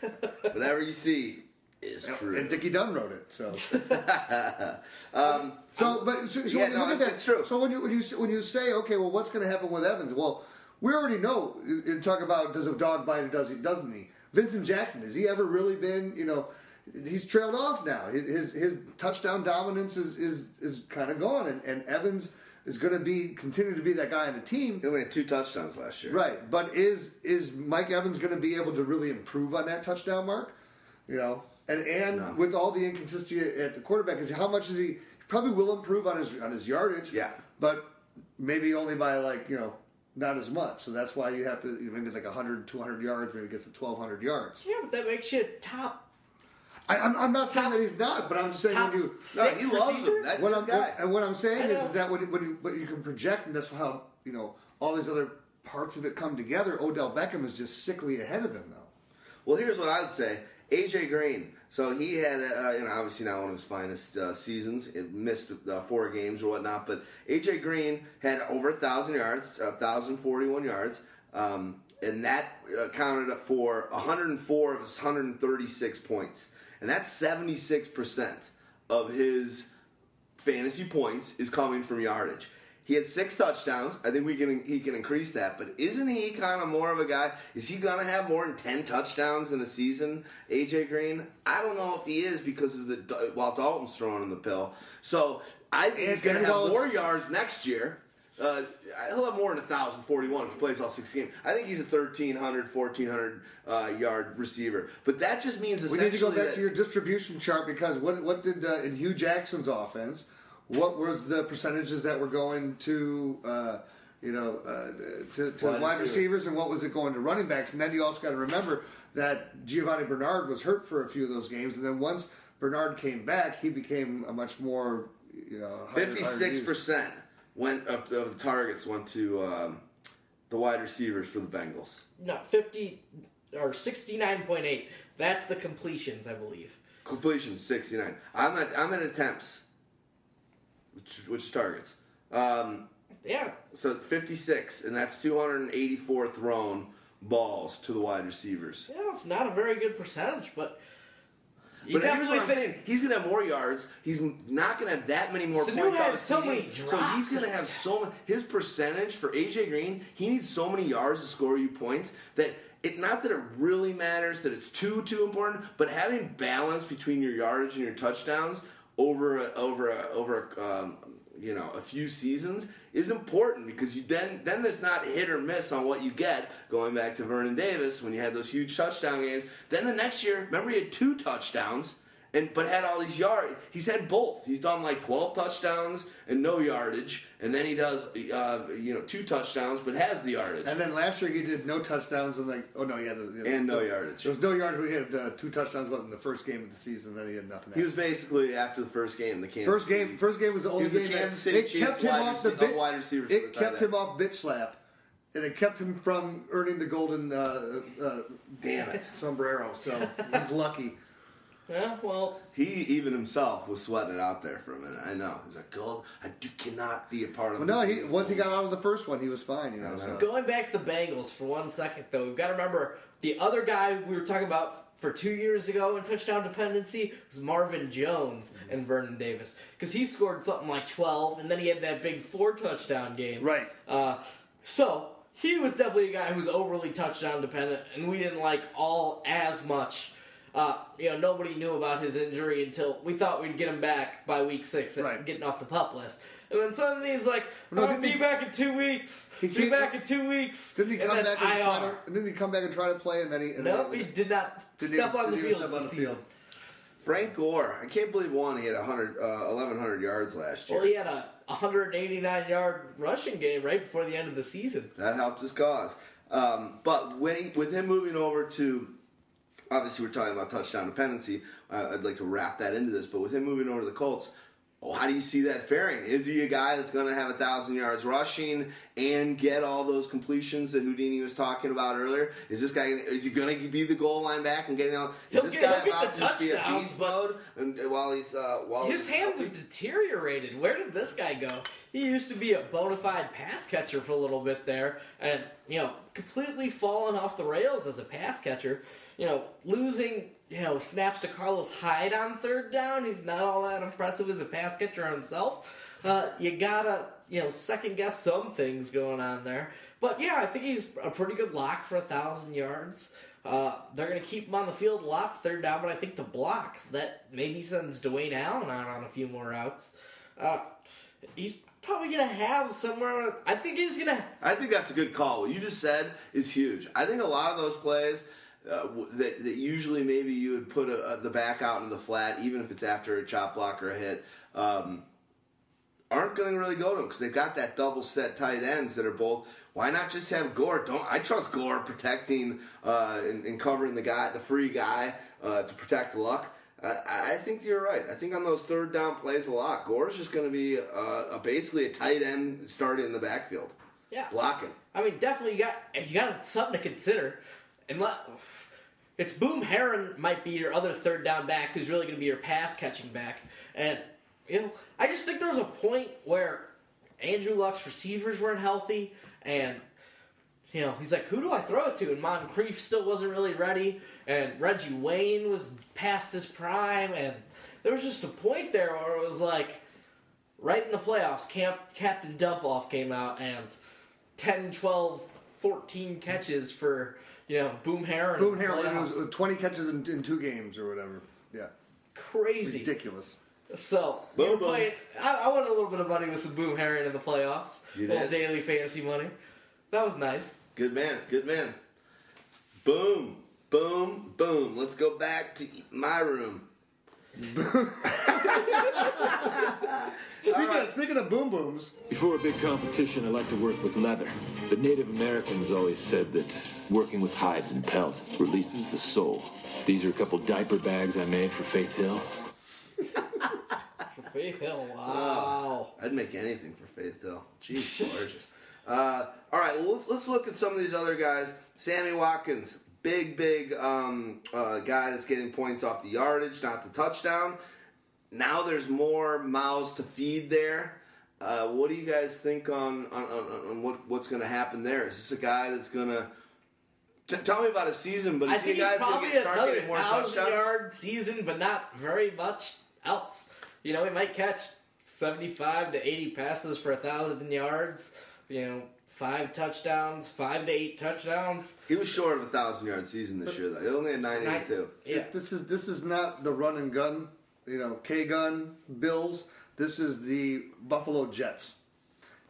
Speaker 2: [LAUGHS]
Speaker 1: Whatever you see is true.
Speaker 2: And Dickie Dunn wrote it. So [LAUGHS]
Speaker 1: Um,
Speaker 2: so but so, so
Speaker 1: Yeah,
Speaker 2: when you
Speaker 1: no,
Speaker 2: look at that,
Speaker 1: it's true.
Speaker 2: So when you when you when you say okay, well, what's going to happen with Evans? Well, we already know. And talk about does a dog bite or does he doesn't he? Vincent Jackson has he ever really been you know? He's trailed off now. His his, his touchdown dominance is is, is kind of gone, and, and Evans is going to be continue to be that guy on the team.
Speaker 1: he only had two touchdowns last year.
Speaker 2: Right, but is is Mike Evans going to be able to really improve on that touchdown mark? You know, and and
Speaker 1: No.
Speaker 2: with all the inconsistency at the quarterback, is how much is he? He probably will improve on his on his yardage.
Speaker 1: Yeah.
Speaker 2: but maybe only by like you know not as much. So that's why you have to you know, maybe like 100, 200 yards. Maybe gets to twelve hundred yards.
Speaker 3: Yeah, but that makes you top.
Speaker 2: I, I'm, I'm not saying that he's not, but I'm just saying when you.
Speaker 1: No, he loves
Speaker 3: receiver?
Speaker 1: him. That's
Speaker 2: what
Speaker 1: his
Speaker 2: I'm
Speaker 1: guy.
Speaker 2: and what I'm saying is, is that when you, when you what you can project, and that's how you know all these other parts of it come together. Odell Beckham is just sickly ahead of him though.
Speaker 1: Well, here's what I would say. AJ Green. So he had, uh, you know, obviously not one of his finest uh, seasons. It missed uh, four games or whatnot. But AJ Green had over a thousand yards, thousand forty-one yards, um, and that accounted for 104 of his 136 points, and that's 76 percent of his fantasy points is coming from yardage. He had six touchdowns. I think we can he can increase that. But isn't he kind of more of a guy? Is he gonna have more than ten touchdowns in a season? AJ Green? I don't know if he is because of the while Dalton's throwing him the pill. So I think he's gonna have more yards next year. Uh, he'll have more than 1,041 if he plays all 16 games. I think he's a 1,300, 1,400 uh, yard receiver. But that just means
Speaker 2: We need to go back to your distribution chart because what, what did, uh, in Hue Jackson's offense, what was the percentages that were going to, uh, you know, uh, to, to
Speaker 1: wide,
Speaker 2: receivers and what was it going to running backs? And then you also got to remember that Giovani Bernard was hurt for a few of those games. And then once Bernard came back, he became a much more, you know,
Speaker 1: 56% went of, of the targets went to um, the wide receivers for the Bengals.
Speaker 3: No, 50 or 69.8. That's the completions, I believe.
Speaker 1: Completion sixty-nine. I'm at I'm at attempts, which, which targets. Um,
Speaker 3: Yeah,
Speaker 1: so fifty-six, and that's two hundred and eighty-four thrown balls to the wide receivers.
Speaker 3: yeah, it's not a very good percentage, but
Speaker 1: But here's
Speaker 3: definitely
Speaker 1: what I'm saying: he's going to have more yards. He's not going to have that many more
Speaker 3: Sanu
Speaker 1: points.
Speaker 3: had
Speaker 1: out of
Speaker 3: so many
Speaker 1: So he's going to have so much. His percentage for AJ Green, he needs so many yards to score you points that it. Not that it really matters that it's too too important, but having balance between your yardage and your touchdowns over a, over a, over a, um, you know a few seasons is important because you then then there's not hit or miss on what you get. Going back to Vernon Davis when you had those huge touchdown games. Then the next year, remember he had two touchdowns and but had all these yards. He's had both. He's done like 12 touchdowns and no yardage, and then he does uh, you know two touchdowns but has the yardage.
Speaker 2: And then last year he did no touchdowns and like oh no yeah the, the,
Speaker 1: And no
Speaker 2: the-
Speaker 1: yardage.
Speaker 2: There was no yardage. We had uh, two touchdowns in the first game of the season. Then he had nothing.
Speaker 1: he was basically after the first game, the Kansas
Speaker 2: First game,
Speaker 1: City-
Speaker 2: first game was the only
Speaker 1: was
Speaker 2: game. that-
Speaker 1: Kansas City
Speaker 2: it
Speaker 1: Chiefs
Speaker 2: kept him off the bit,
Speaker 1: wide receivers for
Speaker 2: It kept him off bitch slap, and it kept him from earning the golden uh, uh,
Speaker 1: Damn it.
Speaker 2: sombrero. So he's lucky.
Speaker 3: Yeah, well,
Speaker 1: He even himself was sweating it out there for a minute. I know. He's like, "Gold, I do, cannot be a part of."
Speaker 2: Well,
Speaker 1: the
Speaker 2: no, he
Speaker 1: Eagles
Speaker 2: once he got out of the first one, he was fine. You know.
Speaker 1: I
Speaker 2: So.
Speaker 3: going back to the Bengals for one second, though, we've got to remember the other guy we were talking about for two years ago in touchdown dependency was Marvin Jones and Vernon Davis because he scored something like 12, and then he had that big four touchdown game.
Speaker 2: Right.
Speaker 3: Uh, so he was definitely a guy who was overly touchdown dependent, and we didn't like all as much. Uh, you know, nobody knew about his injury until we thought we'd get him back by week six, and
Speaker 2: Right.
Speaker 3: getting off the pup list. And then suddenly he's like,
Speaker 2: No,
Speaker 3: "I'll
Speaker 2: didn't
Speaker 3: be
Speaker 2: he-
Speaker 3: back in two weeks.
Speaker 2: He
Speaker 3: be
Speaker 2: came-
Speaker 3: back in two weeks."
Speaker 2: Didn't he come
Speaker 3: then
Speaker 2: back and try to? Didn't he come back and try to play? And then he. And
Speaker 3: Nope,
Speaker 2: then
Speaker 3: he did not
Speaker 2: Didn't
Speaker 3: step
Speaker 2: even-
Speaker 3: on the
Speaker 2: didn't even
Speaker 3: field
Speaker 2: step on the
Speaker 3: season.
Speaker 2: field.
Speaker 1: Frank Gore. I can't believe one. He had 100, uh, 1,100 yards last year.
Speaker 3: Well, he had a 189 yard rushing game right before the end of the season.
Speaker 1: That helped his cause. Um, but when he, with him moving over to, obviously we're talking about touchdown dependency. Uh, I'd like to wrap that into this. But with him moving over to the Colts, oh, how do you see that faring? Is he a guy that's going to have a thousand yards rushing and get all those completions that Houdini was talking about earlier? Is this guy? Is he going to be the goal line back and getting all? Is
Speaker 3: He'll
Speaker 1: this
Speaker 3: get-
Speaker 1: guy about
Speaker 3: the
Speaker 1: to just be a
Speaker 3: touchdowns,
Speaker 1: beast mode? And, and while he's uh, while
Speaker 3: His
Speaker 1: he's
Speaker 3: hands
Speaker 1: healthy?
Speaker 3: have deteriorated. Where did this guy go? He used to be a bona fide pass catcher for a little bit there, and you know, completely fallen off the rails as a pass catcher. You know, losing you know snaps to Carlos Hyde on third down. He's not all that impressive as a pass catcher himself. Uh, you gotta you know second guess some things going on there. But yeah, I think he's a pretty good lock for a thousand yards. Uh, they're going to keep him on the field a lot third down, but I think the blocks that maybe sends Dwayne Allen out on a few more routes. Uh, he's probably going to have somewhere. I think he's going to.
Speaker 1: I think that's a good call. What you just said is huge. I think a lot of those plays uh, that, that usually maybe you would put a, a, the back out in the flat, even if it's after a chop block or a hit, um, aren't going to really go to them because they've got that double set tight ends that are both. Why not just have Gore? Don't I trust Gore protecting uh, and, and covering the guy, the free guy, uh, to protect Luck? I, I think you're right. I think on those third down plays a lot, Gore's just going to be uh, a, basically a tight end starting in the backfield,
Speaker 3: Yeah.
Speaker 1: blocking.
Speaker 3: I mean, definitely you got you got something to consider. And let, it's Boom Herron might be your other third down back who's really going to be your pass catching back. And you know, I just think there was a point where Andrew Luck's receivers weren't healthy, and you know he's like, who do I throw it to? And Moncrief still wasn't really ready, and Reggie Wayne was past his prime, and there was just a point there where it was like. right in the playoffs, Camp, Captain Dump Off came out and 10, 12, 14 catches for, you know, Boom Herron.
Speaker 2: Boom
Speaker 3: in the Herron
Speaker 2: was uh, 20 catches in, in two games or whatever. Yeah.
Speaker 3: Crazy.
Speaker 2: Ridiculous.
Speaker 3: So,
Speaker 1: Boom,
Speaker 3: we were
Speaker 1: boom.
Speaker 3: playing, I, I won a little bit of money with some Boom Herron in the playoffs.
Speaker 1: You
Speaker 3: little
Speaker 1: did?
Speaker 3: daily fantasy money. That was nice.
Speaker 1: Good man, good man. Boom, boom, boom. Let's go back to my room. [LAUGHS] [LAUGHS]
Speaker 2: Speaking, speaking of boom booms,
Speaker 8: Before a big competition, I like to work with leather. The Native Americans always said that working with hides and pelts releases the soul. These are a couple diaper bags I made for Faith Hill.
Speaker 3: For Faith Hill, wow.
Speaker 1: I'd make anything for Faith Hill. Jeez, [LAUGHS] gorgeous. Uh, all right, well, let's, let's look at some of these other guys. Sammy Watkins, big, big um, uh, guy that's getting points off the yardage, not the touchdown. Now there's more mouths to feed there. Uh, what do you guys think on, on, on, on what, what's going to happen there? Is this a guy that's going to. T- tell me about his season, but
Speaker 3: I
Speaker 1: is he
Speaker 3: think
Speaker 1: a guy
Speaker 3: he's
Speaker 1: that's going
Speaker 3: probably
Speaker 1: to get start
Speaker 3: another
Speaker 1: getting more
Speaker 3: thousand
Speaker 1: touchdowns?
Speaker 3: yard season, but not very much else. You know, he might catch seventy-five to eighty passes for a thousand yards. You know, five touchdowns, five to eight touchdowns.
Speaker 1: He was short of a thousand yard season this year, though. He only had 982.
Speaker 3: Yeah,
Speaker 2: this is this is not the run and gun, you know, K gun Bills. This is the Buffalo Jets.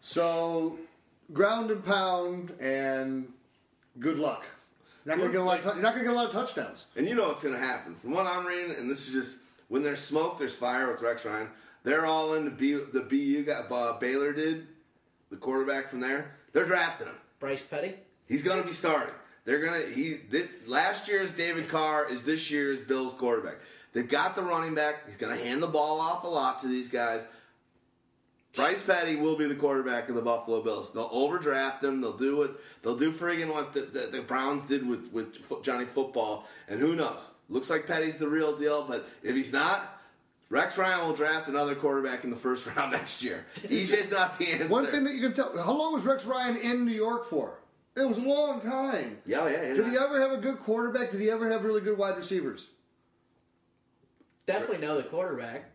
Speaker 2: So ground and pound and good luck. You're not gonna get a lot. Of tou- you're not gonna get a lot of touchdowns.
Speaker 1: And you know what's going to happen. From what I'm reading, and this is just when there's smoke, there's fire with Rex Ryan. They're all in the B, the BU got uh, Baylor did, the quarterback from there. They're drafting him.
Speaker 3: Bryce Petty.
Speaker 1: He's going to be starting. They're gonna. He this last year's David Carr is this year's Bills quarterback. They've got the running back. He's going to hand the ball off a lot to these guys. Bryce Petty will be the quarterback of the Buffalo Bills. They'll overdraft him. They'll do it. They'll do friggin' what the, the, the Browns did with with Johnny Football. And who knows? Looks like Petty's the real deal. But if he's not, Rex Ryan will draft another quarterback in the first [LAUGHS] round next year. EJ's [LAUGHS] not the answer.
Speaker 2: One thing that you can tell: how long was Rex Ryan in New York for? It was a long time.
Speaker 1: yeah, yeah.
Speaker 2: Did he ever have a good quarterback? Did he ever have really good wide receivers?
Speaker 3: Definitely know the quarterback.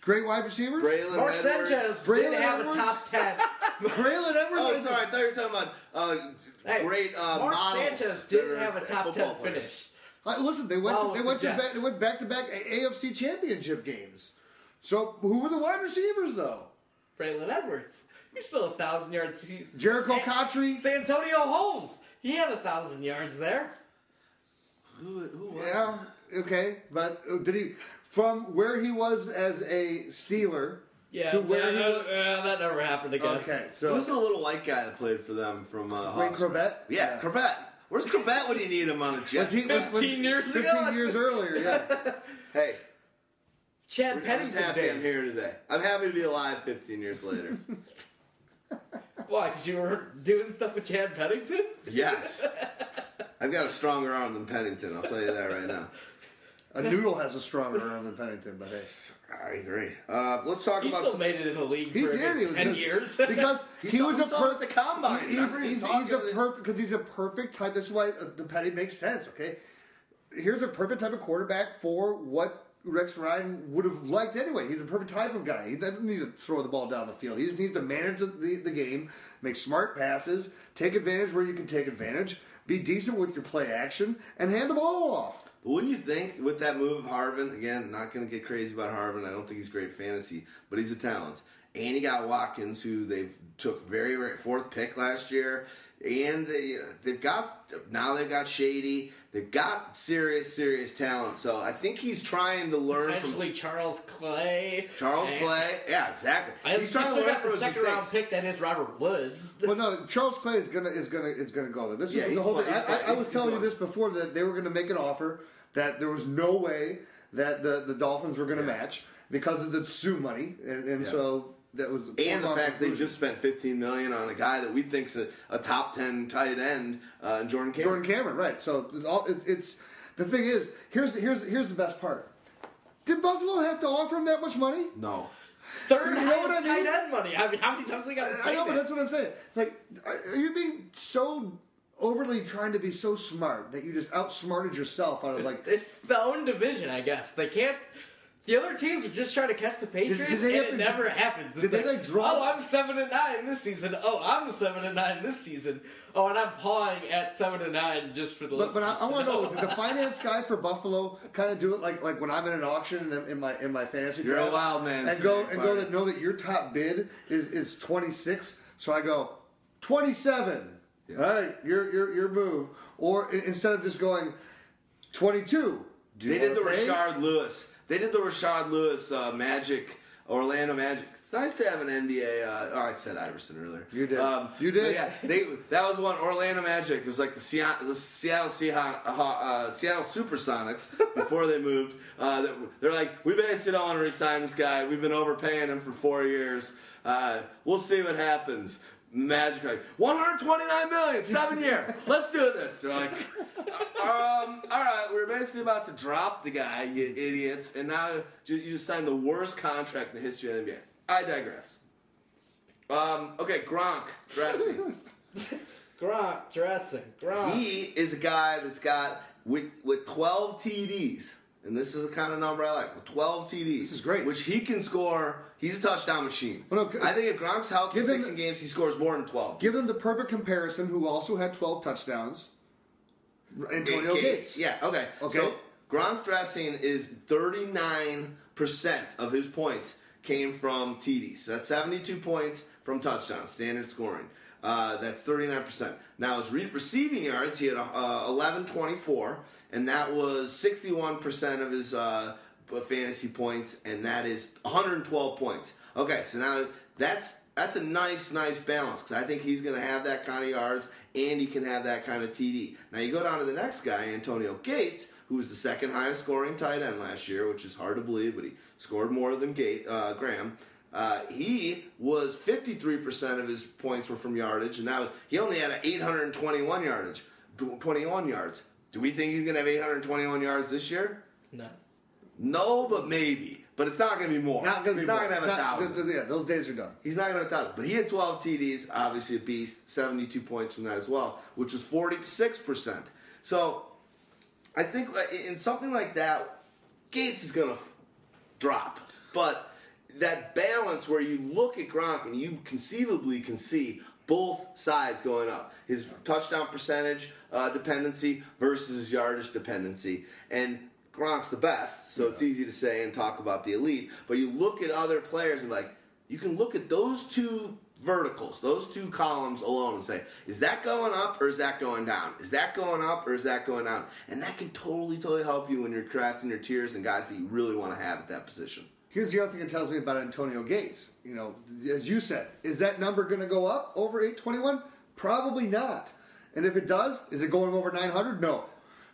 Speaker 2: Great wide receivers.
Speaker 1: Braylon
Speaker 3: Mark
Speaker 1: Edwards.
Speaker 3: Sanchez
Speaker 2: Braylon
Speaker 3: didn't have
Speaker 2: Edwards?
Speaker 3: a top ten. [LAUGHS]
Speaker 2: Braylon Edwards.
Speaker 1: Oh, sorry. I thought you were talking about uh,
Speaker 3: Hey,
Speaker 1: great uh,
Speaker 3: Mark
Speaker 1: models
Speaker 3: Sanchez
Speaker 1: that
Speaker 3: didn't
Speaker 1: are
Speaker 3: have a top
Speaker 1: football
Speaker 3: ten
Speaker 1: players.
Speaker 3: finish.
Speaker 2: Uh, listen, they went
Speaker 3: Well,
Speaker 2: to, they
Speaker 3: with
Speaker 2: went
Speaker 3: the
Speaker 2: to back,
Speaker 3: Jets.
Speaker 2: they went back to back AFC Championship games. So who were the wide receivers though?
Speaker 3: Braylon Edwards. He's still a thousand yard season.
Speaker 2: Jerricho
Speaker 3: Hey,
Speaker 2: Cotchery.
Speaker 3: Santonio Holmes. He had a thousand yards there.
Speaker 1: Who, who was
Speaker 2: Yeah, okay, but uh, did he from where he was as a Steeler
Speaker 3: Yeah,
Speaker 2: to where
Speaker 3: yeah,
Speaker 2: he was?
Speaker 3: uh, that never happened again.
Speaker 2: Okay, so
Speaker 1: Who's the little white guy that played for them from uh,
Speaker 2: Wayne Chrebet.
Speaker 1: Yeah, Chrebet. Where's Chrebet when you need him on a
Speaker 2: Was he was, was
Speaker 3: 15 years ago?
Speaker 2: Fifteen years earlier, yeah. [LAUGHS]
Speaker 1: hey,
Speaker 3: Chad Pennington.
Speaker 1: I'm just
Speaker 3: Pennington
Speaker 1: happy I'm here today. I'm happy to be alive 15 years later. [LAUGHS]
Speaker 3: Why? Because you were doing stuff with Chad Pennington?
Speaker 1: yes. [LAUGHS] I've got a stronger arm than Pennington, I'll tell you that right now.
Speaker 2: A noodle has a stronger arm than Pennington, but hey,
Speaker 1: I agree. Uh, let's talk
Speaker 3: He
Speaker 1: about
Speaker 3: still
Speaker 1: some-
Speaker 3: made it in the league
Speaker 2: he
Speaker 3: for
Speaker 2: did. He was
Speaker 3: 10
Speaker 2: just-
Speaker 3: years. [LAUGHS]
Speaker 2: because [LAUGHS]
Speaker 1: He
Speaker 2: he,
Speaker 1: saw-
Speaker 2: was
Speaker 1: he
Speaker 2: a
Speaker 1: saw him at the combine,
Speaker 2: He's,
Speaker 1: Trevor.
Speaker 2: he's,
Speaker 1: He's
Speaker 2: he's,
Speaker 1: talking
Speaker 2: a
Speaker 1: the-
Speaker 2: perfect because he's a perfect type. That's why uh, the Petty makes sense. Okay, here's a perfect type of quarterback for what Rex Ryan would have liked anyway. He's a perfect type of guy. He doesn't need to throw the ball down the field. He just needs to manage the, the, the game, make smart passes, take advantage where you can take advantage, be decent with your play action, and hand the ball off.
Speaker 1: But wouldn't you think with that move of Harvin, again, not going to get crazy about Harvin. I don't think he's great fantasy, but he's a talent. And you got Watkins, who they took very, very fourth pick last year. And they, they've got, now they've got Shady. They've got serious, serious talent. So I think he's trying to learn from
Speaker 3: Charles Clay.
Speaker 1: Charles
Speaker 3: And-
Speaker 1: Clay. Yeah, exactly.
Speaker 3: And
Speaker 1: he's
Speaker 3: he's
Speaker 1: trying to learn
Speaker 3: got
Speaker 1: from
Speaker 3: the
Speaker 1: his
Speaker 3: second round pick that is Robert Woods. [LAUGHS]
Speaker 2: Well, no, Charles Clay is gonna is gonna is gonna go there. This
Speaker 1: Yeah,
Speaker 2: is the whole
Speaker 1: fine,
Speaker 2: thing. I, I, I was
Speaker 1: he's
Speaker 2: telling you this before that they were going to make an offer that there was no way that the, the Dolphins were going to match because of the Sue money, and, and
Speaker 1: Yeah.
Speaker 2: so that was
Speaker 1: And the
Speaker 2: foregone
Speaker 1: fact they just spent 15 million on a guy that we think's a, a top 10 tight end, uh, Jordan Cameron.
Speaker 2: Jordan Cameron, right? So it's all, it, it's the thing is here's here's here's the best part. Did Buffalo have to offer him that much money?
Speaker 1: No.
Speaker 3: Third
Speaker 2: You know what I mean?
Speaker 3: tight end money. I mean, how many times we got
Speaker 2: I
Speaker 3: say
Speaker 2: know, but that's what I'm saying. It's like, are are you being so overly trying to be so smart that you just outsmarted yourself out of like [LAUGHS]
Speaker 3: It's the own division, I guess. They can't The other teams are just trying to catch the Patriots,
Speaker 2: did they
Speaker 3: and it
Speaker 2: to-
Speaker 3: never happens.
Speaker 2: did
Speaker 3: It's
Speaker 2: they, like, draw-
Speaker 3: Oh, I'm seven and nine this season. Oh, I'm the seven and nine this season. Oh, and I'm pawing at seven and nine just for the.
Speaker 2: But, but I, I want to know,
Speaker 3: know.
Speaker 2: did the finance guy for Buffalo kind of do it like like when I'm in an auction and in my in my fantasy
Speaker 1: You're a wild man,
Speaker 2: and go and go that know that your top bid is is 26, so I go 27. All right, your your your move, or instead of just going 22. Do you
Speaker 1: They did the
Speaker 2: pay?
Speaker 1: Rashard Lewis. They did the Rashard Lewis uh, Magic, Orlando Magic. It's nice to have an NBA. Uh, oh, I said Iverson earlier.
Speaker 2: You did.
Speaker 1: Um,
Speaker 2: You did.
Speaker 1: Yeah, they, that was one Orlando Magic. It was like the Seattle, the Seattle Seahawks, uh, Seattle Supersonics [LAUGHS] before they moved. Uh, they- they're like, we basically don't want to resign this guy. We've been overpaying him for four years. Uh, we'll see what happens. Magic like 129 million, seven year. Let's do this. They're like, um, all right, we're basically about to drop the guy, you idiots, and now you you just signed the worst contract in the history of the NBA. I digress. Um, okay, Gronk dressing. [LAUGHS]
Speaker 3: Gronk dressing. Gronk.
Speaker 1: he is a guy that's got with with 12 TDs, and this is the kind of number I like. With 12 TDs, this
Speaker 2: is great.
Speaker 1: Which he can score. He's a touchdown machine.
Speaker 2: Well, no,
Speaker 1: I think if Gronk's healthy,
Speaker 2: him-
Speaker 1: 16 games, he scores more than 12.
Speaker 2: Give them the perfect comparison. Who also had 12 touchdowns? Antonio Gates.
Speaker 1: Yeah, okay.
Speaker 2: Okay.
Speaker 1: So Gronk dressing is 39% of his points came from TDs. So that's 72 points from touchdowns, standard scoring. Uh, that's 39%. Now, his re- receiving yards, he had uh, 1124, and that was 61% of his uh, fantasy points, and that is 112 points. Okay, so now that's that's a nice, nice balance because I think he's going to have that kind of yards and he can have that kind of TD. Now you go down to the next guy, Antonio Gates, who was the second highest scoring tight end last year, which is hard to believe, but he scored more than Gate, uh, Graham. Uh, he was 53% of his points were from yardage, and that was he only had 821 yardage, 21 yards. Do we think he's going to have 821 yards this year?
Speaker 3: No.
Speaker 1: No, but maybe. But it's not going to be more.
Speaker 2: Not going to
Speaker 1: He's
Speaker 2: be.
Speaker 1: not going to have a thousand.
Speaker 2: th- Yeah, those days are done.
Speaker 1: He's not going to have a thousand, but he had 12 TDs, obviously a beast, 72 points from that as well, which was 46%. So I think uh, in something like that, Gates is going to drop. But that balance where you look at Gronk and you conceivably can see both sides going up his touchdown percentage uh, dependency versus his yardage dependency. And Gronk's the best, so it's easy to say and talk about the elite. But you look at other players and like, you can look at those two verticals, those two columns alone, and say, is that going up or is that going down? Is that going up or is that going down? And that can totally, totally help you when you're crafting your tiers and guys that you really want to have at that position.
Speaker 2: Here's the other thing it tells me about Antonio Gates. You know, as you said, is that number going to go up over 821? Probably not. And if it does, is it going over 900? No.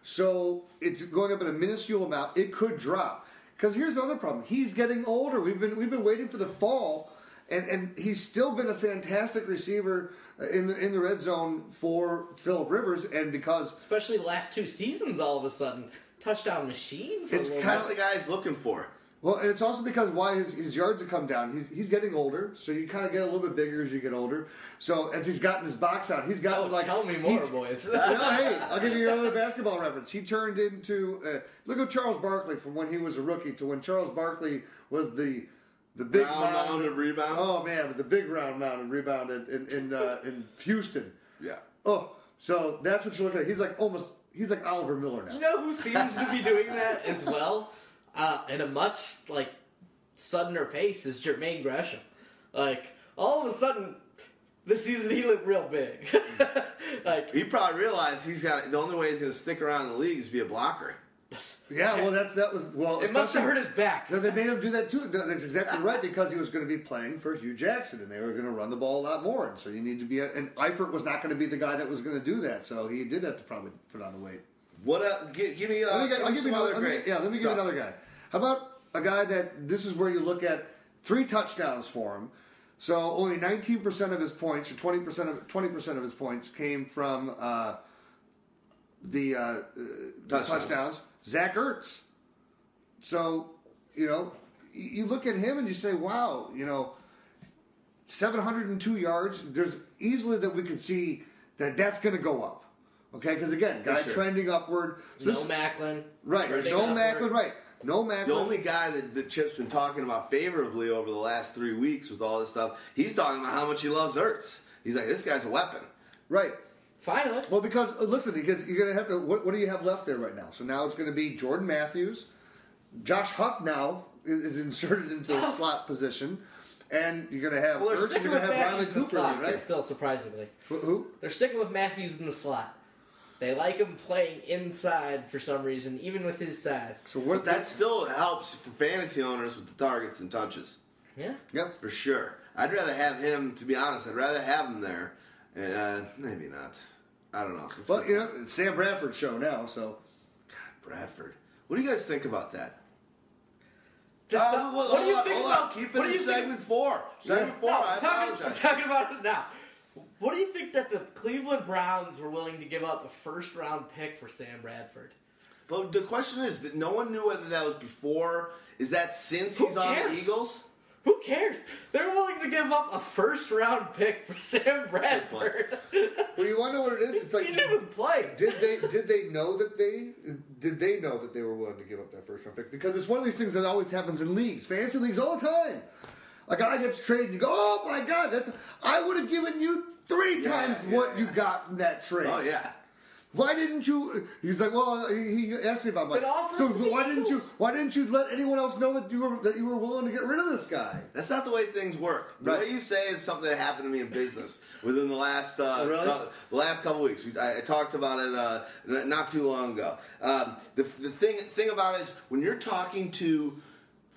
Speaker 2: So it's going up in a minuscule amount. It could drop. Because here's the other problem. He's getting older. We've been we've been waiting for the fall, and, and he's still been a fantastic receiver in the in the red zone for Philip Rivers. And because
Speaker 3: Especially the last two seasons, all of a sudden, touchdown machine. For
Speaker 2: It's
Speaker 3: a
Speaker 2: kinda
Speaker 1: That's the guy he's looking for.
Speaker 2: Well, and it's also because why his, his yards have come down. He's, he's getting older, so you kind of get a little bit bigger as you get older. So as he's gotten his box out, he's gotten
Speaker 3: Oh,
Speaker 2: like
Speaker 3: tell me more,
Speaker 2: he's-
Speaker 3: boys. [LAUGHS]
Speaker 2: well, hey, I'll give you another basketball reference. He turned into uh, look at Charles Barkley from when he was a rookie to when Charles Barkley was the the big
Speaker 1: Round
Speaker 2: mound-
Speaker 1: mound of rebound.
Speaker 2: Oh man, with the big round mound and rebound in in in, uh, in Houston.
Speaker 1: Yeah.
Speaker 2: Oh, so that's what you look at. He's like almost he's like Oliver Miller now.
Speaker 3: You know who seems to be doing that as well, uh, in a much like suddener pace is Jermaine Gresham. Like all of a sudden, this season he looked real big. [LAUGHS] like
Speaker 1: He probably realized he's got the only way he's going to stick around in the league is be a blocker. [LAUGHS]
Speaker 2: yeah, well that's that was well.
Speaker 3: it must have hurt his back.
Speaker 2: No, they made him do that too. That's exactly right because he was going to be playing for Hue Jackson, and they were going to run the ball a lot more. And so you need to be. And Eifert was not going to be the guy that was going to do that, so he did have to probably put on the weight.
Speaker 1: What? Uh, give, give me. Uh,
Speaker 2: Let me get,
Speaker 1: give
Speaker 2: I'll
Speaker 1: me
Speaker 2: give you
Speaker 1: some
Speaker 2: another.
Speaker 1: other
Speaker 2: Let me, yeah, let me give you another guy. How about a guy that this is where you look at three touchdowns for him. So only 19% of his points, or 20% of 20% of his points, came from uh, the, uh, uh, the
Speaker 1: Touchdowns.
Speaker 2: touchdowns. Zach Ertz. So you know, you you look at him and you say, "Wow," you know, 702 yards. There's easily that we could see that that's going to go up. Okay, because again, guy
Speaker 1: sure.
Speaker 2: trending upward. So
Speaker 3: No
Speaker 2: this-
Speaker 3: Maclin.
Speaker 2: Right,
Speaker 3: Trending
Speaker 2: no
Speaker 3: upward.
Speaker 2: Maclin, right. No Maclin.
Speaker 1: The only guy that, that Chip's been talking about favorably over the last three weeks with all this stuff, he's talking about how much he loves Ertz. He's like, this guy's a weapon.
Speaker 2: right.
Speaker 3: Finally.
Speaker 2: Well, because uh, listen, because you're gonna have to. What, what do you have left there right now? So now it's going to be Jordan Matthews, Josh Huff now is is inserted into the slot position, and you're going to have
Speaker 3: Well, they're
Speaker 2: Ertz,
Speaker 3: sticking
Speaker 2: you're
Speaker 3: with
Speaker 2: going to have
Speaker 3: Matthews
Speaker 2: Riley Cooper,
Speaker 3: slot,
Speaker 2: right?
Speaker 3: still surprisingly.
Speaker 2: Who? who?
Speaker 3: They're sticking with Matthews in the slot. They like him playing inside for some reason, even with his size.
Speaker 2: So
Speaker 1: But
Speaker 2: what?
Speaker 1: that still helps for fantasy owners with the targets and touches.
Speaker 3: Yeah.
Speaker 2: Yep.
Speaker 1: For sure. I'd rather have him, to be honest, I'd rather have him there. Uh, maybe not. I don't know. It's
Speaker 2: Well, you know, it's Sam Bradford's show now, so
Speaker 1: Bradford. What do you guys think about that?
Speaker 3: This-
Speaker 1: Uh,
Speaker 3: what, do you
Speaker 1: on,
Speaker 3: think about?
Speaker 1: on. Keep it
Speaker 3: what do
Speaker 1: in
Speaker 3: you think-
Speaker 1: segment four. Segment four,
Speaker 3: No,
Speaker 1: I
Speaker 3: I'm talking, I'm [LAUGHS] talking about it now. What do you think that the Cleveland Browns were willing to give up a first round pick for Sam Bradford?
Speaker 1: But the question is that no one knew whether that was before. Is that since
Speaker 3: Who
Speaker 1: he's on the
Speaker 3: cares?
Speaker 1: Eagles?
Speaker 3: Who cares? They're willing to give up a first round pick for Sam Bradford.
Speaker 2: well, you want to know what it is? [LAUGHS] It's like
Speaker 3: he didn't even play.
Speaker 2: did they did they know that they did they know that they were willing to give up that first round pick? Because it's one of these things that always happens in leagues, fantasy leagues, all the time. A guy gets traded, and you go, "Oh my God, that's I would have given you three
Speaker 1: Yeah,
Speaker 2: times
Speaker 1: yeah,
Speaker 2: what
Speaker 1: yeah.
Speaker 2: you got in that trade."
Speaker 1: Oh yeah.
Speaker 2: Why didn't you? He's like, well, he he asked me about my.
Speaker 3: But
Speaker 2: So
Speaker 3: it to
Speaker 2: why didn't you? Why didn't you let anyone else know that you were that you were willing to get rid of this guy?
Speaker 1: That's not the way things work. The
Speaker 2: Right.
Speaker 1: way you say is something that happened to me in business within the last uh,
Speaker 2: Oh, really?
Speaker 1: cou- the last couple weeks. We, I, I talked about it uh, not too long ago. Um, the the thing thing about it is when you're talking to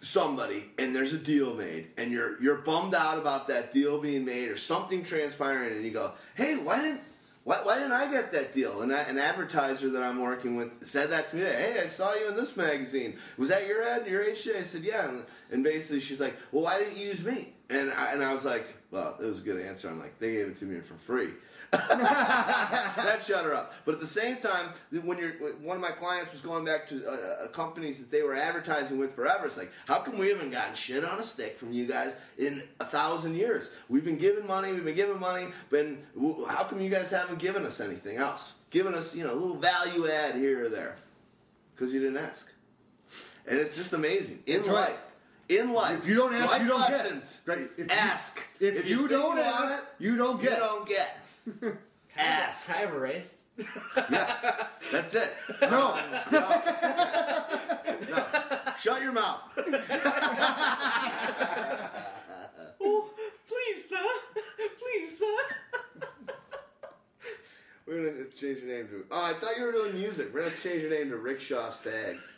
Speaker 1: somebody and there's a deal made and you're you're bummed out about that deal being made or something transpiring and you go, hey, why didn't why, why didn't I get that deal? And I, an advertiser that I'm working with said that to me. today. Hey, I saw you in this magazine. Was that your ad? Your HJ? I said, yeah. And, and basically, she's like, well, why didn't you use me? And I, and I was like, well, it was a good answer. I'm like, they gave it to me for free. [LAUGHS] that shut her up. But at the same time, when you're one of my clients was going back to uh, uh, companies that they were advertising with forever, it's like, how come we haven't gotten shit on a stick from you guys in a thousand years? We've been giving money, we've been giving money, but how come you guys haven't given us anything else? Given us, you know, a little value add here or there? Because you didn't ask. And it's just amazing in
Speaker 2: That's right.
Speaker 1: life. In life,
Speaker 2: If you don't ask, you don't
Speaker 1: lessons.
Speaker 2: get. Right? If you-
Speaker 1: Ask.
Speaker 2: If, you,
Speaker 1: think
Speaker 2: don't ask,
Speaker 1: it,
Speaker 2: you don't get.
Speaker 1: you don't get. Ask.
Speaker 3: Can I have a raise? [LAUGHS]
Speaker 1: Yeah, that's it.
Speaker 2: No.
Speaker 1: No. No. Shut your mouth. [LAUGHS]
Speaker 3: Oh, please, sir. Please, sir.
Speaker 1: We're gonna change your name to. Oh, I thought you were doing music. We're gonna change your name to Rickshaw Stags.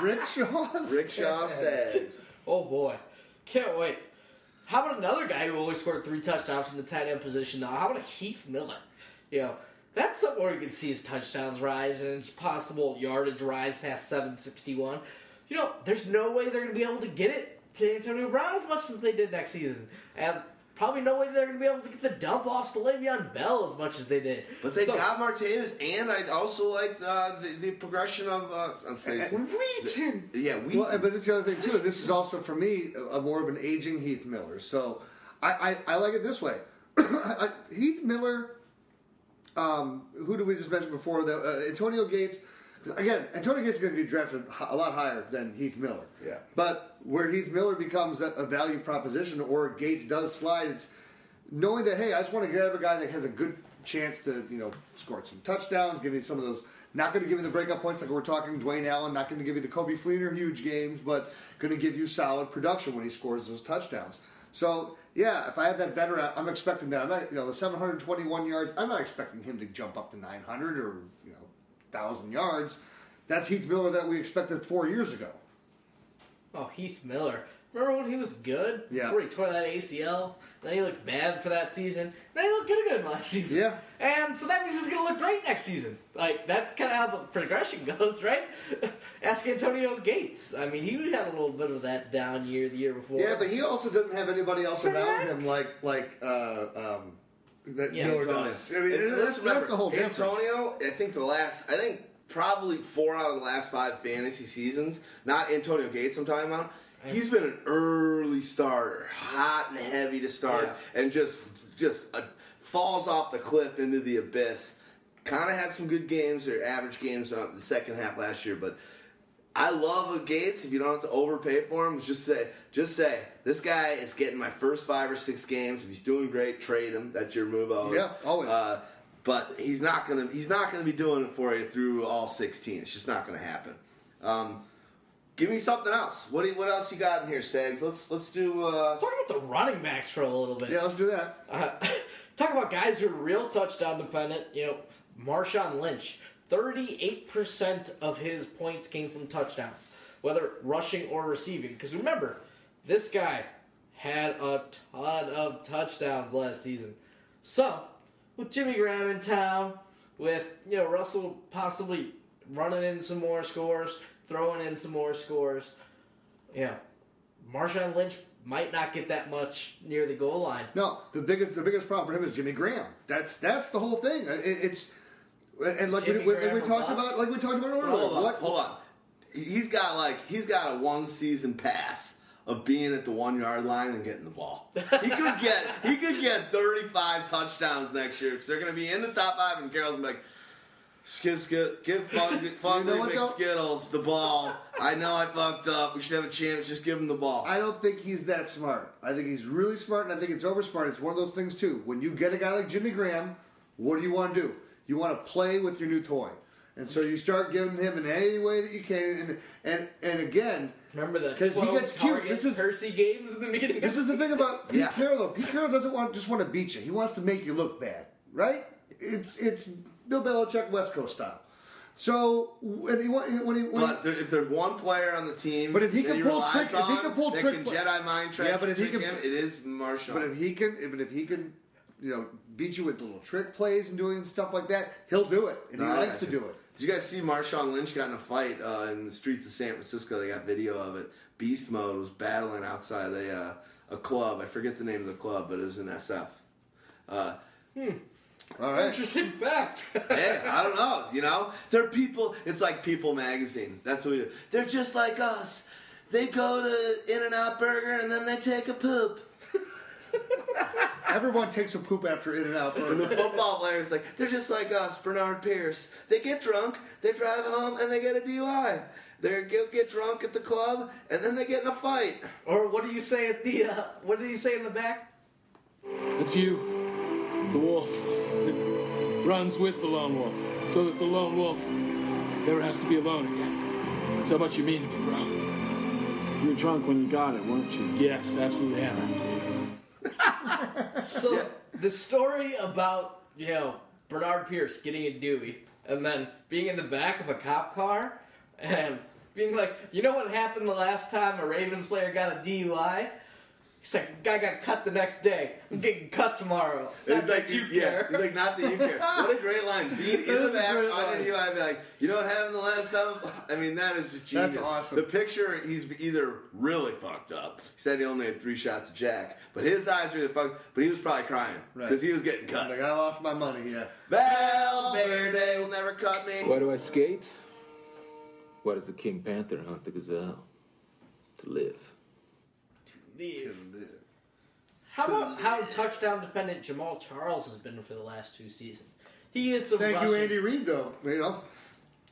Speaker 2: Rickshaws. [LAUGHS]
Speaker 1: Rickshaw Stags.
Speaker 3: Oh boy, can't wait. How about another guy who only scored three touchdowns from the tight end position? Now, how about a Heath Miller? You know, that's something where you can see his touchdowns rise and his possible yardage rise past seven sixty one. You know, there's no way they're going to be able to get it to Antonio Brown as much as they did next season, and probably no way they're going to be able to get the dump offs to Le'Veon Bell as much as they did.
Speaker 1: But they
Speaker 3: So-
Speaker 1: got Martavis, and I also like uh, the, the progression of. Uh, I'm facing-
Speaker 3: Wheaton.
Speaker 1: yeah, we.
Speaker 2: Well, but that's the other thing too. This is also for me a, a more of an aging Heath Miller. So I, I, I like it this way. [COUGHS] Heath Miller. Um, who did we just mention before? The, uh, Antonio Gates. Again, Antonio Gates is going to be drafted a lot higher than Heath Miller.
Speaker 1: Yeah.
Speaker 2: But where Heath Miller becomes a, value proposition, or Gates does slide, it's knowing that hey, I just want to grab a guy that has a good chance to you know score some touchdowns, give me some of those. Not going to give you the breakup points like we're talking Dwayne Allen. Not going to give you the Coby Fleener huge games, but going to give you solid production when he scores those touchdowns. So yeah, if I have that veteran, I'm expecting that. I'm not you know the 721 yards. I'm not expecting him to jump up to 900 or you know thousand yards. That's Heath Miller that we expected four years ago.
Speaker 3: Oh, Heath Miller. Remember when he was good?
Speaker 2: Yeah.
Speaker 3: Before he tore that ACL? Then he looked bad for that season. Then he looked good again last [LAUGHS] season.
Speaker 2: Yeah.
Speaker 3: And so that means he's going to look great next season. Like, that's kind of how the progression [LAUGHS] goes, right? [LAUGHS] Ask Antonio Gates. I mean, he had a little bit of that down year the year before.
Speaker 2: Yeah, but he also doesn't have anybody else around him like like uh, um, that
Speaker 3: Yeah,
Speaker 2: Miller
Speaker 1: Antonio.
Speaker 2: does. I mean,
Speaker 1: And
Speaker 2: that's,
Speaker 1: let's
Speaker 2: that's
Speaker 1: remember,
Speaker 2: the whole difference.
Speaker 1: Antonio, I think the last, I think probably four out of the last five fantasy seasons, not Antonio Gates I'm talking about, he's been an early starter, hot and heavy to start, and just just uh, falls off the cliff into the abyss. Kind of had some good games or average games on the second half last year, but I love a Gates. If you don't have to overpay for him, just say, just say, this guy is getting my first five or six games. If he's doing great, trade him. That's your move always.
Speaker 2: Yeah, always.
Speaker 1: Uh, but he's not gonna, he's not gonna be doing it for you through all 16. It's just not gonna happen. Um, give me something else. What do you, what else you got in here, Stags? Let's let's do. Uh,
Speaker 3: Let's talk about the running backs for a little bit.
Speaker 2: Yeah, let's do that.
Speaker 3: Uh, [LAUGHS] talk about guys who are real touchdown dependent. You know, Marshawn Lynch, thirty-eight percent of his points came from touchdowns, whether rushing or receiving. Because remember, this guy had a ton of touchdowns last season. So, with Jimmy Graham in town, with you know Russell possibly running in some more scores, throwing in some more scores, you know, Marshawn Lynch might not get that much near the goal line.
Speaker 2: No, the biggest the biggest problem for him is Jimmy Graham. That's that's the whole thing. It, it's and like we,
Speaker 3: Jimmy
Speaker 2: we,
Speaker 3: Graham
Speaker 2: we talked
Speaker 3: bust?
Speaker 2: about, like we talked about earlier.
Speaker 1: hold on,
Speaker 2: what,
Speaker 1: hold on. He's got like he's got a one season pass of being at the one yard line and getting the ball. He could [LAUGHS] get he could get thirty five touchdowns next year because they're going to be in the top five, and Carroll's gonna be like. Skip, skip, give Fung, Fungly [LAUGHS]
Speaker 2: know?
Speaker 1: McSkittles the ball. I know I fucked up. We should have a chance. Just give him the ball.
Speaker 2: I don't think he's that smart. I think he's really smart, and I think it's over smart. It's one of those things too. When you get a guy like Jimmy Graham, what do you want to do? You want to play with your new toy, and so you start giving him in any way that you can. And and and again,
Speaker 3: Remember the
Speaker 2: 'Cause he gets cute.
Speaker 3: target
Speaker 2: This is-
Speaker 3: Percy games in the beginning.
Speaker 2: This is the thing about [LAUGHS] Pete
Speaker 1: Yeah.
Speaker 2: Carroll. Though. Pete Carroll doesn't want just want to beat you. He wants to make you look bad, right? It's it's Bill Belichick West Coast style. So when he when he when he,
Speaker 1: But there, if there's one player on the team,
Speaker 2: But if he
Speaker 1: that
Speaker 2: can pull
Speaker 1: relies
Speaker 2: trick- if he can pull
Speaker 1: that
Speaker 2: trick
Speaker 1: can Jedi mind trick,
Speaker 2: Yeah, but if he can-
Speaker 1: him, it is Marshall.
Speaker 2: but if he can even if he can you know beat you with little trick plays and doing stuff like that, he'll do it, and he
Speaker 1: No, I
Speaker 2: likes to do it.
Speaker 1: Did you guys see Marshawn Lynch got in a fight uh, in the streets of San Francisco? They got video of it. Beast Mode was battling outside a uh, a club. I forget the name of the club, but it was in SF. Uh,
Speaker 2: All right.
Speaker 3: Interesting fact. [LAUGHS]
Speaker 1: hey, I don't know. You know, they're people. It's like People Magazine. That's what we do. They're just like us. They go to In and Out Burger and then they take a poop.
Speaker 2: Everyone takes a poop after In and Out.
Speaker 1: And the football players like they're just like us, Bernard Pierce. They get drunk, they drive home, and they get a DUI. They get, get drunk at the club, and then they get in a fight.
Speaker 3: or what do you say at the? Uh, what did he say in the back?
Speaker 8: It's you, the wolf, that runs with the lone wolf, so that the lone wolf never has to be alone again. That's how much you mean to me, bro.
Speaker 4: You were drunk when you got it, weren't you?
Speaker 8: Yes, absolutely, Hannah. [LAUGHS]
Speaker 3: So the story about you know Bernard Pierce getting a Dewey and then being in the back of a cop car and being like, you know what happened the last time a Ravens player got a DUI? He's like, guy got cut the next day. I'm getting cut tomorrow. Not
Speaker 1: It's like
Speaker 3: that you
Speaker 1: yeah,
Speaker 3: care.
Speaker 1: It's like not that you care. [LAUGHS] What a great line. Being in the
Speaker 3: is a
Speaker 1: back
Speaker 3: great
Speaker 1: on
Speaker 3: line.
Speaker 1: your DUI, be like, you know what happened the last time? [LAUGHS] I mean, that is just genius.
Speaker 2: That's awesome.
Speaker 1: The picture, he's either really fucked up. He said he only had three shots of Jack, but his eyes were really fucked. But he was probably crying
Speaker 2: Right.
Speaker 1: because he was getting cut.
Speaker 2: Like I lost my money. Yeah.
Speaker 1: Valverde oh, will never cut me.
Speaker 8: Why do I skate? Why does the King Panther hunt the gazelle? To live.
Speaker 3: Leave. How about how touchdown dependent Jamaal Charles has been for the last two seasons? He gets some
Speaker 2: Thank
Speaker 3: rushing.
Speaker 2: you, Andy Reid. Though you oh. know.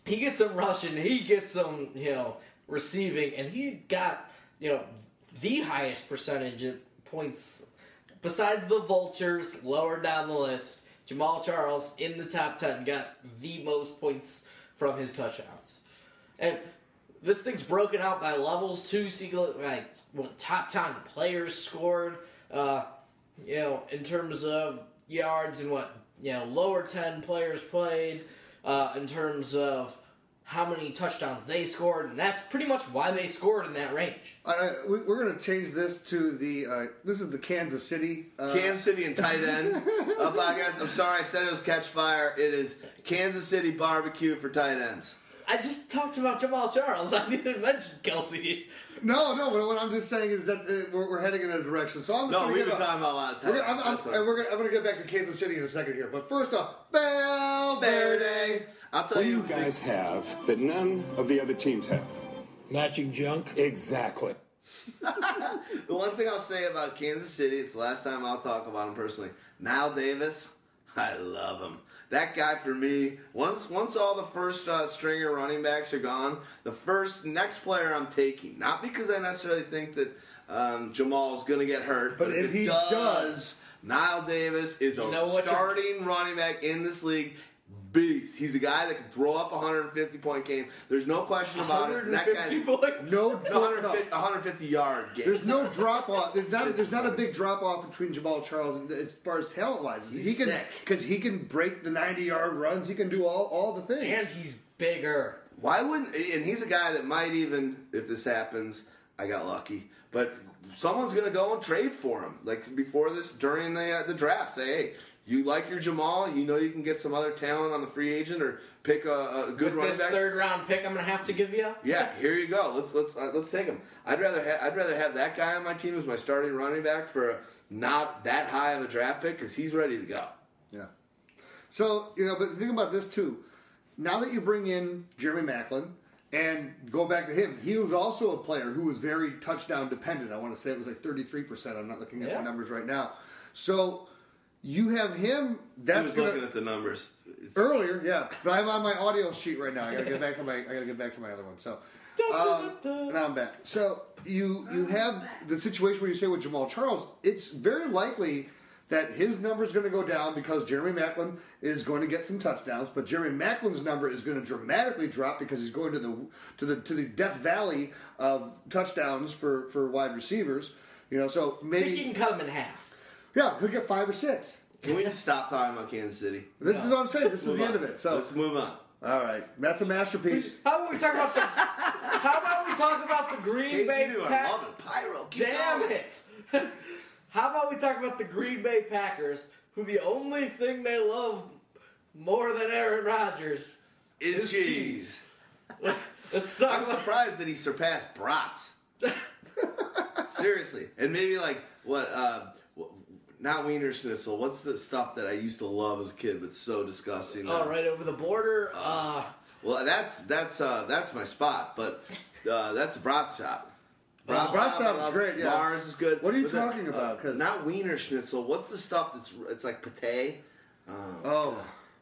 Speaker 3: he gets some rushing, he gets some, you know, receiving, and he got, you know, the highest percentage of points besides the vultures lower down the list. Jamaal Charles in the top 10 got the most points from his touchdowns. And this thing's broken out by levels too. See, like what top 10 players scored, uh, you know, in terms of yards and what, you know, lower 10 players played, uh, in terms of how many touchdowns they scored, and that's pretty much why they scored in that range.
Speaker 2: I, I, we, we're going to change this to the. Uh, this is the Kansas City. Uh,
Speaker 1: Kansas City and tight end uh, [LAUGHS] podcast. I'm sorry, I said it was catch fire. It is Kansas City barbecue for tight ends.
Speaker 3: I just talked about Jamaal Charles. [LAUGHS] I didn't mention Kelce.
Speaker 2: No, no. What, what I'm just saying is that uh, we're, we're heading in a direction. So I'm just
Speaker 1: No,
Speaker 2: going to
Speaker 1: we've been
Speaker 2: a,
Speaker 1: talking about a lot of tight
Speaker 2: We're gonna, I'm, I'm, and
Speaker 1: I'm
Speaker 2: we're gonna, I'm going to get back to Kansas City in a second here. But first off,
Speaker 1: Verde.
Speaker 2: Valverde.
Speaker 1: I'll tell
Speaker 5: What do
Speaker 1: you,
Speaker 5: you guys have that none of the other teams have?
Speaker 8: Matching junk?
Speaker 5: Exactly. [LAUGHS]
Speaker 1: the one thing I'll say about Kansas City, it's the last time I'll talk about him personally. Now Davis, I love him. That guy for me. Once once all the first uh, stringer running backs are gone, the first next player I'm taking, not because I necessarily think that um, Jamaal's going to get hurt,
Speaker 2: But if
Speaker 1: it
Speaker 2: he does-
Speaker 1: Knile Davis is a
Speaker 3: You know
Speaker 1: starting running back in this league. Beast. He's a guy that can throw up a 150 point game. There's no question about it. That
Speaker 3: 150
Speaker 1: guy's
Speaker 3: points.
Speaker 2: No,
Speaker 1: no, [LAUGHS]
Speaker 2: no,
Speaker 1: 150, 150 yard game.
Speaker 2: There's no drop off. There's not. There's not a big drop off between Jamaal Charles and as far as talent wise.
Speaker 1: He's
Speaker 2: he can
Speaker 1: sick.
Speaker 2: because he can break the 90 yard runs. He can do all all the things.
Speaker 3: And he's bigger.
Speaker 1: Why wouldn't? And he's a guy that might even, if this happens, I got lucky. But someone's going to go and trade for him, like before this, during the uh, the draft. Say, hey, you like your Jamaal? You know you can get some other talent on the free agent, or pick a, a good
Speaker 3: With
Speaker 1: running
Speaker 3: this
Speaker 1: back.
Speaker 3: third round pick, I'm gonna have to give you.
Speaker 1: Yeah, here you go. Let's let's uh, let's take him. I'd rather ha- I'd rather have that guy on my team as my starting running back for a, not that high of a draft pick because he's ready to go.
Speaker 2: Yeah. So you know, but think about this too, now that you bring in Jeremy Maclin and go back to him, he was also a player who was very touchdown dependent. I want to say it was like thirty three percent. I'm not looking at
Speaker 3: Yeah.
Speaker 2: the numbers right now. So you have him.
Speaker 1: I
Speaker 2: That's
Speaker 1: was
Speaker 2: gonna
Speaker 1: looking at the numbers. It's-
Speaker 2: earlier, yeah. But I'm on my audio sheet right now. I gotta get back to my. I gotta get back to my other one. So. Um, now I'm back. So you you have the situation where you say with Jamaal Charles, it's very likely that his number is going to go down because Jeremy Maclin is going to get some touchdowns, but Jeremy Maclin's number is going to dramatically drop because he's going to the to the to the Death Valley of touchdowns for for wide receivers. You know, so
Speaker 3: I think you can cut him in half.
Speaker 2: Yeah, he'll get five or six.
Speaker 1: Can we just stop talking about Kansas City?
Speaker 2: This is what I'm saying. This is
Speaker 1: Move
Speaker 2: the end of it. So
Speaker 1: let's move on.
Speaker 2: all right, that's a masterpiece.
Speaker 3: How about we talk about the? how about we talk about the Green Bay
Speaker 1: KCB, I
Speaker 3: Pack-
Speaker 1: love it. Pyro, keep
Speaker 3: Damn
Speaker 1: going.
Speaker 3: it! [LAUGHS] how about we talk about the Green Bay Packers, who the only thing they love more than Aaron Rodgers
Speaker 1: Is
Speaker 3: is
Speaker 1: cheese.
Speaker 3: Let's [LAUGHS] talk
Speaker 1: I'm
Speaker 3: about.
Speaker 1: surprised that he surpassed Brats. [LAUGHS] Seriously, and maybe like what? Uh, wh- not Wiener Schnitzel. What's the stuff that I used to love as a kid, but so disgusting?
Speaker 3: Oh,
Speaker 1: now?
Speaker 3: right over the border. Uh,
Speaker 1: Well, that's that's uh, that's my spot, but [LAUGHS] uh, that's Brat's shop.
Speaker 3: Uh,
Speaker 2: Brat's shop is great, yeah.
Speaker 1: Mars is good.
Speaker 2: What are you
Speaker 1: But then,
Speaker 2: talking about? 'Cause-
Speaker 1: not Wiener Schnitzel. What's the stuff that's it's like pate?
Speaker 2: Oh.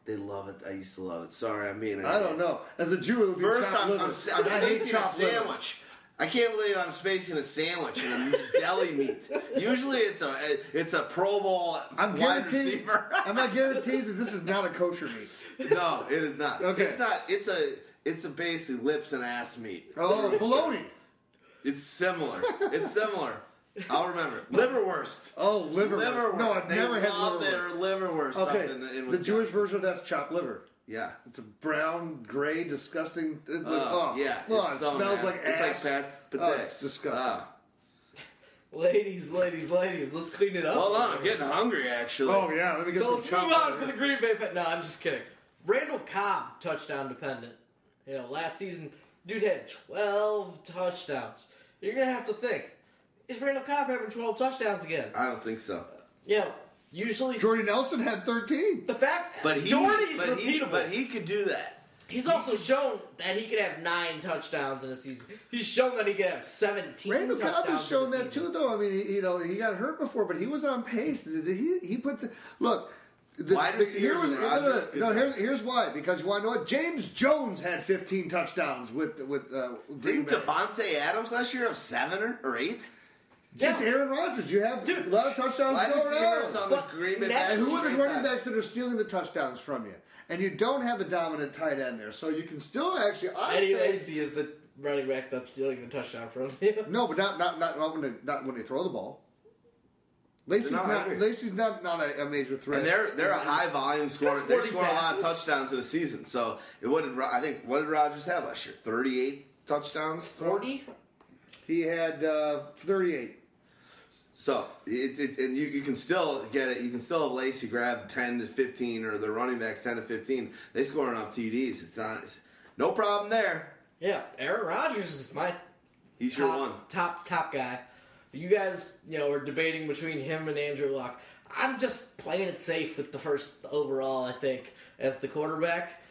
Speaker 1: They love it. I used to love it. Sorry, I mean
Speaker 2: I don't know. As a Jew, it would be
Speaker 1: First,
Speaker 2: chopped
Speaker 1: I'm,
Speaker 2: liver.
Speaker 1: I'm, I'm
Speaker 2: I hate
Speaker 1: spacing a
Speaker 2: chopped liver.
Speaker 1: sandwich. I can't believe I'm spacing a sandwich in a [LAUGHS] deli meat. Usually, it's a it's a Pro Bowl
Speaker 2: I'm
Speaker 1: wide
Speaker 2: guaranteed.
Speaker 1: receiver. [LAUGHS]
Speaker 2: I'm not guaranteed that this is not a kosher meat.
Speaker 1: no, it is not.
Speaker 2: Okay.
Speaker 1: It's not. It's a it's a basically lips and ass meat.
Speaker 2: Oh, bologna.
Speaker 1: It's similar. It's similar. I'll remember. Liverwurst.
Speaker 2: Oh, liver.
Speaker 1: Liverwurst.
Speaker 2: No, I've
Speaker 1: They
Speaker 2: never had
Speaker 1: love
Speaker 2: liver.
Speaker 1: their liverwurst
Speaker 2: Okay,
Speaker 1: in, in
Speaker 2: the Jewish version of that's chopped liver.
Speaker 1: Yeah.
Speaker 2: It's a brown, gray, disgusting. It's like,
Speaker 1: Uh,
Speaker 2: oh,
Speaker 1: yeah.
Speaker 2: oh,
Speaker 1: it's
Speaker 2: it
Speaker 1: so
Speaker 2: smells
Speaker 1: nasty.
Speaker 2: like
Speaker 1: It's like pat, pate.
Speaker 2: Oh, it's disgusting.
Speaker 1: Ah. [LAUGHS]
Speaker 3: ladies, ladies, ladies, let's clean it up.
Speaker 1: Hold on, I'm getting hungry actually.
Speaker 2: oh yeah, let me get
Speaker 3: So
Speaker 2: some
Speaker 3: let's
Speaker 2: chopped
Speaker 3: move on for the Green Bay. Pa- no, I'm just kidding. Randall Cobb touchdown dependent. You know, last season, dude had 12 touchdowns. You're gonna have to think: Is Randall Cobb having 12 touchdowns again?
Speaker 1: I don't think so.
Speaker 3: You know, usually
Speaker 2: Jordy Nelson had 13.
Speaker 3: the fact
Speaker 1: But he,
Speaker 3: Jordy's
Speaker 1: but he,
Speaker 3: repeatable.
Speaker 1: but he could do that.
Speaker 3: He's also shown that he could have nine touchdowns in a season. He's shown that he could have 17
Speaker 2: Randall
Speaker 3: touchdowns.
Speaker 2: Cobb has shown
Speaker 3: in a
Speaker 2: that
Speaker 3: season.
Speaker 2: too, though. I mean, he, you know, he got hurt before, but he was on pace. He he put the, look. The,
Speaker 1: Wide
Speaker 2: the- here
Speaker 1: receivers
Speaker 2: was,
Speaker 1: and
Speaker 2: no, no,
Speaker 1: Rodgers,
Speaker 2: no,
Speaker 1: good
Speaker 2: here's, here's why. Because you want to know what? James Jones had 15 touchdowns with with uh, Green
Speaker 1: Didn't
Speaker 2: Bay.
Speaker 1: Davante Adams last year have seven or, or eight?
Speaker 2: It's Aaron Rodgers. You have
Speaker 3: Dude,
Speaker 2: a lot of touchdowns
Speaker 1: Wide
Speaker 2: going
Speaker 1: receivers
Speaker 2: on.
Speaker 1: on the
Speaker 3: But
Speaker 1: Green Bay
Speaker 3: next-
Speaker 2: And who are the running backs that are stealing the touchdowns from you? And you don't have the dominant tight end there, so you can still actually. I'd
Speaker 3: Eddie
Speaker 2: say,
Speaker 3: Lacy is the running back that's stealing the touchdown from you. [LAUGHS]
Speaker 2: no, but not not not, not when they not when they throw the ball. Lacy's
Speaker 1: No, I
Speaker 2: not
Speaker 1: agree.
Speaker 2: Lacy's not not a, a major threat.
Speaker 1: And they're they're a high volume scorer. They
Speaker 3: 40
Speaker 1: score a lot of touchdowns in a season. So it what did Ro- I think what did Rodgers have last year? Thirty eight touchdowns.
Speaker 3: 40?
Speaker 2: he had uh, 38.
Speaker 1: So it, it and you, you can still get it. You can still have Lacy grab ten to fifteen, or the running backs ten to fifteen. They score enough TDs. It's not it's, no problem there.
Speaker 3: Yeah, Aaron Rodgers is my
Speaker 1: He's your
Speaker 3: top,
Speaker 1: one.
Speaker 3: top top guy. You guys, you know, are debating between him and Andrew Luck. I'm just playing it safe with the first overall. I think as the quarterback,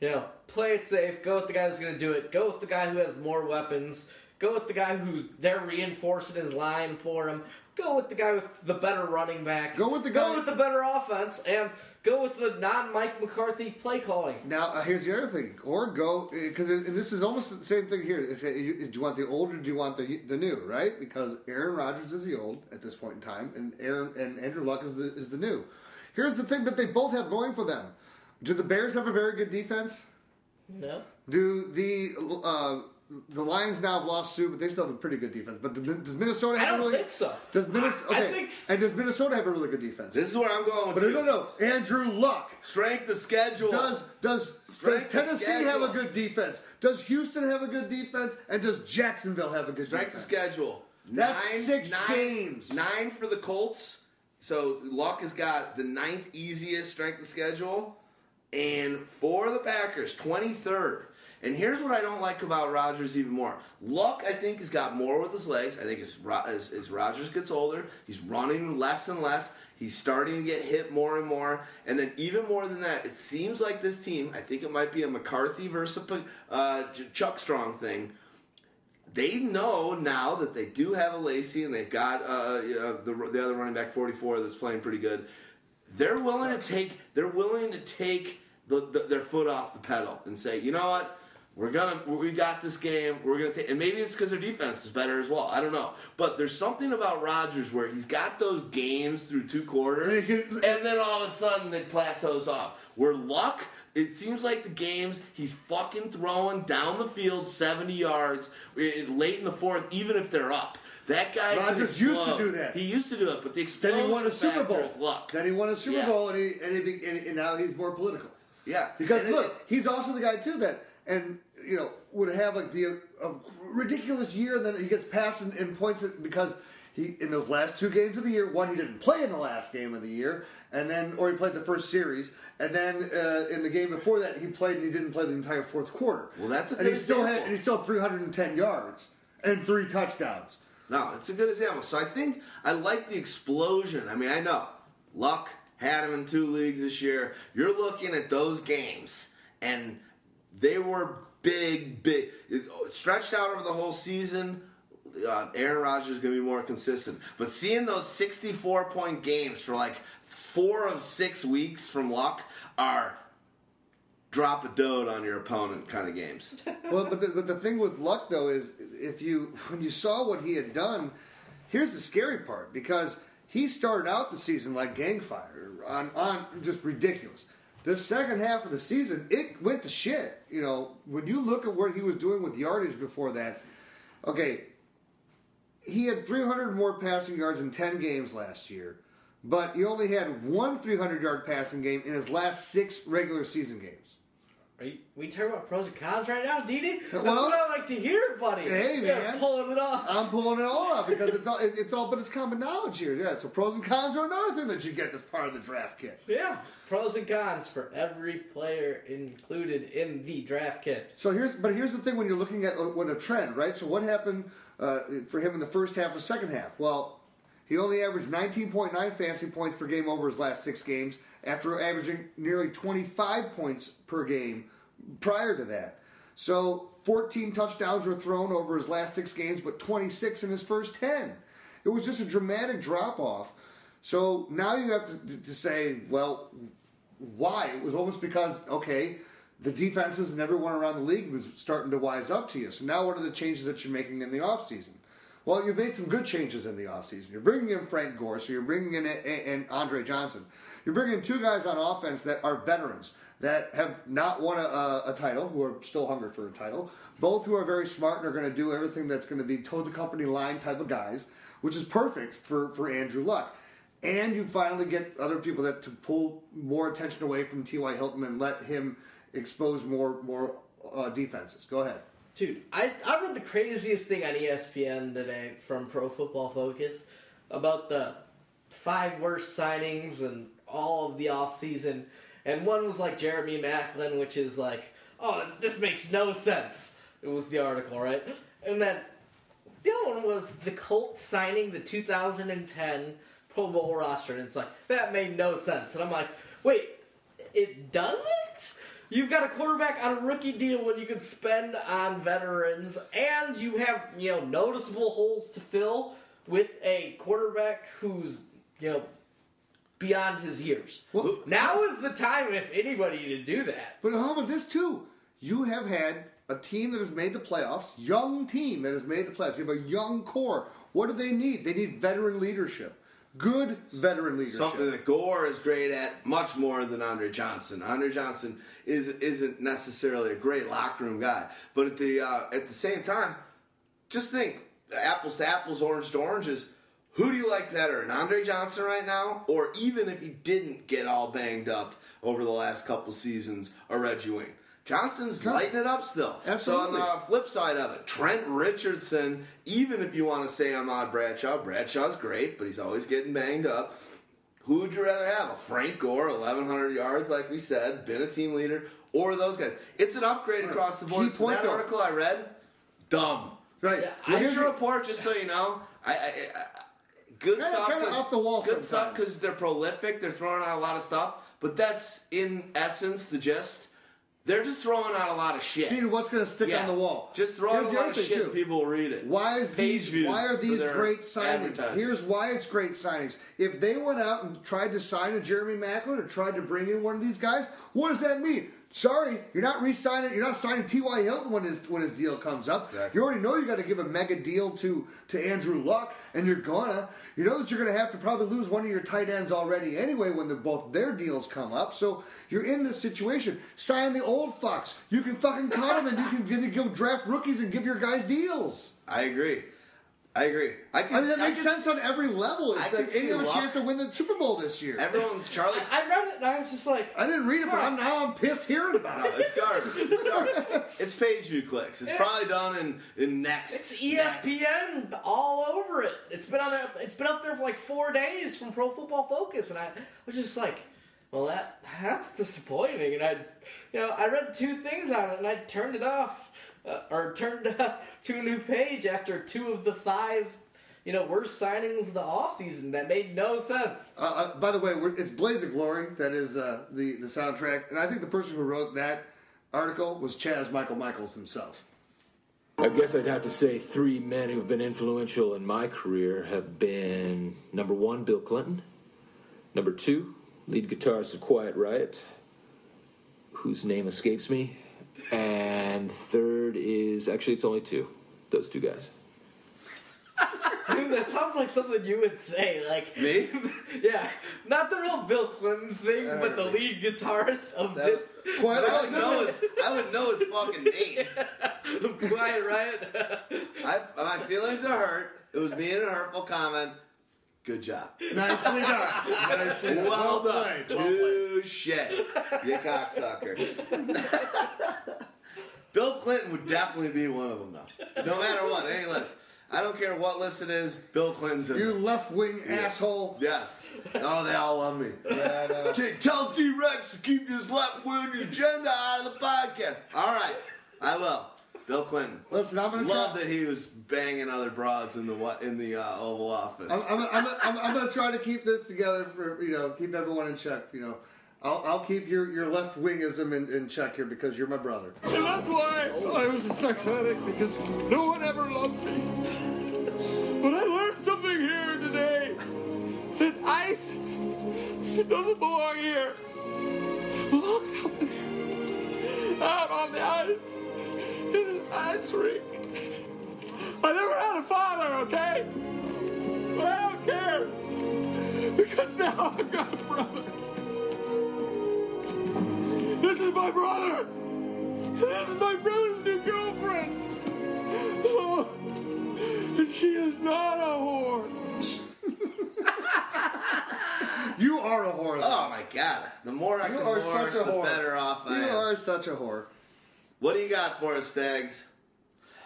Speaker 3: you know, play it safe. Go with the guy who's going to do it. Go with the guy who has more weapons. Go with the guy who's they're reinforcing his line for him. Go with the guy with the better running back.
Speaker 2: Go with the
Speaker 3: Go with the better offense, and go with the non Mike McCarthy play calling.
Speaker 2: Now, uh, here's the other thing. Or go, because this is almost the same thing here. Uh, you- Do you want the old or do you want the the new, right? Because Aaron Rodgers is the old at this point in time, and Aaron and Andrew Luck is the, is the new. Here's the thing that they both have going for them. Do the Bears have a very good defense?
Speaker 3: No.
Speaker 2: Do the uh, the Lions now have lost Suh, but they still have a pretty good defense. But does Minnesota Have really I
Speaker 3: don't
Speaker 2: a really?
Speaker 3: think so.
Speaker 2: Does Minnesota?
Speaker 3: I- I
Speaker 2: Okay.
Speaker 3: think s-
Speaker 2: and does Minnesota have a really good defense?
Speaker 1: This is where I'm going with
Speaker 2: but
Speaker 1: you.
Speaker 2: no, no, no. Andrew Luck.
Speaker 1: Strength of schedule.
Speaker 2: Does does does
Speaker 1: Strength of
Speaker 2: Tennessee have a good defense? Does Houston have a good defense? And does Jacksonville have a good
Speaker 1: Strength of
Speaker 2: defense?
Speaker 1: schedule.
Speaker 2: That's six games.
Speaker 1: Nine for the Colts. So Luck has got the ninth easiest strength of schedule, and for the Packers, twenty third. And here's what I don't like about Rodgers even more. Luck, I think, has got more with his legs. I think as, as, as Rodgers gets older, he's running less and less. He's starting to get hit more and more. And then even more than that, it seems like this team, I think it might be a McCarthy versus uh, Chuck Strong thing they know now that they do have a Lacy and they've got uh, uh, the the other running back 44 that's playing pretty good. They're willing to take they're willing to take the, the, their foot off the pedal and say, you know what, we're gonna we got this game. We're gonna take and maybe it's because their defense is better as well. I don't know, but there's something about Rodgers where he's got those games through two quarters, and then all of a sudden it plateaus off. Where Luck. It seems like the games he's fucking throwing down the field 70 yards eh, late in the fourth, even if they're up. That guy
Speaker 2: Rodgers used to do that.
Speaker 1: He used to do it, but the
Speaker 2: Then he won a Super Bowl.
Speaker 1: luck.
Speaker 2: Then he won a Super
Speaker 1: Yeah.
Speaker 2: Bowl, and he and, he, and, and now he's more political.
Speaker 1: Yeah,
Speaker 2: Because
Speaker 1: And
Speaker 2: look, he's also the guy too that and you know would have like the a ridiculous year, and then he gets passed in, in points because he in those last two games of the year, one he didn't play in the last game of the year, and then or he played the first series, and then uh, in the game before that he played and he didn't play the entire fourth quarter.
Speaker 1: Well, that's a good and
Speaker 2: he still had and he still had 310 yards and three touchdowns.
Speaker 1: No, it's a good example. So I think I like the explosion. I mean, I know Luck had him in two leagues this year. You're looking at those games, and they were big, big, stretched out over the whole season. Uh, Aaron Rodgers is going to be more consistent, but seeing those 64 point games for like four of six weeks from Luck are drop a dode on your opponent kind of games. [LAUGHS]
Speaker 2: well, but the, but the thing with Luck though is if you when you saw what he had done, here's the scary part because he started out the season like gangfire on on just ridiculous. The second half of the season, it went to shit. You know, when you look at what he was doing with yardage before that, okay, he had 300 more passing yards in 10 games last year, but he only had one 300 yard passing game in his last six regular season games.
Speaker 3: Are you, we talking about pros and cons right now, Didi? That's
Speaker 2: Well-
Speaker 3: what I like to hear, buddy.
Speaker 2: Hey,
Speaker 3: Yeah,
Speaker 2: man.
Speaker 3: pulling it off.
Speaker 2: I'm pulling it all up because it's all it- it's all but it's common knowledge here. Yeah, so pros and cons are another thing that you get as part of the draft kit.
Speaker 3: Yeah, pros and cons for every player included in the draft kit.
Speaker 2: So here's but here's the thing when you're looking at what a trend, right? So what happened uh, for him in the first half or second half? Well, he only averaged 19.9 fantasy points per game over his last six games after averaging nearly 25 points per game prior to that. So 14 touchdowns were thrown over his last six games, but 26 in his first 10. It was just a dramatic drop off. So now you have to, to say, well, why? It was almost because, okay, the defenses and everyone around the league was starting to wise up to you. So now what are the changes that you're making in the offseason? Well, you've made some good changes in the offseason. You're bringing in Frank Gore, so you're bringing in a, and Andre Johnson. You're bringing in two guys on offense that are veterans that have not won a, a, title, who are still hungry for a title. Both who are very smart and are going to do everything that's going to be toe the company line type of guys, which is perfect for, for Andrew Luck. And you finally get other people that to pull more attention away from T.Y. Hilton and let him expose more more uh, defenses. Go ahead.
Speaker 3: Dude, I, I read the craziest thing on ESPN today from Pro Football Focus about the five worst signings and all of the off season, And one was like Jeremy Maclin, which is like, oh, this makes no sense. It was the article, right? And then the other one was the Colts signing the 2010 Pro Bowl roster. And it's like, that made no sense. And I'm like, wait, it doesn't? You've got a quarterback on a rookie deal when you can spend on veterans, and you have you know noticeable holes to fill with a quarterback who's you know beyond his years.
Speaker 2: Well-
Speaker 3: now is the time, if anybody, to do that.
Speaker 2: But how about this too? You have had a team that has made the playoffs, young team that has made the playoffs. You have a young core. What do they need? They need veteran leadership. Good veteran leadership.
Speaker 1: Something that Gore is great at much more than Andre Johnson. Andre Johnson is isn't necessarily a great locker room guy, but at the uh, at the same time, just think apples to apples, orange to oranges. Who do you like better, an Andre Johnson right now, or even if he didn't get all banged up over the last couple seasons, a Reggie Wayne? Johnson's
Speaker 2: Yeah.
Speaker 1: lighting it up still.
Speaker 2: Absolutely.
Speaker 1: So on the flip side of it, Trent Richardson, even if you want to say Ahmad Bradshaw, Bradshaw's great, but he's always getting banged up. Who would you rather have? A Frank Gore, 1,100 yards, like we said, been a team leader, or those guys? It's an upgrade across the board. So that
Speaker 2: though.
Speaker 1: article I read, dumb.
Speaker 2: right.
Speaker 3: Yeah,
Speaker 2: here's your-
Speaker 1: report, just so you know, I good
Speaker 2: Kinda-
Speaker 1: stuff.
Speaker 2: kinda
Speaker 1: 'cause-
Speaker 2: off the wall
Speaker 1: Good stuff because they're prolific. They're throwing out a lot of stuff, but that's in essence the gist. They're just throwing out a lot of shit.
Speaker 2: See what's going to stick
Speaker 1: Yeah.
Speaker 2: on the wall.
Speaker 1: Just throw out a lot of shit.
Speaker 2: too.
Speaker 1: People will read it.
Speaker 2: Why is
Speaker 1: Page
Speaker 2: these? Why are these great signings? Here's why it's great signings. If they went out and tried to sign a Jeremy Maclin or tried to bring in one of these guys, what does that mean? Sorry, you're not re-signing. You're not signing T.Y. Hilton when his when his deal comes up.
Speaker 1: Exactly.
Speaker 2: You already know you got to give a mega deal to to Andrew Luck, and you're gonna. You know that you're gonna have to probably lose one of your tight ends already anyway when the, both their deals come up. So you're in this situation. Sign the old fucks. You can fucking cut them, and you can, you can go draft rookies and give your guys deals.
Speaker 1: I agree. I agree. I, can,
Speaker 2: I mean, that makes
Speaker 1: can-
Speaker 2: sense on every level.
Speaker 1: I
Speaker 2: It's
Speaker 1: could
Speaker 2: like any
Speaker 1: see
Speaker 2: other chance to win the Super Bowl this year.
Speaker 1: Everyone's [LAUGHS] Charlie.
Speaker 3: I read it and I was just like,
Speaker 2: I didn't read it, but I'm now I'm pissed hearing about
Speaker 1: No,
Speaker 2: it.
Speaker 1: it's garbage. It's [LAUGHS] garbage. it's page view clicks. It's
Speaker 3: Yeah.
Speaker 1: probably done in in next.
Speaker 3: It's ESPN all over it. It's been on. there- It's been up there for like four days from Pro Football Focus, and I was just like, "Well, that that's disappointing." And I, you know, I read two things on it, and I turned it off, uh, or turned [LAUGHS] uh, to a new page after two of the five, you know, worst signings of the offseason that made no sense.
Speaker 2: Uh, uh, by the way, we're, it's Blades of Glory that is uh, the the soundtrack, and I think the person who wrote that article was Chaz Michael Michaels himself.
Speaker 8: I guess I'd have to say three men who've been influential in my career have been number one, Bill Clinton, number two, lead guitarist of Quiet Riot, whose name escapes me, and third is actually it's only two, those two guys.
Speaker 3: Dude, that sounds like something you would say, like
Speaker 1: Me? [LAUGHS]
Speaker 3: yeah, not the real Bill Clinton thing, uh, but the lead guitarist of
Speaker 1: That-
Speaker 3: this
Speaker 2: Quiet
Speaker 1: I would
Speaker 2: Riot.
Speaker 1: know his. I would know his fucking name. [LAUGHS]
Speaker 3: Quiet Riot.
Speaker 1: I, my feelings are hurt. It was being a hurtful comment. Good job. [LAUGHS]
Speaker 2: Nicely done. Nicely done.
Speaker 1: Well, done.
Speaker 2: played. Well.
Speaker 1: Touche. You cocksucker. [LAUGHS] Bill Clinton would definitely be one of them, though. No matter what, any list. I don't care what list it is. Bill Clinton's in
Speaker 2: You left wing asshole.
Speaker 1: Yes. Oh, they all love me.
Speaker 2: Yeah, I know. [LAUGHS]
Speaker 1: T- Tell T Rex to keep this left wing agenda out of the podcast. All right, I will. Bill Clinton.
Speaker 2: Listen, I'm gonna
Speaker 1: Love
Speaker 2: try.
Speaker 1: that he was banging other broads in the in the uh, Oval Office.
Speaker 2: I'm, I'm, I'm, I'm, I'm gonna try to keep this together for you know keep everyone in check. You know, I'll, I'll keep your, your left wingism in, in check here because you're my brother.
Speaker 5: And that's why I was a sex addict, because no one ever loved me. But I learned something here today. That ice it doesn't belong here. It belongs out there. Out on the ice. In an ice. I never had a father, okay? But I don't care. Because now I've got a brother. This is my brother. This is my brother's new girlfriend. Oh, and she is not a whore. [LAUGHS]
Speaker 2: You are a whore.
Speaker 1: oh my god! The more I
Speaker 2: You
Speaker 1: can
Speaker 2: are
Speaker 1: more,
Speaker 2: such a
Speaker 1: the
Speaker 2: whore.
Speaker 1: better off I
Speaker 2: you
Speaker 1: am.
Speaker 2: are such a whore.
Speaker 1: What do you got for us, Stags?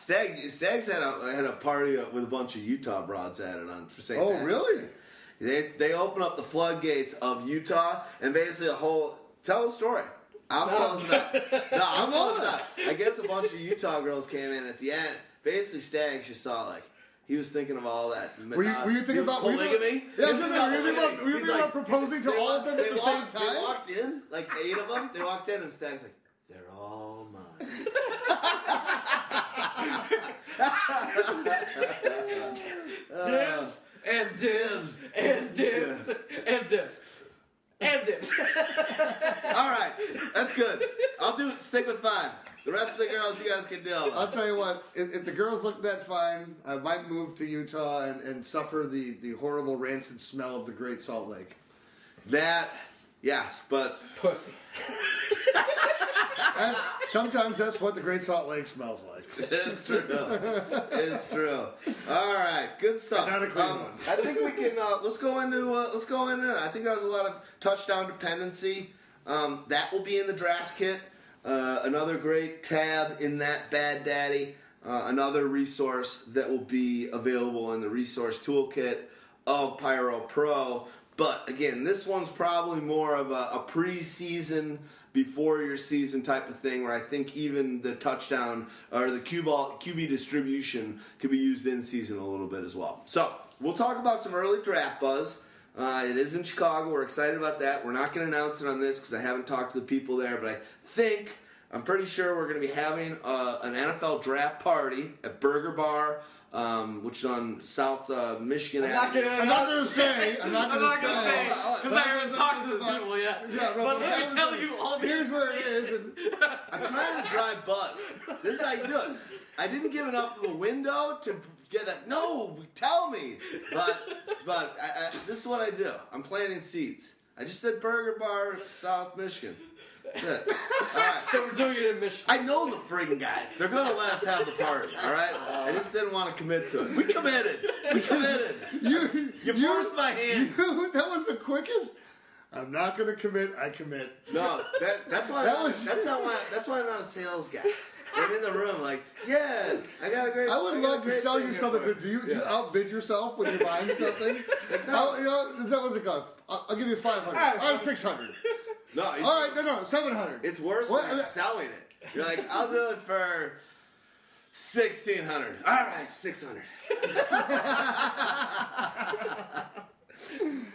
Speaker 1: Stag, Stags had a had a party with a bunch of Utah broads at it on for St.
Speaker 2: Oh,
Speaker 1: Patrick's
Speaker 2: really?
Speaker 1: Day. They they open up the floodgates of Utah and basically a whole tell a story. I'm closing up. No, I'm closing up. I guess a bunch of Utah girls came in at the end. Basically, Stags just saw like he was thinking of all that.
Speaker 2: Were you, were you thinking about were you
Speaker 1: polygamy?
Speaker 2: thinking- Yeah, I was
Speaker 1: He
Speaker 2: gonna say, were you thinking about, were you thinking
Speaker 1: like-
Speaker 2: about proposing to all of them at
Speaker 1: they
Speaker 2: the same
Speaker 1: time? They walked in, like eight of them. They walked in, and Stag's like,
Speaker 3: Dibs and dibs and dibs and dibs and dibs.
Speaker 1: All right, that's good. I'll do stick with five. The rest of the girls, you guys can deal
Speaker 2: I'll tell you what, if, if the girls look that fine, I might move to Utah and, and suffer the, the horrible rancid smell of the Great Salt Lake.
Speaker 1: That, yes, but
Speaker 3: Pussy. [LAUGHS]
Speaker 2: That's, sometimes that's what the Great Salt Lake smells like.
Speaker 1: it's true. It's true. All right, good stuff.
Speaker 2: Not a clean
Speaker 1: Um,
Speaker 2: one.
Speaker 1: I think we can. Uh, let's go into. Uh, let's go into. I think that was a lot of touchdown dependency. Um, that will be in the draft kit. Uh, another great tab in that Bad Daddy. Uh, another resource that will be available in the resource toolkit of Pyro Pro. But again, this one's probably more of a, a preseason, before your season type of thing, where I think even the touchdown or the QB, QB distribution could be used in season a little bit as well. So we'll talk about some early draft buzz. Uh, it is in Chicago. We're excited about that. We're not going to announce it on this because I haven't talked to the people there, but I think I'm pretty sure we're going to be having uh, an NFL draft party at Burger Bar, um, which is on South uh, Michigan
Speaker 3: I'm not
Speaker 1: Avenue.
Speaker 3: gonna
Speaker 2: I'm not going to say. I'm not going
Speaker 3: not
Speaker 2: to
Speaker 3: gonna say because I haven't talked to the people yet.
Speaker 2: Yeah,
Speaker 3: but let me tell you all the
Speaker 2: Here's where it is. And
Speaker 1: I'm trying to drive buzz. This is how you do it. I didn't give enough of a window to get that. No, tell me. But but I, I, this is what I do. I'm planting seeds. I just said Burger Bar, South Michigan. That's it.
Speaker 3: So we're doing it in Michigan.
Speaker 1: I know the friggin' guys. They're gonna let us have the party. All right. I just didn't want to commit to it. We committed. We committed.
Speaker 2: you,
Speaker 1: You forced my hand.
Speaker 2: you- that was the quickest. I'm not going to commit. I commit.
Speaker 1: No, that, that's why.
Speaker 2: That
Speaker 1: I'm not,
Speaker 2: was-
Speaker 1: that's not why. That's why I'm not a sales guy. I'm in the room like, yeah, I got a great.
Speaker 2: I would
Speaker 1: got a
Speaker 2: love to sell you something, but do you, do you outbid yourself when you're buying something? [LAUGHS] I'll, you know, is that what's it cost? I'll, I'll give you 500.
Speaker 3: right,
Speaker 2: All right, 600.
Speaker 1: No, it's,
Speaker 2: All right, no, no, 700.
Speaker 1: it's worse
Speaker 2: What?
Speaker 1: when you're selling it. You're like, I'll do it for sixteen hundred. All right, six hundred. [LAUGHS]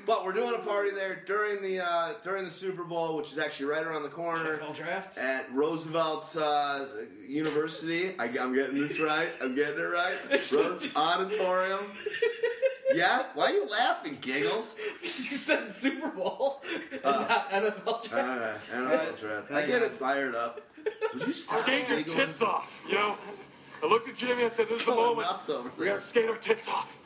Speaker 1: but we're doing a party there during the uh, during the Super Bowl, which is actually right around the corner.
Speaker 3: NFL draft.
Speaker 1: At Roosevelt uh, University, I, I'm getting this right. I'm getting it right. [LAUGHS] Rose [LAUGHS] Auditorium. Yeah, why are you laughing, giggles? [LAUGHS]
Speaker 3: you said Super Bowl and uh, not NFL draft.
Speaker 1: Uh, right, NFL draft. I get it fired up. Would you stop
Speaker 5: Skate your
Speaker 1: giggling?
Speaker 5: tits off, you know? I looked at Jimmy and said, this is the
Speaker 1: Going
Speaker 5: moment.
Speaker 1: nuts over
Speaker 5: We
Speaker 1: there.
Speaker 5: gotta skate our tits off.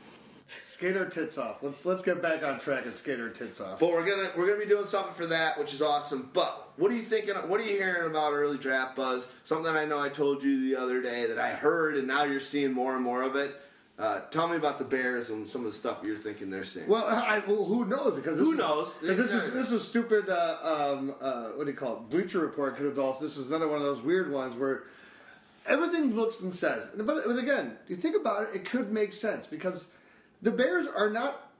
Speaker 2: Skate our tits off. Let's let's get back on track and skate our tits off.
Speaker 1: But we're gonna we're gonna be doing something for that, which is awesome. But what are you thinking? What are you hearing about early draft buzz? Something I know I told you the other day that I heard, and now you're seeing more and more of it. Uh, tell me about the Bears and some of the stuff you're thinking they're seeing.
Speaker 2: Well, I, well, who knows? Because this
Speaker 1: Who knows?
Speaker 2: Because this is this is stupid. Uh, um, uh, what do you call it? Bleacher Report could have also. This is another one of those weird ones where everything looks and says. But, but again, you think about it, it could make sense because the Bears are not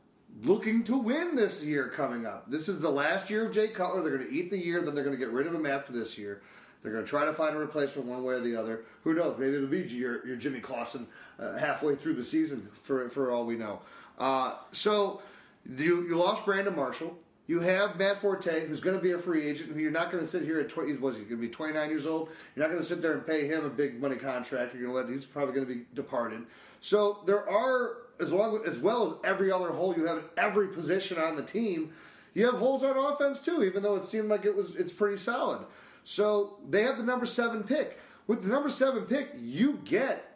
Speaker 2: looking to win this year coming up. This is the last year of Jay Cutler. They're going to eat the year, then they're going to get rid of him after this year. They're going to try to find a replacement one way or the other. Who knows? Maybe it'll be your, your Jimmy Clausen uh, halfway through the season, for for all we know. Uh, so you you lost Brandon Marshall. You have Matt Forte, who's going to be a free agent, who you're not going to sit here at 20. Was he going to be 29 years old? You're not going to sit there and pay him a big money contract. You're going to let. He's probably going to be departed. So there are as long as well as every other hole you have in every position on the team. You have holes on offense too, even though it seemed like it was it's pretty solid. So they have the number seven pick. With the number seven pick, you get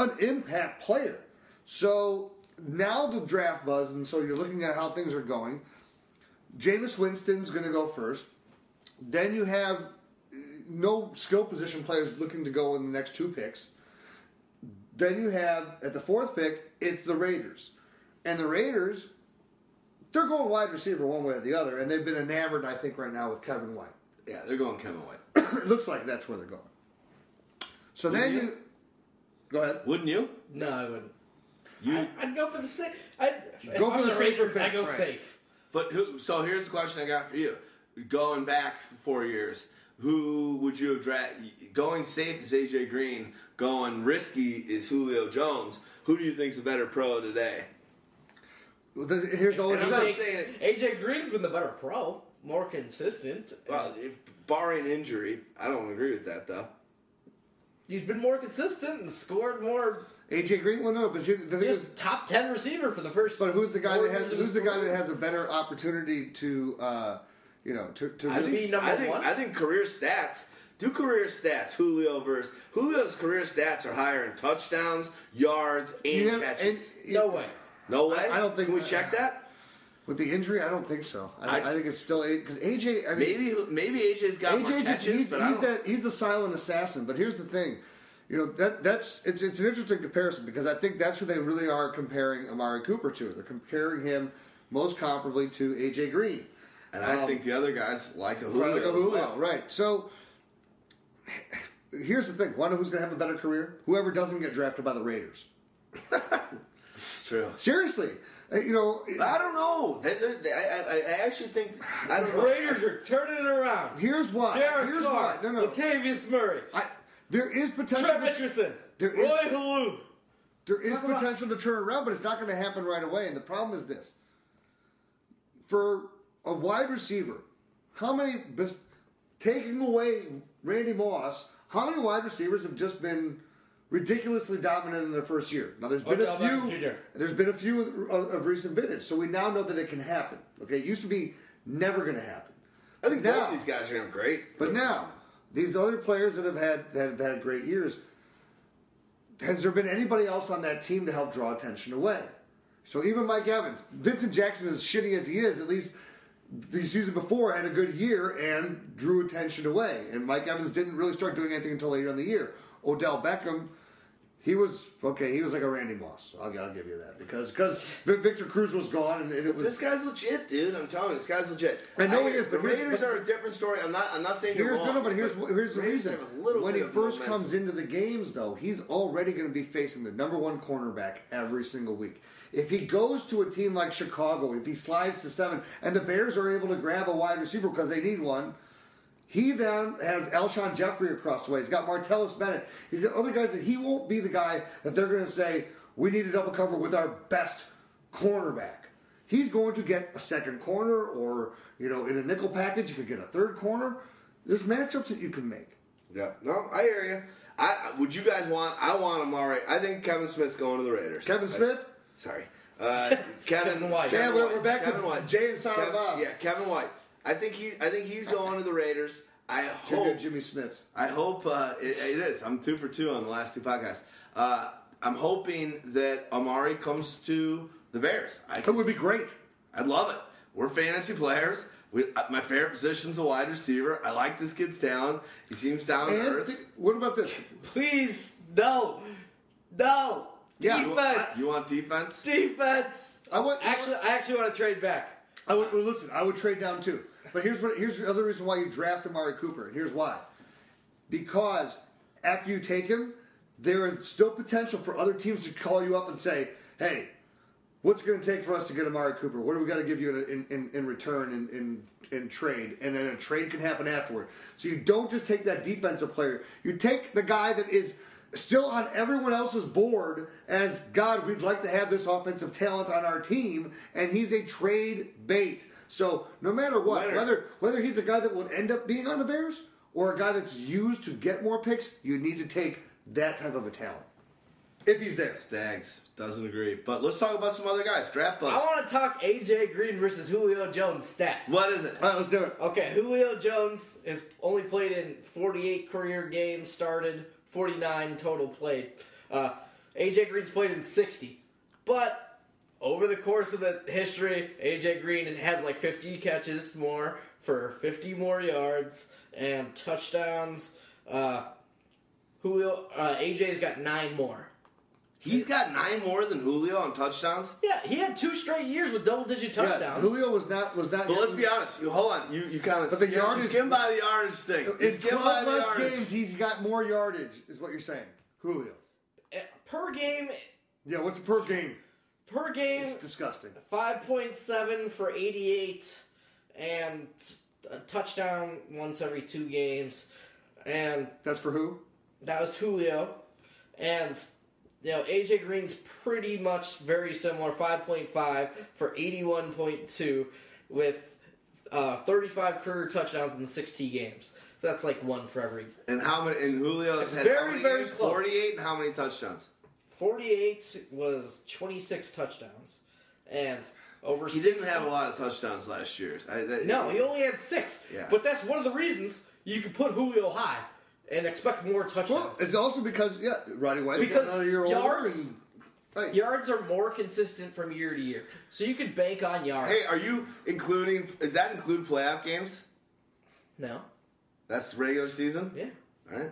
Speaker 2: an impact player. So now the draft buzz, and so you're looking at how things are going. Jameis Winston's going to go first. Then you have uh, no skill position players looking to go in the next two picks. Then you have at the fourth pick, it's the Raiders, and the Raiders, they're going wide receiver one way or the other, and they've been enamored, I think, right now with Kevin White.
Speaker 1: yeah, they're going Kevin White. [COUGHS]
Speaker 2: it looks like that's where they're going. So then
Speaker 1: you?
Speaker 2: you go ahead.
Speaker 1: Wouldn't you?
Speaker 3: No, I wouldn't.
Speaker 1: You.
Speaker 3: I'd go for the safe. I'd,
Speaker 2: Go for the safer
Speaker 3: Raiders, I go
Speaker 2: right.
Speaker 3: safe.
Speaker 1: But who? So here's the question I got for you. Going back four years, who would you have drafted? Going safe is AJ Green. Going risky is Julio Jones. Who do you think's a better pro today?
Speaker 2: Well, the- Here's always
Speaker 1: And I'm not
Speaker 3: AJ,
Speaker 1: saying-
Speaker 3: AJ Green's been the better pro, more consistent.
Speaker 1: Well, if barring injury, I don't agree with that though.
Speaker 3: He's been more consistent and scored more.
Speaker 2: AJ Green. Well, no, but see, the thing is,
Speaker 9: Just top ten receiver for the first.
Speaker 2: but who's the guy that has who's
Speaker 9: his
Speaker 2: the guy that has a better opportunity to, uh, you know, to to,
Speaker 1: I
Speaker 9: To
Speaker 2: to-
Speaker 9: be
Speaker 1: think,
Speaker 9: number
Speaker 1: I think,
Speaker 9: one?
Speaker 1: I think career stats. Do career stats. Julio versus Julio's career stats are higher in touchdowns, yards, and
Speaker 2: have-
Speaker 1: catches.
Speaker 2: and-
Speaker 9: No way.
Speaker 1: no way.
Speaker 2: I don't think-
Speaker 1: Can we check that?
Speaker 2: With the injury. I don't think so. I,
Speaker 1: I-
Speaker 2: I, think it's still because AJ. I mean,
Speaker 1: Maybe maybe AJ's got more
Speaker 2: AJ just
Speaker 1: catches,
Speaker 2: he's,
Speaker 1: but I
Speaker 2: he's that he's the silent assassin. But here's the thing, you know that that's it's it's an interesting comparison because I think that's who they really are comparing Amari Cooper to. They're comparing him most comparably to AJ Green.
Speaker 1: And I
Speaker 2: Um,
Speaker 1: think the other guys like a Julio.
Speaker 2: Right, like a Julio,
Speaker 1: well.
Speaker 2: right? So [SIGHS] here's the thing: know who's going to have a better career? Whoever doesn't get drafted by the Raiders. [LAUGHS]
Speaker 1: It's true.
Speaker 2: Seriously, Uh, you know.
Speaker 1: I don't know. They- they're- they- I, I, I actually think I don't
Speaker 3: The
Speaker 1: know.
Speaker 3: Raiders are turning it around.
Speaker 2: Here's why.
Speaker 3: Derek
Speaker 2: here's
Speaker 3: Carr,
Speaker 2: why. No, no.
Speaker 3: Latavius Murray,
Speaker 2: I, there is potential.
Speaker 3: Trev
Speaker 2: to-
Speaker 3: Richardson,
Speaker 2: there is-
Speaker 3: Roy Halou.
Speaker 2: There is
Speaker 3: Talk about-
Speaker 2: potential to turn around, but it's not going to happen right away. And the problem is this: for a wide receiver, how many taking away Randy Moss? How many wide receivers have just been ridiculously dominant in their first year? Now, there's been a few. There's been a few of, of recent vintage, so we now know that it can happen. Okay, it used to be never going to happen.
Speaker 1: I think
Speaker 2: Now-
Speaker 1: both these guys are gonna great.
Speaker 2: But now, these other players that have had that have had great years, has there been anybody else on that team to help draw attention away? So even Mike Evans, Vincent Jackson, as shitty as he is, at least the season before had a good year and drew attention away. And Mike Evans didn't really start doing anything until later in the year. Odell Beckham, he was okay. He was like a Randy Moss. I'll, I'll give you that because because Victor Cruz was gone and, and it was
Speaker 1: This guy's legit, dude. I'm telling you, this guy's legit.
Speaker 2: I know he is, but here's-
Speaker 1: Raiders
Speaker 2: but-
Speaker 1: are a different story. I'm not. I'm not saying
Speaker 2: Here's
Speaker 1: wrong.
Speaker 2: no, but here's here's the
Speaker 1: Raiders
Speaker 2: reason.
Speaker 1: have a little
Speaker 2: When he first comes into the games, though, he's already going to be facing the number one cornerback every single week. If he goes to a team like Chicago, if he slides to seven, and the Bears are able to grab a wide receiver because they need one, he then has Alshon Jeffery across the way. He's got Martellus Bennett. He's got other guys that he won't be the guy that they're going to say we need to double cover with our best cornerback. He's going to get a second corner, or you know, in a nickel package, you could get a third corner. There's matchups that you can make.
Speaker 1: Yeah. No, I hear you. I would you guys want? I want him already. I think Kevin Smith's going to the Raiders.
Speaker 2: Kevin Smith.
Speaker 1: Sorry. Uh, [LAUGHS] Kevin
Speaker 3: Kevin White.
Speaker 2: Yeah,
Speaker 1: Kevin
Speaker 2: we're-
Speaker 1: White.
Speaker 2: we're back to
Speaker 1: Kevin White.
Speaker 2: Jay and Silent
Speaker 1: Kevin-
Speaker 2: Bob.
Speaker 1: Yeah, Kevin White. I think he. I think he's going to the Raiders. I
Speaker 2: Jimmy,
Speaker 1: hope.
Speaker 2: Jimmy Smith's.
Speaker 1: I hope uh, it, it is. I'm two for two on the last two podcasts. Uh, I'm hoping that Amari comes to the Bears. I
Speaker 2: It would be great.
Speaker 1: I'd love it. We're fantasy players. We, uh, my favorite position's a wide receiver. I like this kid's talent. He seems down to
Speaker 2: And
Speaker 1: earth.
Speaker 2: th- what about this?
Speaker 3: Please, no, no.
Speaker 2: Yeah.
Speaker 1: You want-
Speaker 3: Defense.
Speaker 1: You want defense?
Speaker 3: Defense.
Speaker 2: I want.
Speaker 3: Actually, I actually want to trade back.
Speaker 2: I would well, listen. I would trade down too. But here's what. Here's the other reason why you draft Amari Cooper, and here's why. Because after you take him, there is still potential for other teams to call you up and say, "Hey, what's it going to take for us to get Amari Cooper? What do we got to give you in, in, in return in, in, in trade? And then a trade can happen afterward. So you don't just take that defensive player. You take the guy that is still on everyone else's board as God. We'd like to have this offensive talent on our team, and he's a trade bait. So no matter what,
Speaker 1: Winner.
Speaker 2: whether whether he's a guy that would end up being on the Bears or a guy that's used to get more picks, you need to take that type of a talent if he's there.
Speaker 1: Stags doesn't agree. But let's talk about some other guys. Draft
Speaker 3: I want to talk AJ Green versus Julio Jones stats.
Speaker 1: What is it?
Speaker 2: All right, let's do it.
Speaker 3: Okay, Julio Jones has only played in 48 career games, started 49 total played. Uh, AJ Green's played in 60. But over the course of the history, AJ Green has like 50 catches more for 50 more yards and touchdowns. Uh, Julio, uh, AJ's got nine more.
Speaker 1: He's got nine more than Julio on touchdowns.
Speaker 3: Yeah, he had two straight years with double digit
Speaker 2: Yeah,
Speaker 3: touchdowns.
Speaker 2: Julio was not was not.
Speaker 1: But let's be honest. You, hold on. You you kind of
Speaker 2: But the
Speaker 1: skim,
Speaker 2: yardage-
Speaker 1: you skim by the yardage thing. You
Speaker 2: In
Speaker 1: by
Speaker 2: twelve less games, he's got more yardage. Is what you're saying, Julio?
Speaker 3: Eh, per game,
Speaker 2: Yeah, what's per game?
Speaker 3: Per game,
Speaker 2: It's disgusting.
Speaker 3: 5.7 for 88 and a touchdown once every two games. And
Speaker 2: That's for who?
Speaker 3: that was Julio. And, you know, AJ Green's pretty much very similar 5.5 for 81.2 with uh, 35 career touchdowns in 60 games. So that's like one for every.
Speaker 1: And how many? And Julio's
Speaker 3: It's
Speaker 1: had
Speaker 3: very,
Speaker 1: many
Speaker 3: very
Speaker 1: games?
Speaker 3: close.
Speaker 1: Forty-eight. And how many touchdowns?
Speaker 3: 48 was 26 touchdowns, and over.
Speaker 1: He didn't have a lot of touchdowns last year. I, that,
Speaker 3: No, he only had six.
Speaker 1: Yeah.
Speaker 3: But that's one of the reasons you can put Julio high and expect more touchdowns.
Speaker 2: Well, it's also because yeah, Roddy White's
Speaker 3: Because
Speaker 2: getting another year older,
Speaker 3: yards-
Speaker 2: and right.
Speaker 3: yards are more consistent from year to year, so you can bank on yards.
Speaker 1: Hey, are you including? Does that include playoff games?
Speaker 3: no,
Speaker 1: That's regular season.
Speaker 3: yeah.
Speaker 1: All right.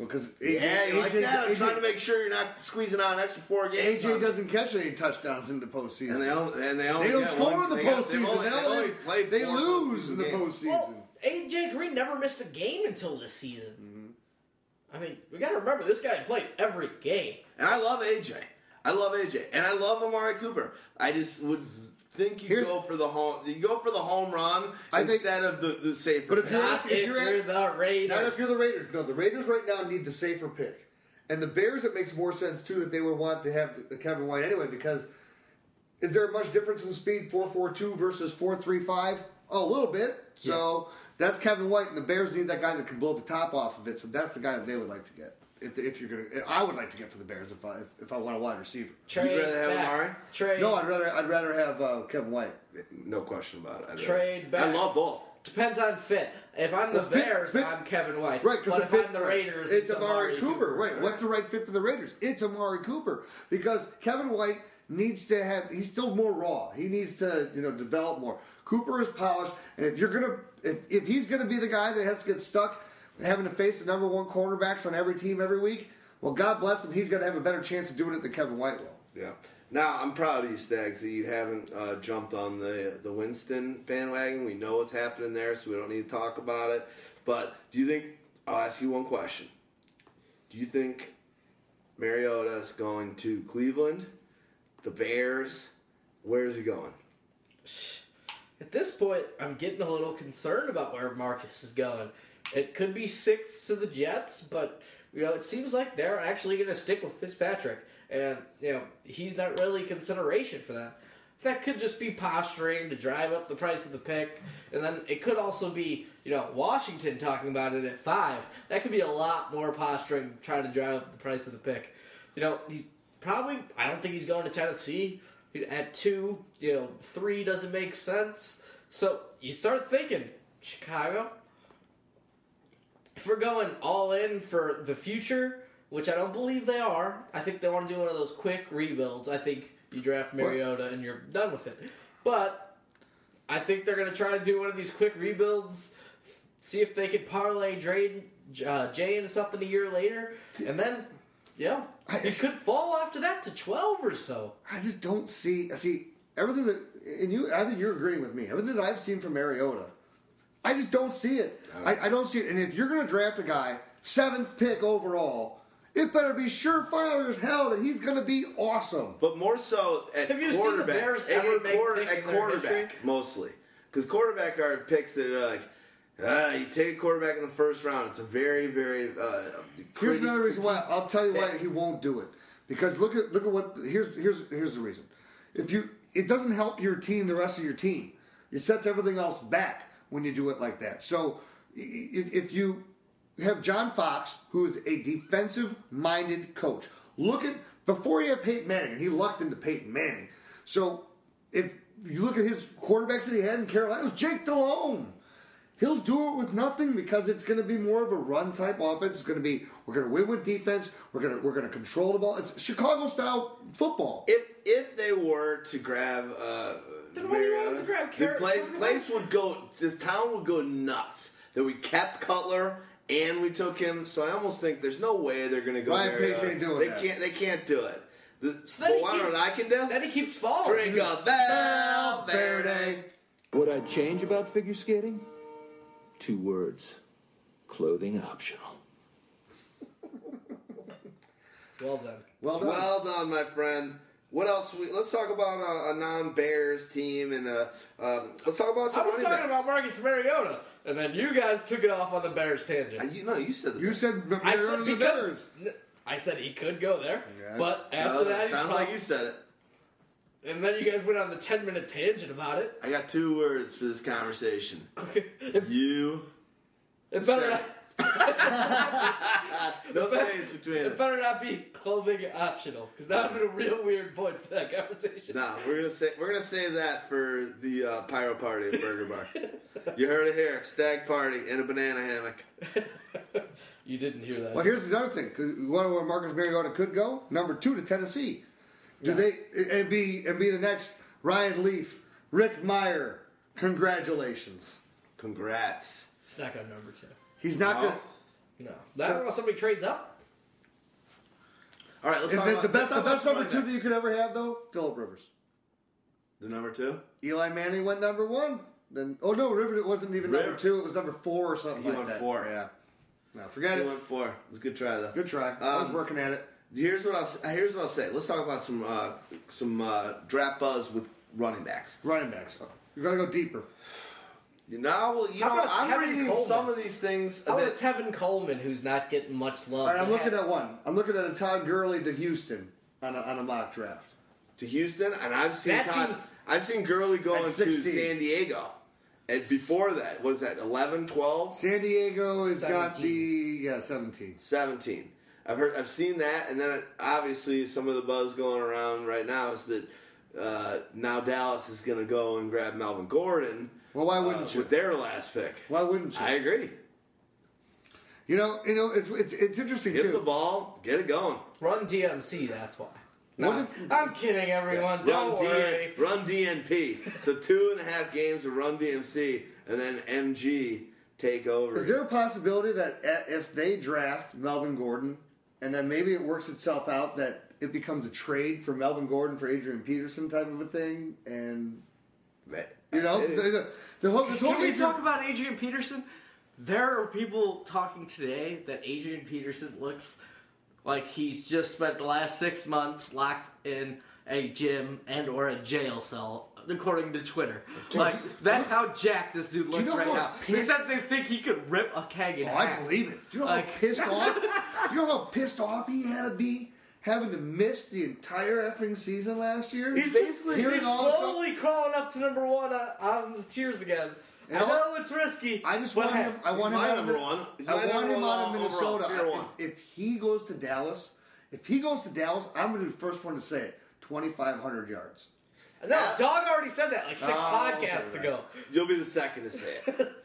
Speaker 2: Well, because
Speaker 1: Yeah, you like that? I'm trying to make sure you're not squeezing out an extra four games.
Speaker 2: AJ
Speaker 1: me.
Speaker 2: doesn't catch any touchdowns in the postseason.
Speaker 1: and they only, and they only
Speaker 2: They don't score
Speaker 1: one-
Speaker 2: in the
Speaker 1: they got-
Speaker 2: postseason.
Speaker 1: they've only-
Speaker 2: They,
Speaker 1: they've
Speaker 2: only-
Speaker 1: only
Speaker 2: they lose in the
Speaker 1: postseason games.
Speaker 2: postseason.
Speaker 3: Well, AJ Green never missed a game until this season.
Speaker 2: Mm-hmm.
Speaker 3: I mean, we got to remember this guy played every game.
Speaker 1: And I love AJ. I love AJ, and I love Amari Cooper. I just would think you
Speaker 2: Here's-
Speaker 1: go for the home. You go for the home run
Speaker 2: I think-
Speaker 1: instead of the, the safer.
Speaker 2: But if
Speaker 1: pick.
Speaker 2: you're
Speaker 3: Not
Speaker 2: asking- if
Speaker 3: if
Speaker 2: you're
Speaker 3: you're,
Speaker 2: at-
Speaker 3: the Raiders.
Speaker 2: Not if you're the Raiders. No, the Raiders right now need the safer pick. And the Bears, it makes more sense too that they would want to have the, the Kevin White anyway because is there a much difference in speed four four two versus four three five? Oh, a little bit. So that's Kevin White, and the Bears need that guy that can blow the top off of it. So that's the guy that they would like to get. If, if you're gonna, I would like to get for the Bears if I if I want a wide receiver.
Speaker 3: Trade
Speaker 1: You'd rather have
Speaker 3: back.
Speaker 1: Amari?
Speaker 3: Trade.
Speaker 2: No, I'd rather I'd rather have uh, Kevin White.
Speaker 1: no question about it. I'd
Speaker 3: Trade
Speaker 1: rather-
Speaker 3: back.
Speaker 1: I love both.
Speaker 3: Depends on fit. If I'm the
Speaker 2: Well, fit-
Speaker 3: Bears,
Speaker 2: fit-
Speaker 3: I'm Kevin White.
Speaker 2: Right, because the
Speaker 3: if
Speaker 2: fit,
Speaker 3: I'm the
Speaker 2: right.
Speaker 3: Raiders,
Speaker 2: it's, Amari, Cooper.
Speaker 3: Cooper.
Speaker 2: Right. What's the right fit for the Raiders? It's Amari Cooper because Kevin White needs to have. He's still more raw. He needs to you know develop more. Cooper is polished, and if you're gonna if, if he's gonna be the guy that has to get stuck having to face the number one cornerbacks on every team every week, well, God bless him. He's gonna have a better chance of doing it than Kevin White will.
Speaker 1: Yeah. Now I'm proud of you, Stags, that you haven't uh, jumped on the the Winston bandwagon. We know what's happening there, so we don't need to talk about it. But do you think? I'll ask you one question. Do you think Mariota's going to Cleveland, the Bears? Where is he going?
Speaker 3: At this point, I'm getting a little concerned about where Marcus is going. It could be six to the Jets, but you know, it seems like they're actually going to stick with Fitzpatrick, and you know, he's not really consideration for that. That could just be posturing to drive up the price of the pick, and then it could also be you know Washington talking about it at five. That could be a lot more posturing trying to drive up the price of the pick. You know, he's probably. I don't think he's going to Tennessee at two. You know, three doesn't make sense. So you start thinking Chicago. If we're going all in for the future, which I don't believe they are, I think they want to do one of those quick rebuilds. I think you draft Mariota and you're done with it. But I think they're going to try to do one of these quick rebuilds, see if they can parlay Dre, uh, Jay into something a year later, and then, yeah,
Speaker 2: I-
Speaker 3: it could fall after that to 12 or so.
Speaker 2: I just don't see. I see everything that, and you. I think you're agreeing with me. Everything that I've seen from Mariota, I just don't see it. I, I don't see it. And if you're going to draft a guy seventh pick overall, it better be surefire as hell that he's going to be awesome.
Speaker 1: But more so at
Speaker 3: Have you seen the
Speaker 1: quarterback.
Speaker 3: Bears
Speaker 1: at,
Speaker 3: ever
Speaker 1: at
Speaker 3: make
Speaker 1: quarter-
Speaker 3: pick
Speaker 1: at
Speaker 3: in their
Speaker 1: quarterback
Speaker 3: history?
Speaker 1: mostly, because quarterback are picks that are like. Ah, you take a quarterback in the first round. It's a very, very. Uh,
Speaker 2: Here's
Speaker 1: criti-
Speaker 2: another reason why. I'll tell you why he won't do it. Because look at look at what here's here's here's the reason. If you it doesn't help your team, the rest of your team. It sets everything else back when you do it like that. So if, if you have John Fox, who is a defensive minded coach, look at before he had Peyton Manning, and he lucked into Peyton Manning. So if you look at his quarterbacks that he had in Carolina, it was Jake Delhomme. He'll do it with nothing because it's going to be more of a run type offense. It's going to be we're going to win with defense. We're going to we're going to control the ball. It's Chicago style football.
Speaker 1: If if they were to grab uh,
Speaker 3: Then why do you want them to grab
Speaker 1: the
Speaker 3: Carrot-
Speaker 1: place place would go. This town would go nuts that we kept Cutler and we took him. So I almost think there's no way they're going to go.
Speaker 2: Ryan
Speaker 1: Mariota.
Speaker 2: Pace ain't doing
Speaker 1: They
Speaker 2: that.
Speaker 1: can't. They can't do it. The,
Speaker 3: So then
Speaker 1: but
Speaker 3: he
Speaker 1: what
Speaker 3: keeps-
Speaker 1: I can do?
Speaker 3: Then he keeps falling.
Speaker 1: Drink a Valverde.
Speaker 8: What I'd change about figure skating? Two words clothing optional. [LAUGHS]
Speaker 3: Well done.
Speaker 2: Well done.
Speaker 1: Well done, my friend. What else? We, let's talk about a, a non-Bears team and uh, um, let's talk about
Speaker 3: I was talking
Speaker 1: backs.
Speaker 3: about Marcus Mariota, and then you guys took it off on the Bears
Speaker 1: Uh,
Speaker 3: tangent.
Speaker 1: you know, you said the
Speaker 2: you said
Speaker 3: I
Speaker 2: Mariota
Speaker 3: said
Speaker 2: the
Speaker 3: because
Speaker 2: Bears.
Speaker 3: I said he could go there,
Speaker 2: Yeah.
Speaker 3: but after
Speaker 1: Sounds-
Speaker 3: that, he's
Speaker 1: sounds
Speaker 3: probably,
Speaker 1: like you said it.
Speaker 3: and then you guys went on the ten minute tangent about it.
Speaker 1: I got two words for this conversation.
Speaker 3: it, [LAUGHS]
Speaker 1: You
Speaker 3: it better
Speaker 1: said
Speaker 3: not,
Speaker 1: it. [LAUGHS] No space between
Speaker 3: It
Speaker 1: it.
Speaker 3: better not be clothing optional, because that would have been a real weird point for that conversation.
Speaker 1: No, we're gonna say we're gonna save that for the uh, pyro party at Burger Bar. you heard it here: stag party in a banana hammock. [LAUGHS]
Speaker 3: You didn't hear that.
Speaker 2: Well, here's the other thing. 'cause You want where Marcus Mariota could go? Number two to Tennessee. Do they and be and be the next Ryan Leaf, Rick Mirer? Congratulations.
Speaker 1: Congrats.
Speaker 3: It's not going number two.
Speaker 2: He's not
Speaker 1: No.
Speaker 2: going.
Speaker 3: No. I don't know if somebody trades up.
Speaker 1: All right, let's
Speaker 2: to
Speaker 1: talk
Speaker 2: The,
Speaker 1: about
Speaker 2: the
Speaker 1: let's
Speaker 2: best, the
Speaker 1: talk
Speaker 2: best number
Speaker 1: running
Speaker 2: two
Speaker 1: backs.
Speaker 2: that you could ever have, though, Philip Rivers.
Speaker 1: The number two.
Speaker 2: Eli Manning went number one. Then oh no, Rivers it wasn't even number
Speaker 1: River-
Speaker 2: two. It was number four or something
Speaker 1: He
Speaker 2: like
Speaker 1: went
Speaker 2: that.
Speaker 1: four.
Speaker 2: Yeah. No, forget it.
Speaker 1: He
Speaker 2: it.
Speaker 1: went four. It was a good try though.
Speaker 2: Good try. I was
Speaker 1: Um,
Speaker 2: working at it.
Speaker 1: Here's what I'll s- here's what I'll say. Let's talk about some uh, some uh, draft buzz with running backs.
Speaker 2: Running backs. You got to go deeper.
Speaker 1: Now, well, you
Speaker 3: How
Speaker 1: know,
Speaker 3: about
Speaker 1: I'm
Speaker 3: Tevin
Speaker 1: reading
Speaker 3: Coleman?
Speaker 1: some of these things.
Speaker 3: How
Speaker 1: a
Speaker 3: about
Speaker 1: bit-
Speaker 3: Tevin Coleman, who's not getting much love?
Speaker 2: All right, I'm
Speaker 3: They
Speaker 2: looking at one. I'm looking at a Todd Gurley to Houston on a, on a mock draft.
Speaker 1: to Houston, and I've seen
Speaker 3: That
Speaker 1: Todd,
Speaker 3: seems-
Speaker 1: I've seen Gurley going to
Speaker 2: 16.
Speaker 1: San Diego. And before that, what is that? 11, 12,
Speaker 2: San Diego has got the yeah 17.
Speaker 1: 17. I've heard, I've seen that, and then obviously some of the buzz going around right now is that uh, now Dallas is going to go and grab Melvin Gordon.
Speaker 2: Well, why
Speaker 1: uh,
Speaker 2: wouldn't you?
Speaker 1: with their last pick?
Speaker 2: Why wouldn't you?
Speaker 1: I agree.
Speaker 2: you know, you know, it's it's, it's interesting
Speaker 1: Give
Speaker 2: too.
Speaker 1: the ball, get it going.
Speaker 3: Run DMC, that's why.
Speaker 2: What
Speaker 3: No,
Speaker 2: if-
Speaker 3: I'm kidding, everyone. Don't
Speaker 1: run,
Speaker 3: worry.
Speaker 1: DN, run DNP. so two and a half games of run DMC, and then MG take over.
Speaker 2: Is there a possibility that if they draft Melvin Gordon, and then maybe it works itself out that it becomes a trade for Melvin Gordon for Adrian Peterson type of a thing, and you know, the, the, the whole, this whole
Speaker 3: Can we
Speaker 2: Adrian-
Speaker 3: talk about Adrian Peterson? There are people talking today that Adrian Peterson looks like he's just spent the last six months locked in a gym and or a jail cell, according to Twitter. Like that's how jacked this dude
Speaker 2: you
Speaker 3: looks
Speaker 2: know
Speaker 3: right now.
Speaker 2: Pissed-
Speaker 3: said they think he could rip a keg in
Speaker 2: Oh,
Speaker 3: half.
Speaker 2: I believe it. Do you know
Speaker 3: Like-
Speaker 2: how pissed [LAUGHS] off? Do you know how pissed off he had to be having to miss the entire effing season last year?
Speaker 3: He's basically
Speaker 2: hearing
Speaker 3: he's
Speaker 2: all stuff.
Speaker 3: slowly crawling up to number one uh, on, on the tiers again.
Speaker 2: And
Speaker 3: I
Speaker 2: all-
Speaker 3: know it's risky.
Speaker 2: I just want him. I want
Speaker 1: He's
Speaker 2: him
Speaker 1: my
Speaker 2: out
Speaker 1: number
Speaker 2: of,
Speaker 1: one. He's
Speaker 2: I
Speaker 1: my
Speaker 2: want
Speaker 1: number
Speaker 2: him
Speaker 1: one
Speaker 2: out of
Speaker 1: overall,
Speaker 2: Minnesota.
Speaker 1: tier
Speaker 2: I-
Speaker 1: one.
Speaker 2: If, if he goes to Dallas, if he goes to Dallas, I'm going to be the first one to say it. 2,500 yards.
Speaker 3: No, Dog already said that like six
Speaker 2: Oh, okay,
Speaker 3: podcasts
Speaker 2: right.
Speaker 3: ago.
Speaker 1: You'll be the second to say it. [LAUGHS]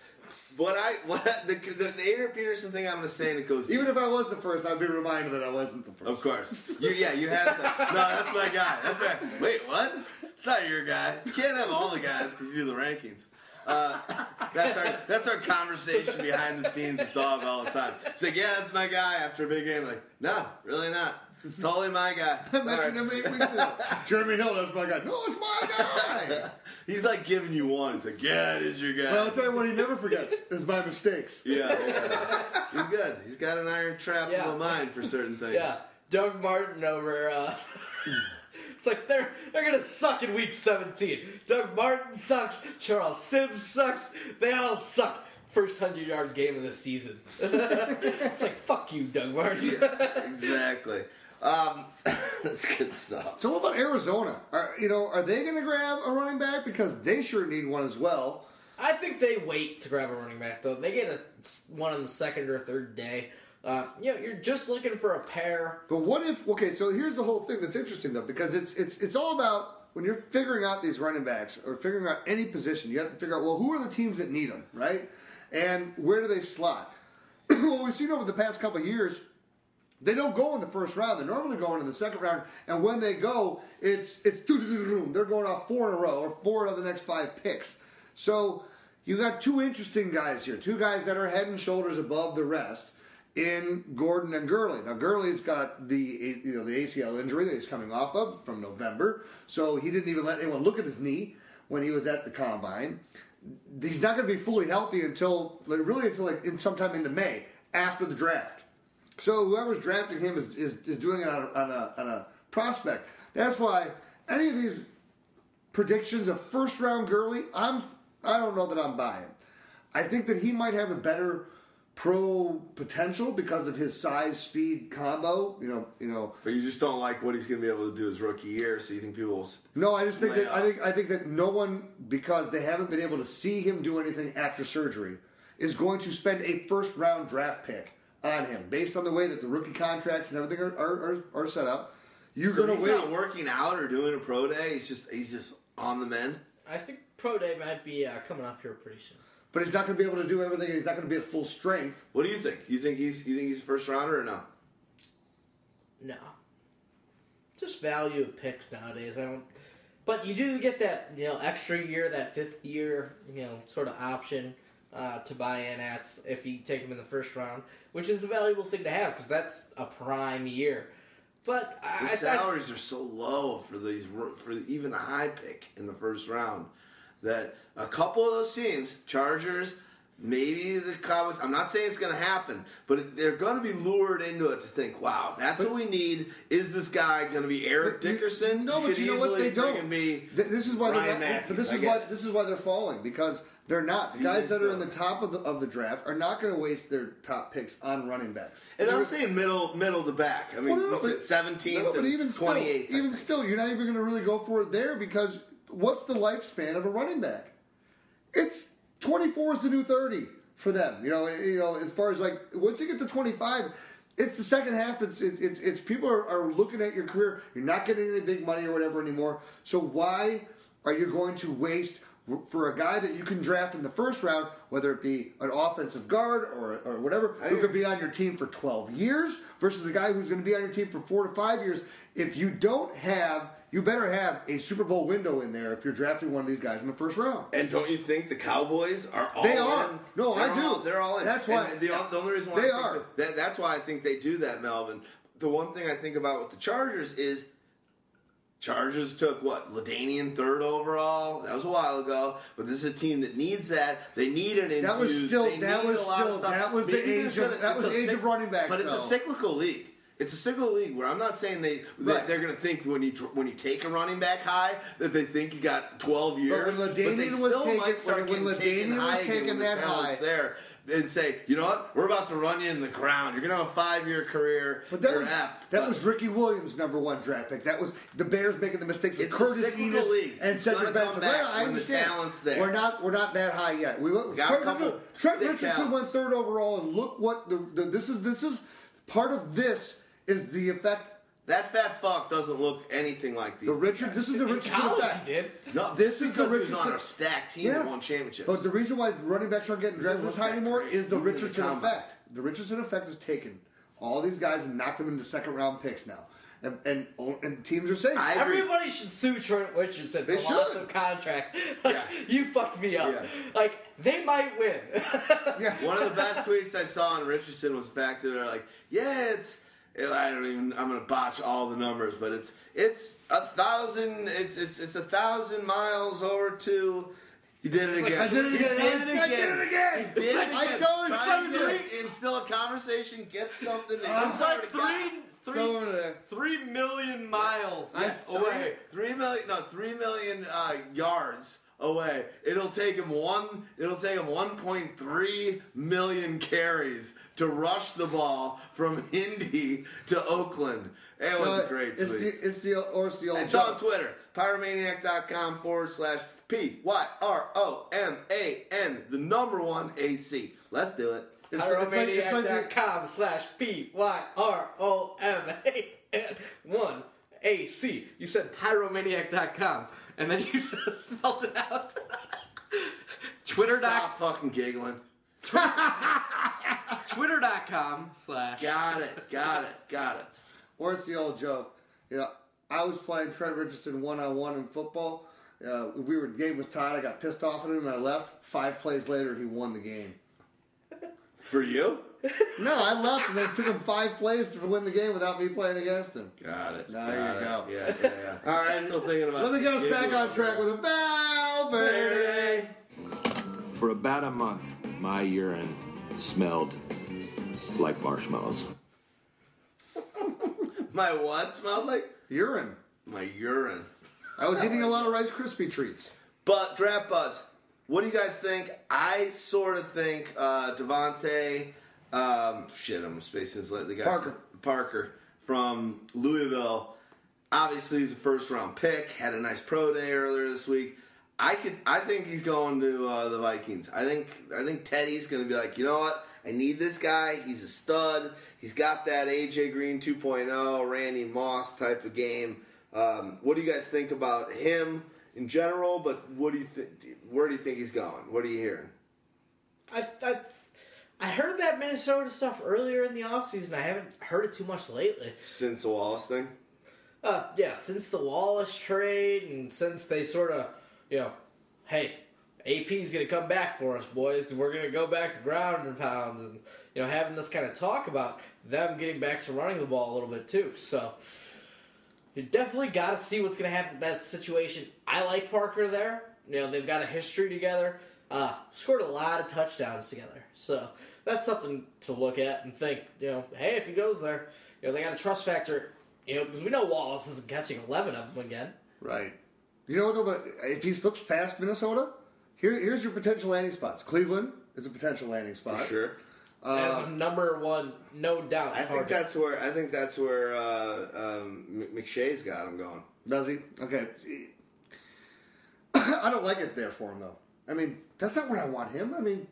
Speaker 1: what I what the, the the Adrian Peterson thing I'm to say, and it goes.
Speaker 2: Even if I was the first, I'd be reminded that I wasn't the first.
Speaker 1: Of course. You yeah, you have. No, that's my guy. That's my. Wait, what? It's not your guy. You can't have all the guys because you do the rankings. Uh, that's our that's our conversation behind the scenes with Dog all the time. It's like, yeah, that's my guy after a big game. Like, no, really not. Totally my guy.
Speaker 2: I mentioned him eight weeks ago. Jeremy Hill, that's my guy. No, it's my guy. [LAUGHS]
Speaker 1: He's like giving you one. He's like, yeah, it is your guy.
Speaker 2: but I'll tell you what he never forgets is my mistakes.
Speaker 1: yeah, yeah. He's good. He's got an iron trap
Speaker 3: Yeah.
Speaker 1: of a mind for certain things.
Speaker 3: Yeah, Doug Martin over. Uh, [LAUGHS] it's like they're they're gonna suck in week 17. Doug Martin sucks. Charles Sims sucks. They all suck. First hundred yard game of the season. [LAUGHS] it's like fuck you, Doug Martin.
Speaker 1: Exactly. Um, [LAUGHS] that's good stuff.
Speaker 2: So what about Arizona? Are you know are they going to grab a running back because they sure need one as well?
Speaker 3: I think they wait to grab a running back though. They get a one on the second or third day. Uh, you know, you're just looking for a pair.
Speaker 2: But what if? Okay, so here's the whole thing that's interesting though, because it's it's it's all about when you're figuring out these running backs or figuring out any position, you have to figure out well who are the teams that need them, right? And where do they slot? [CLEARS THROAT] well, we've seen over the past couple of years, they don't go in the first round. They're normally going in the second round, and when they go, it's it's they're going off four in a row or four out of the next five picks. So you got two interesting guys here, two guys that are head and shoulders above the rest in Gordon and Gurley. Now Gurley's got the you know the ACL injury that he's coming off of from November, so he didn't even let anyone look at his knee when he was at the combine. He's not going to be fully healthy until really until like in sometime into May after the draft. So whoever's drafting him is, is, is doing it on a, on, a, on a prospect. That's why any of these predictions of first round Gurley, I'm I don't know that I'm buying. I think that he might have a better pro potential because of his size speed combo. You know, you know.
Speaker 1: But you just don't like what he's going to be able to do his rookie year, so you think people will.
Speaker 2: No, I just think that I think I think that no one because they haven't been able to see him do anything after surgery is going to spend a first round draft pick on him based on the way that the rookie contracts and everything are, are, are, are set up. You're
Speaker 1: So
Speaker 2: going
Speaker 1: he's
Speaker 2: to wait.
Speaker 1: not working out or doing a pro day. He's just he's just on the mend.
Speaker 3: I think pro day might be uh, coming up here pretty soon.
Speaker 2: But he's not going to be able to do everything. He's not going to be at full strength.
Speaker 1: What do you think? You think he's you think he's first rounder or no?
Speaker 3: No. Just value of picks nowadays. I don't. But you do get that you know extra year, that fifth year, you know, sort of option uh, to buy in at if you take him in the first round, which is a valuable thing to have because that's a prime year. But
Speaker 1: The
Speaker 3: I-
Speaker 1: salaries are so low for these for even a high pick in the first round that a couple of those teams, Chargers, maybe the Cowboys. I'm not saying it's going to happen, but they're going to be lured into it to think, "Wow, that's what we need." Is this guy going to be Eric
Speaker 2: But
Speaker 1: Dickerson?
Speaker 2: No, but you know what? They don't.
Speaker 1: Be
Speaker 2: Th- this is why
Speaker 1: Ryan
Speaker 2: they're not. But this is why this is why they're falling because they're not. The guys that are in the top of the of the draft are not going to waste their top picks on running backs.
Speaker 1: And I'm saying middle middle to back. I mean,
Speaker 2: Well, no, but-
Speaker 1: 17th
Speaker 2: no, but even still,
Speaker 1: 28th. I
Speaker 2: even still, you're not even going to really go for it there because what's the lifespan of a running back? It's 24 is the new 30 for them. You know, you know, as far as like once you get to 25, it's the second half. It's it's it's, it's people are, are looking at your career. You're not getting any big money or whatever anymore. So why are you going to waste? For a guy that you can draft in the first round, whether it be an offensive guard or, or whatever, who could be on your team for 12 years, versus a guy who's going to be on your team for four to five years. If you don't have, you better have a Super Bowl window in there if you're drafting one of these guys in the first round.
Speaker 1: And don't you think the Cowboys are all
Speaker 2: They are.
Speaker 1: in?
Speaker 2: No, I
Speaker 1: They're
Speaker 2: do.
Speaker 1: all- they're all in.
Speaker 2: That's why-
Speaker 1: the, the only reason why
Speaker 2: They
Speaker 1: I
Speaker 2: are.
Speaker 1: That, that- that's why I think they do that, Melvin. The one thing I think about with the Chargers is Chargers took what LaDainian third overall. That was a while ago, but this is a team that needs that. They need an infused.
Speaker 2: That was still-
Speaker 1: they
Speaker 2: that was
Speaker 1: a lot of
Speaker 2: still-
Speaker 1: stuff.
Speaker 2: that was the
Speaker 1: Maybe
Speaker 2: age of- that was age of running backs,
Speaker 1: But it's a cyclical league. It's a cyclical league where I'm not saying they
Speaker 2: Right.
Speaker 1: that they're going to think when you when you take a running back high that they think you got 12 years.
Speaker 2: when
Speaker 1: they
Speaker 2: LaDainian was taken-
Speaker 1: might start
Speaker 2: when- when
Speaker 1: taken
Speaker 2: was
Speaker 1: high
Speaker 2: taken
Speaker 1: when
Speaker 2: that high.
Speaker 1: there and say, you know what, we're about to run you in the ground. You're going to have a five year career.
Speaker 2: But that
Speaker 1: You're
Speaker 2: was
Speaker 1: apt.
Speaker 2: that
Speaker 1: But
Speaker 2: was Ricky Williams' number one draft pick. That was the Bears making the mistakes with
Speaker 1: It's
Speaker 2: Curtis
Speaker 1: Enis
Speaker 2: and Cedric
Speaker 1: gonna
Speaker 2: Benson. Well, I
Speaker 1: when
Speaker 2: understand.
Speaker 1: there.
Speaker 2: We're not we're not that high yet. We went,
Speaker 1: Got a
Speaker 2: Trent,
Speaker 1: couple
Speaker 2: Richardson, Trent Richardson went third overall, and look what the, the this is. This is part of this is the effect.
Speaker 1: that fat fuck doesn't look anything like these.
Speaker 2: The Richard. This is the
Speaker 3: In
Speaker 2: Richardson
Speaker 3: college,
Speaker 2: effect.
Speaker 3: he did.
Speaker 1: no,
Speaker 2: this is the
Speaker 1: because he was
Speaker 2: Richardson-
Speaker 1: on a stacked team
Speaker 2: Yeah.
Speaker 1: that won championships.
Speaker 2: But the reason why running backs aren't getting drafted
Speaker 1: It
Speaker 2: this high anymore
Speaker 1: great.
Speaker 2: is the
Speaker 1: Even in the
Speaker 2: Richardson effect. The Richardson effect is taken all these guys and knocked them into second round picks now, and and, and teams are saying
Speaker 1: I agree.
Speaker 3: Everybody should sue Trent Richardson
Speaker 2: They
Speaker 3: for loss
Speaker 2: should.
Speaker 3: of contract. [LAUGHS] Like,
Speaker 1: Yeah.
Speaker 3: you fucked me up.
Speaker 1: Yeah.
Speaker 3: Like, they might win. [LAUGHS]
Speaker 2: yeah.
Speaker 1: One of the best tweets I saw on Richardson was back fact that like, yeah, it's. I don't even. I'm gonna botch all the numbers, but it's it's a thousand. It's it's it's a thousand miles over to. You did it
Speaker 3: like,
Speaker 1: again.
Speaker 2: I did it
Speaker 1: You
Speaker 2: again.
Speaker 1: did it
Speaker 2: I did it again.
Speaker 1: You did
Speaker 3: like-
Speaker 1: it
Speaker 2: I
Speaker 1: again.
Speaker 2: told you,
Speaker 1: Try to
Speaker 2: it's
Speaker 1: do
Speaker 2: like
Speaker 1: it. Instill a conversation. Get something.
Speaker 2: I'm
Speaker 1: you
Speaker 3: it's like
Speaker 1: already got.
Speaker 3: three, three, three million miles
Speaker 2: I-
Speaker 3: away.
Speaker 1: Three million, no, three million uh, yards away. It'll take him one. It'll take him 1.3 million carries to rush the ball from [LAUGHS] Indy to Oakland. It was uh, a great tweet.
Speaker 2: It's the it's the or it's the old.
Speaker 1: It's on Twitter. Pyromaniac.com forward slash P Y R O M A N, the number one AC. Let's do it.
Speaker 2: It's, it's like it's like the,
Speaker 3: Pyromaniac.com slash P Y R O M A N 1 A C. You said pyromaniac.com and then you [LAUGHS] spelled it out. Twitter dot,
Speaker 1: Stop fucking giggling. [LAUGHS]
Speaker 3: Twitter.com slash.
Speaker 1: Got it. Got it. Got it.
Speaker 2: or it's the old joke. You know, I was playing Trent Richardson one on one in football. Uh, we were game was tied. I got pissed off at him and I left. Five plays later, he won the game. [LAUGHS]
Speaker 1: For you?
Speaker 2: No, I left and then it took him five plays to win the game without me playing against him.
Speaker 1: Got it.
Speaker 2: There
Speaker 1: got
Speaker 2: you
Speaker 1: it.
Speaker 2: go.
Speaker 1: Yeah, yeah, yeah.
Speaker 2: All right.
Speaker 1: Still thinking about
Speaker 2: Let me get us back on track with a Valverde.
Speaker 8: For about a month, my urine smelled like marshmallows. [LAUGHS]
Speaker 1: My what smelled like?
Speaker 2: Urine.
Speaker 1: My urine.
Speaker 2: I was eating a lot of Rice Krispie treats.
Speaker 1: But draft buzz. What do you guys think? I sort of think uh, DeVante. Um, shit, I'm spacing his the guy
Speaker 2: Parker.
Speaker 1: Parker from Louisville. Obviously, he's a first round pick. Had a nice pro day earlier this week. I could. I think he's going to uh, the Vikings. I think. I think Teddy's going to be like, you know what? I need this guy. He's a stud. He's got that AJ Green 2.0, Randy Moss type of game. Um, what do you guys think about him in general? But what do you think? Where do you think he's going? What are you hearing?
Speaker 3: I, I, I heard that Minnesota stuff earlier in the offseason. I haven't heard it too much lately.
Speaker 1: Since the Wallace thing,
Speaker 3: Uh, yeah, since the Wallace trade and since they sort of, you know, hey, AP's gonna come back for us, boys. We're gonna go back to ground and pound, and you know, having this kind of talk about them getting back to running the ball a little bit too. So you definitely got to see what's gonna happen in that situation. I like Parker there. You know, they've got a history together. Uh, scored a lot of touchdowns together, so that's something to look at and think. You know, hey, if he goes there, you know, they got a trust factor. You know, because we know Wallace isn't catching eleven of them again.
Speaker 2: Right. You know what though? But if he slips past Minnesota, here here's your potential landing spots. Cleveland is a potential landing spot.
Speaker 1: for sure.
Speaker 3: As number one, no doubt.
Speaker 1: I think that's where. I think that's where uh, um, McShay's got him going.
Speaker 2: Does he? Okay. [COUGHS] I don't like it there for him though. I mean, that's not where I want him. I mean,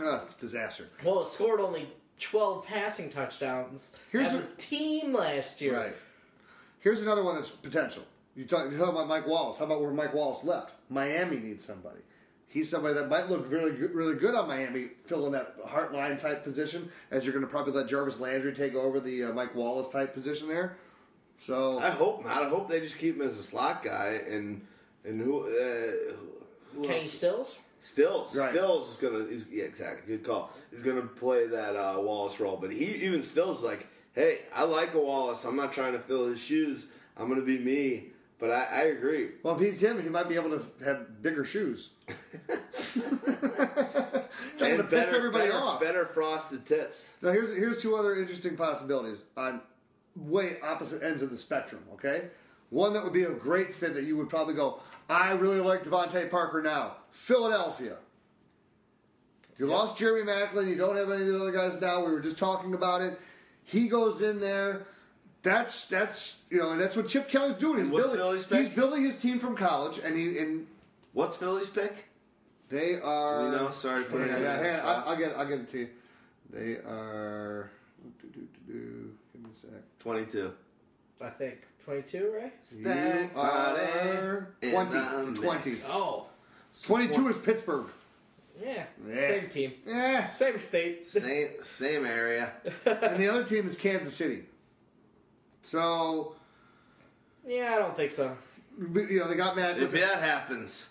Speaker 2: uh, it's a disaster.
Speaker 3: well, it scored only twelve passing touchdowns
Speaker 2: Here's
Speaker 3: as a
Speaker 2: a-
Speaker 3: team last year.
Speaker 2: Right. Here's another one that's potential. You talk, you're talking about Mike Wallace. How about where Mike Wallace left? Miami needs somebody. He's somebody that might look really good, really good on Miami, filling that Hartline type position. As you're going to probably let Jarvis Landry take over the uh, Mike Wallace type position there. So
Speaker 1: I hope not. I hope they just keep him as a slot guy and and who. Uh, who
Speaker 3: Kenny
Speaker 1: else?
Speaker 3: Stills.
Speaker 1: Stills.
Speaker 2: Right.
Speaker 1: Stills is gonna. Is, yeah, exactly. Good call. He's gonna play that uh, Wallace role, but he even Stills is like, hey, I like a Wallace. I'm not trying to fill his shoes. I'm gonna be me. But I, I agree.
Speaker 2: well, if he's him, he might be able to have bigger shoes. [LAUGHS] [LAUGHS]
Speaker 1: And
Speaker 2: want to piss everybody
Speaker 1: better-
Speaker 2: off.
Speaker 1: Better frosted tips.
Speaker 2: Now here's here's two other interesting possibilities on way opposite ends of the spectrum. Okay, one that would be a great fit that you would probably go. I really like DeVante Parker now. Philadelphia. You lost Jeremy Maclin. You don't have any of the other guys now. We were just talking about it. He goes in there. That's that's you know, and that's what Chip Kelly's doing. He's
Speaker 1: What's
Speaker 2: building.
Speaker 1: Philly's pick?
Speaker 2: He's building his team from college, and he and
Speaker 1: What's Philly's pick?
Speaker 2: they are.
Speaker 1: We know. Sorry, put it
Speaker 2: Yeah,
Speaker 1: in
Speaker 2: yeah,
Speaker 1: that
Speaker 2: hang on. I'll, I'll get. I'll get it to you. They are. Do, do, do, do. Give me a sec.
Speaker 1: Twenty-two.
Speaker 3: I think twenty-two, right?
Speaker 2: You are
Speaker 1: in
Speaker 2: 20.
Speaker 1: the
Speaker 2: 20.
Speaker 3: Oh,
Speaker 2: 22 is Pittsburgh.
Speaker 3: yeah,
Speaker 2: Yeah.
Speaker 3: same team,
Speaker 2: Yeah.
Speaker 3: same state.
Speaker 1: Same same area. [LAUGHS]
Speaker 2: and the other team is Kansas City. So,
Speaker 3: yeah, I don't think so.
Speaker 2: you know, they got mad.
Speaker 1: If that happens,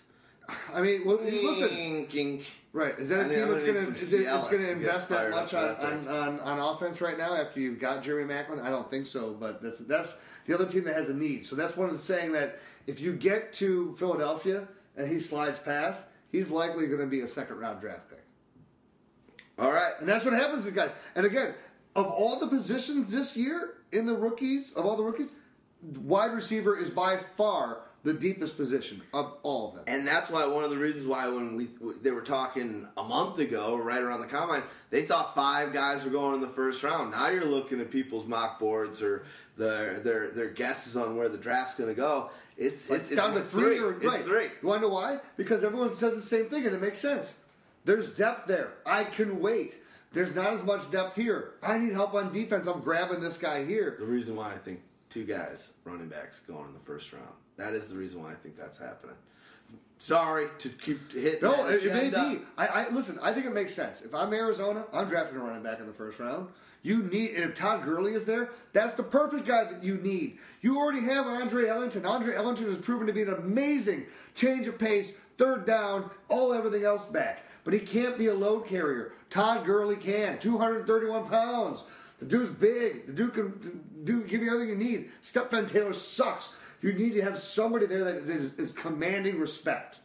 Speaker 2: I mean, well, listen.
Speaker 1: Ink, ink.
Speaker 2: Right. Is that
Speaker 1: I
Speaker 2: a
Speaker 1: think
Speaker 2: team that's
Speaker 1: gonna
Speaker 2: going to
Speaker 1: need some
Speaker 2: is it, it's going
Speaker 1: to
Speaker 2: to invest that much on, on, on, on offense right now after you've got Jeremy Maclin? I don't think so, but that's that's the other team that has a need. So that's one of the saying that if you get to Philadelphia and he slides past, he's likely going to be a second round draft pick.
Speaker 1: All right.
Speaker 2: And that's what happens to guys. And again, of all the positions this year in the rookies, of all the rookies, wide receiver is by far the deepest position of all of them.
Speaker 1: And that's why one of the reasons why when we they were talking a month ago, right around the combine, they thought five guys were going in the first round. Now you're looking at people's mock boards or their their their guesses on where the draft's going to go. It's
Speaker 2: It's,
Speaker 1: it's,
Speaker 2: down to
Speaker 1: it's
Speaker 2: three, or
Speaker 1: It's
Speaker 2: right.
Speaker 1: three.
Speaker 2: You want to know why? Because everyone says the same thing, and it makes sense. There's depth there. I can wait. There's not as much depth here. I need help on defense. I'm grabbing this guy here.
Speaker 1: The reason why I think two guys, running backs, going in the first round. That is the reason why I think that's happening. Sorry to keep hitting.
Speaker 2: No, it, it may be. I, I listen. I think it makes sense. If I'm Arizona, I'm drafting a running back in the first round. You need, and if Todd Gurley is there, that's the perfect guy that you need. You already have Andre Ellington. Andre Ellington has proven to be an amazing change of pace, third down, all everything else back. But he can't be a load carrier. Todd Gurley can. 231 pounds. The dude's big. The dude can dude give you everything you need. Stepfan Taylor sucks. You need to have somebody there that is, is commanding respect.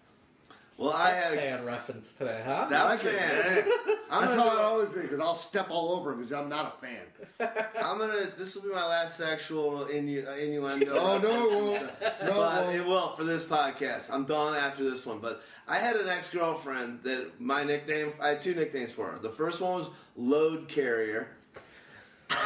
Speaker 1: Well, I had a
Speaker 3: fan reference today, huh?
Speaker 1: Step
Speaker 2: like it.
Speaker 1: fan. I'm
Speaker 2: That's how I always think, because I'll step all over him because I'm not a fan. [LAUGHS]
Speaker 1: I'm gonna. This will be my last sexual innu- uh, innuendo.
Speaker 2: Oh, no, it won't. [LAUGHS] No,
Speaker 1: but
Speaker 2: it won't.
Speaker 1: it will for this podcast. I'm done after this one. But I had an ex girlfriend that my nickname. I had two nicknames for her. The first one was load carrier. [LAUGHS]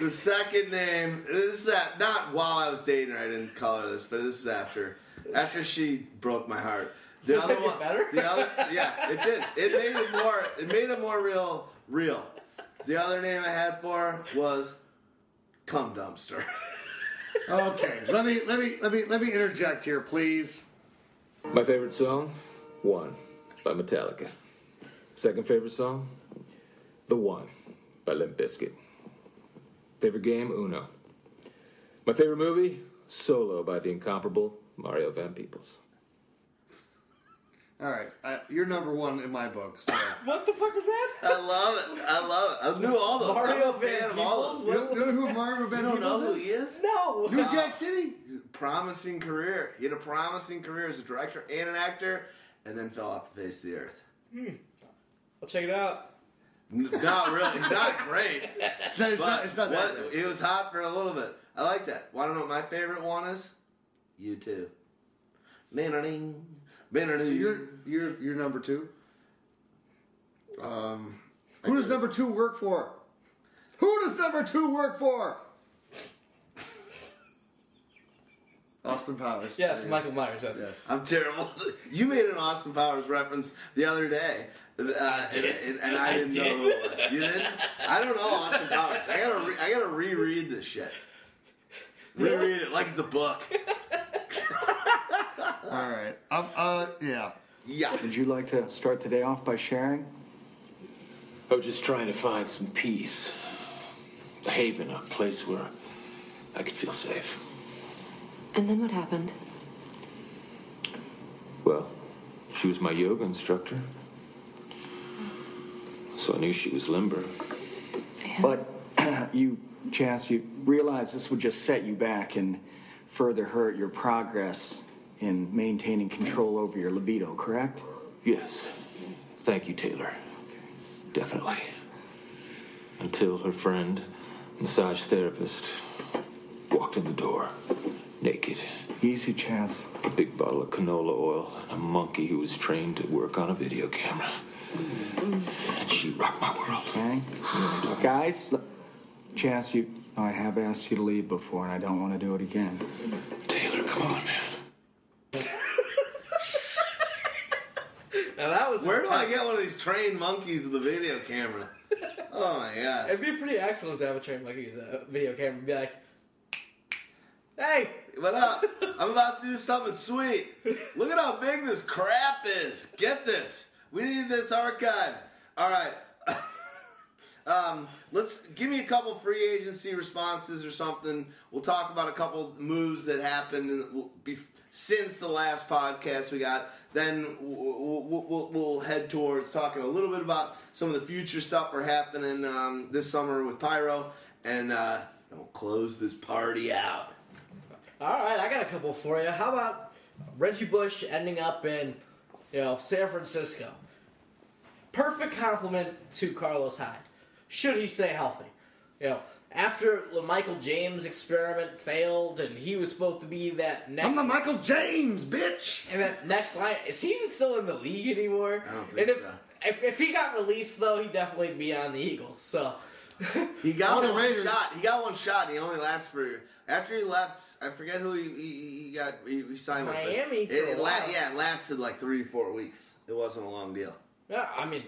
Speaker 1: The second name. This is that. not while I was dating her. I didn't call her this, but this is after after she broke my heart. The
Speaker 3: Does it make it better?
Speaker 1: The other, yeah, it did. It made it more. It made it more real. Real. The other name I had for her was cum dumpster.
Speaker 2: Okay, let me let me let me let me interject here, please.
Speaker 8: My favorite song, One by Metallica. Second favorite song, The One by Limp Bizkit. Favorite game, Uno. My favorite movie, Solo by the incomparable Mario Van Peebles.
Speaker 2: All right, uh, you're number one in my book. So. [LAUGHS]
Speaker 3: What the fuck was that?
Speaker 1: I love it. I love it. I knew all those.
Speaker 3: Mario Van
Speaker 1: fan of all
Speaker 3: Peebles?
Speaker 1: those.
Speaker 2: You don't, you know who Mario Van
Speaker 1: You don't know
Speaker 2: Peebles
Speaker 1: who he is?
Speaker 3: No.
Speaker 2: New Jack City.
Speaker 1: Promising career. He had a promising career as a director and an actor, and then fell off the face of the earth.
Speaker 3: I'll check it out.
Speaker 1: N- Not really. He's not [LAUGHS] great.
Speaker 2: It's not, it's not, it's not that.
Speaker 1: what-
Speaker 2: great.
Speaker 1: it was hot for a little bit. I like that. I Want to know what my favorite one is? You too. Banana-ding, banana-ding.
Speaker 2: So you're you're you're number two.
Speaker 1: um,
Speaker 2: Who does number two work for? Who does number two work for? [LAUGHS] Austin Powers.
Speaker 3: Yes, Michael Myers. Yes.
Speaker 2: Yes.
Speaker 1: I'm terrible. [LAUGHS] You made an Austin Powers reference the other day, uh, and, and, and I didn't know who it was. You didn't? I don't know Austin Powers. I gotta re- I gotta reread this shit. Reread it like it's a book. [LAUGHS]
Speaker 2: All right. Um, uh, yeah.
Speaker 1: Yeah.
Speaker 10: Would you like to start the day off by sharing?
Speaker 8: I was just trying to find some peace. A haven, a place where I could feel safe.
Speaker 11: And then what happened?
Speaker 8: Well, she was my yoga instructor. So I knew she was limber.
Speaker 10: But [CLEARS THROAT] you, Chance, you realize this would just set you back and further hurt your progress in maintaining control over your libido, correct?
Speaker 8: Yes. Thank you, Taylor. Definitely. Until her friend, massage therapist, walked in the door, naked.
Speaker 10: Easy, Chance.
Speaker 8: A big bottle of canola oil and a monkey who was trained to work on a video camera. And she rocked my world.
Speaker 10: Okay? Guys, look, Chance, you, I have asked you to leave before, and I don't want to do it again.
Speaker 8: Taylor, come on, man.
Speaker 3: Now that was.
Speaker 1: Where do I get one of these trained monkeys with a video camera? Oh my god.
Speaker 3: It'd be pretty excellent to have a trained monkey with a video camera and be like, "Hey,
Speaker 1: What up? I'm about to do something sweet. Look at how big this crap is. Get this. We need this archived. All right. [LAUGHS] um, let's give me a couple free agency responses or something. We'll talk about a couple moves that happened in, be, since the last podcast we got. Then we'll, we'll, we'll, head towards talking a little bit about some of the future stuff we're happening um, this summer with Pyro, and uh, we'll close this party out.
Speaker 3: all right, I got a couple for you. How about Reggie Bush ending up in, you know, San Francisco? Perfect compliment to Carlos Hyde. Should he stay healthy? You know, after the Michael James experiment failed, and he was supposed to be that next.
Speaker 2: I'm the Michael James, bitch.
Speaker 3: And that next line, is he even still in the league anymore?
Speaker 1: I don't think
Speaker 3: and if,
Speaker 1: so.
Speaker 3: if if he got released though, he'd definitely be on the Eagles. So
Speaker 1: He got
Speaker 2: On
Speaker 1: one shot. He got one shot. And he only lasts for after he left. I forget who he, he, he got. He, he signed with. but
Speaker 3: Miami
Speaker 1: It, it la- yeah, it lasted like three, four weeks. It wasn't a long deal.
Speaker 3: yeah, I mean,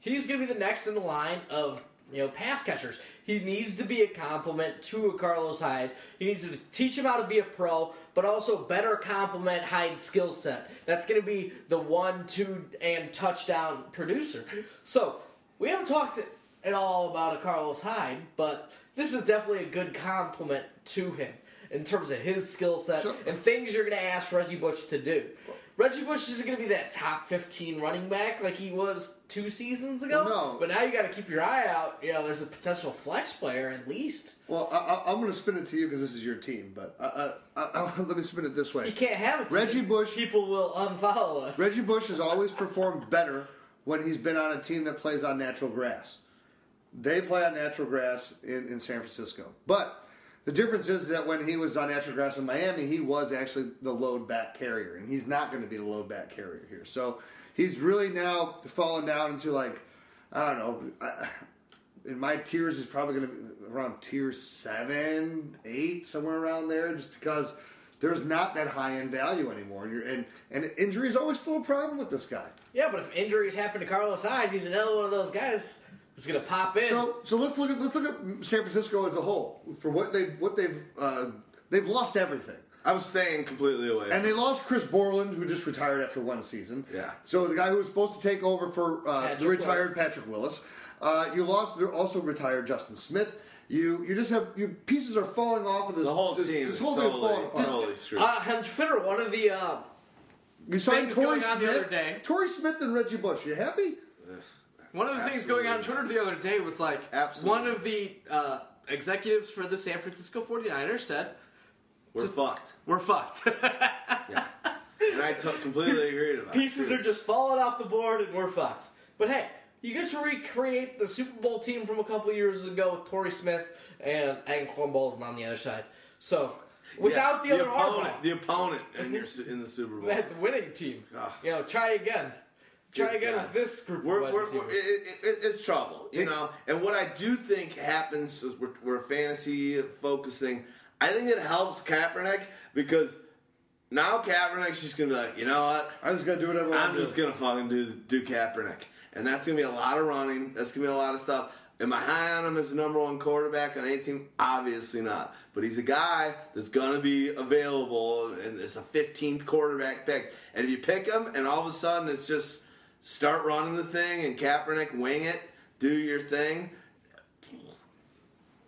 Speaker 3: he's gonna be the next in the line of you know pass catchers. He needs to be a complement to a Carlos Hyde. He needs to teach him how to be a pro, but also better complement Hyde's skill set. That's gonna be the one, two, and touchdown producer. So we haven't talked at all about a Carlos Hyde, but this is definitely a good compliment to him in terms of his skill set and things you're going to ask Reggie Bush to do. Reggie Bush is going to be that top 15 running back like he was two seasons ago.
Speaker 2: Well, no.
Speaker 3: But now you got to keep your eye out, you know, as a potential flex player at least.
Speaker 2: Well, I, I, I'm going to spin it to you because this is your team, but uh, uh, uh, let me spin it this way.
Speaker 3: You can't have it.
Speaker 2: Reggie Bush-
Speaker 3: People will unfollow us.
Speaker 2: Reggie Bush has always performed better when he's been on a team that plays on natural grass. They play on natural grass in, in San Francisco. But the difference is that when he was on natural grass in Miami, he was actually the load back carrier, and he's not going to be the load back carrier here. So he's really now fallen down into like, I don't know. I, in my tiers, he's probably going to be around tier seven, eight, somewhere around there, just because there's not that high end value anymore. And and injury is always still a problem with this guy.
Speaker 3: Yeah, but if injuries happen to Carlos Hyde, he's another one of those guys who's gonna pop in.
Speaker 2: So so let's look at let's look at San Francisco as a whole for what they what they've uh, they've lost everything.
Speaker 1: I'm staying completely away.
Speaker 2: And they lost Chris Borland, who just retired after one season.
Speaker 1: Yeah.
Speaker 2: So the guy who was supposed to take over for uh, the
Speaker 3: Patrick
Speaker 2: retired Patrick Willis. Uh, you lost. They're also retired Justin Smith. You you just have your pieces are falling off of this.
Speaker 1: the whole
Speaker 2: this,
Speaker 1: team
Speaker 2: This
Speaker 1: is
Speaker 2: whole thing is falling apart.
Speaker 1: totally screwed.
Speaker 3: uh, on Twitter, one of the uh,
Speaker 2: You signed
Speaker 3: things
Speaker 2: Torrey Smith.
Speaker 3: the other
Speaker 2: Smith and Reggie Bush. You happy?
Speaker 3: One of the things going on Twitter the other day was like
Speaker 1: Absolutely.
Speaker 3: one of the uh, executives for the San Francisco 49ers said,
Speaker 1: We're fucked.
Speaker 3: We're fucked. [LAUGHS] Yeah.
Speaker 1: And I t- completely agreed about
Speaker 3: Pieces
Speaker 1: it.
Speaker 3: are just falling off the board and we're fucked. But hey, you get to recreate the Super Bowl team from a couple years ago with Torrey Smith and Anquan Boldin on the other side. So, without
Speaker 1: Yeah,
Speaker 3: the, other
Speaker 1: opponent, the opponent in, your, in the Super [LAUGHS] Bowl.
Speaker 3: the winning team.
Speaker 1: Ugh.
Speaker 3: You know, try again. Try
Speaker 1: Good
Speaker 3: again
Speaker 1: God.
Speaker 3: with this group
Speaker 1: We're,
Speaker 3: of
Speaker 1: we're, we're, it, it, it's trouble, you know. And what I do think happens is we're, we're fantasy focusing. I think it helps Kaepernick because now Kaepernick's just gonna be like, you know what?
Speaker 2: I'm just gonna do whatever I
Speaker 1: I'm
Speaker 2: want to
Speaker 1: just gonna fucking do do Kaepernick, and that's gonna be a lot of running. That's gonna be a lot of stuff. Am I high on him as the number one quarterback on any team? Obviously not. But he's a guy that's gonna be available, and it's a 15th quarterback pick. And if you pick him, and all of a sudden it's just start running the thing, and Kaepernick wing it, do your thing.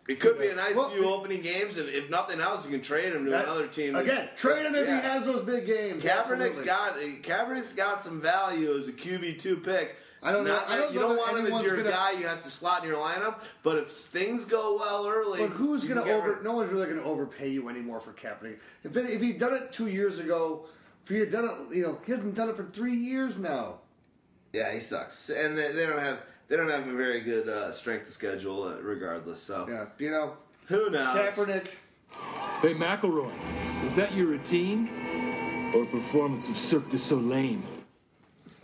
Speaker 1: It could be a nice
Speaker 2: Well,
Speaker 1: few opening games, and if nothing else, you can trade him to
Speaker 2: That-
Speaker 1: another team.
Speaker 2: Again, trade him if
Speaker 1: Yeah.
Speaker 2: he has those big games.
Speaker 1: Kaepernick's
Speaker 2: absolutely.
Speaker 1: got Kaepernick's got some value as a QB two pick.
Speaker 2: I don't know-
Speaker 1: Not
Speaker 2: I don't
Speaker 1: you
Speaker 2: know
Speaker 1: don't want him as your
Speaker 2: gonna-
Speaker 1: guy. You have to slot in your lineup. But if things go well early,
Speaker 2: But who's going to over? No one's really going to overpay you anymore for Kaepernick. If if he'd done it two years ago, if he had done it, you know, he hasn't done it for three years now.
Speaker 1: Yeah, he sucks, and they, they don't have they don't have a very good uh, strength of schedule, uh, regardless. So
Speaker 2: Yeah, you know,
Speaker 1: who knows?
Speaker 2: Kaepernick.
Speaker 8: Hey, McElroy, is that your routine or a performance of Cirque du Soleil?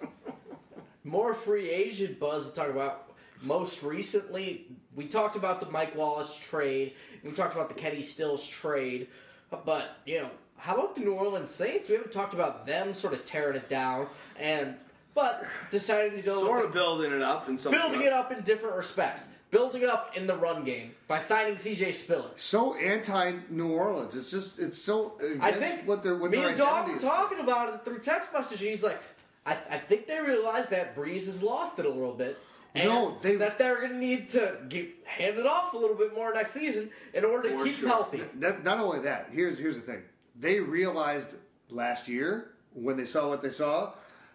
Speaker 8: [LAUGHS]
Speaker 3: more free agent buzz to talk about. Most recently, we talked about the Mike Wallace trade. We talked about the Kenny Stills trade. But, you know, how about the New Orleans Saints? We haven't talked about them sort of tearing it down and but deciding to go
Speaker 1: Sort
Speaker 3: with
Speaker 1: of building it up and some
Speaker 3: building it up in different respects. Building it up in the run game by signing CJ Spiller.
Speaker 2: So anti New Orleans. It's just it's so.
Speaker 3: I think
Speaker 2: what their what
Speaker 3: me
Speaker 2: their
Speaker 3: and Dog were talking about it through text message. and He's like, I, I think they realize that Brees has lost it a little bit. And
Speaker 2: No, they-
Speaker 3: that they're going to need to get, hand it off a little bit more next season in order to keep
Speaker 1: sure.
Speaker 3: healthy.
Speaker 2: That, not only that. Here's here's the thing. They realized last year when they saw what they saw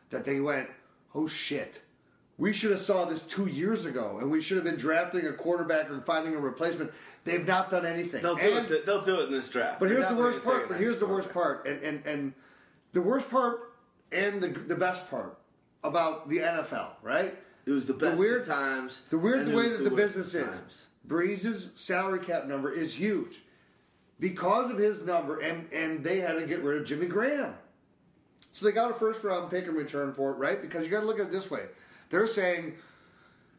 Speaker 2: that they went, oh shit. We should have saw this two years ago, and we should have been drafting a quarterback or finding a replacement. They've not done anything.
Speaker 1: They'll do
Speaker 2: And-
Speaker 1: it. They'll do it in this draft.
Speaker 2: But
Speaker 1: They're
Speaker 2: here's the worst part. But here's the worst part, and and and the worst part and the the best part about the NFL, right?
Speaker 1: It was the best
Speaker 2: the
Speaker 1: weird- times.
Speaker 2: The weird
Speaker 1: it
Speaker 2: way that the
Speaker 1: worst
Speaker 2: business
Speaker 1: of
Speaker 2: is.
Speaker 1: times.
Speaker 2: Brees's salary cap number is huge because of his number, and and they had to get rid of Jimmy Graham. So they got a first round pick in return for it, right? Because you got to look at it this way. They're saying,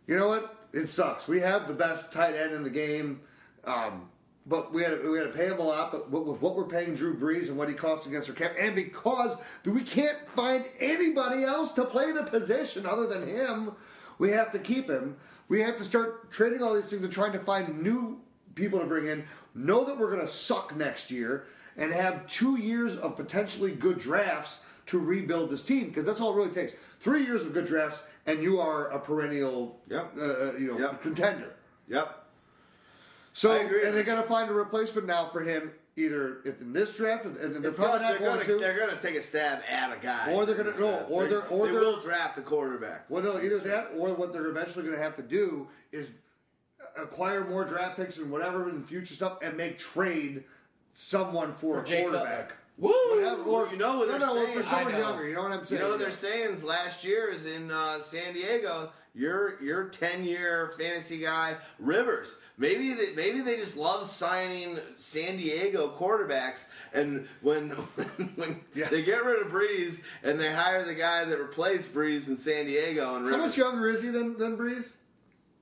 Speaker 2: you know what? It sucks. We have the best tight end in the game, um, but we had to, we had to pay him a lot. But with with what we're paying Drew Brees and what he costs against our cap, and because we can't find anybody else to play the position other than him, we have to keep him. We have to start trading all these things and trying to find new people to bring in. Know that we're going to suck next year and have two years of potentially good drafts to rebuild this team because that's all it really takes. Three years of good drafts, and you are a perennial,
Speaker 1: Yep.
Speaker 2: uh, uh, you know,
Speaker 1: Yep.
Speaker 2: contender.
Speaker 1: Yep.
Speaker 2: So,
Speaker 1: I agree.
Speaker 2: and they're going to find a replacement now for him, either if in this draft, and they're
Speaker 1: It's
Speaker 2: probably
Speaker 1: gonna-
Speaker 2: not going
Speaker 1: gonna they're gonna take a stab at a guy,
Speaker 2: Or they're gonna- no, or they're- or
Speaker 1: they
Speaker 2: they're-
Speaker 1: will draft a quarterback.
Speaker 2: Well, no, either that or what they're eventually going to have to do is acquire more draft picks and whatever in the future stuff and make trade someone for,
Speaker 3: For
Speaker 2: a
Speaker 3: Jake
Speaker 2: quarterback.
Speaker 3: Cutler. Woo!
Speaker 2: Whatever, or
Speaker 1: You know what they're
Speaker 2: no, or
Speaker 1: saying.
Speaker 2: for someone younger. You know what I'm saying.
Speaker 1: You know what they're saying is last year is in uh, San Diego. Your your ten year fantasy guy Rivers. Maybe they, maybe they just love signing San Diego quarterbacks, and when [LAUGHS] when
Speaker 2: Yeah.
Speaker 1: they get rid of Brees and they hire the guy that replaced Brees in San Diego and
Speaker 2: How much younger is he than than Brees?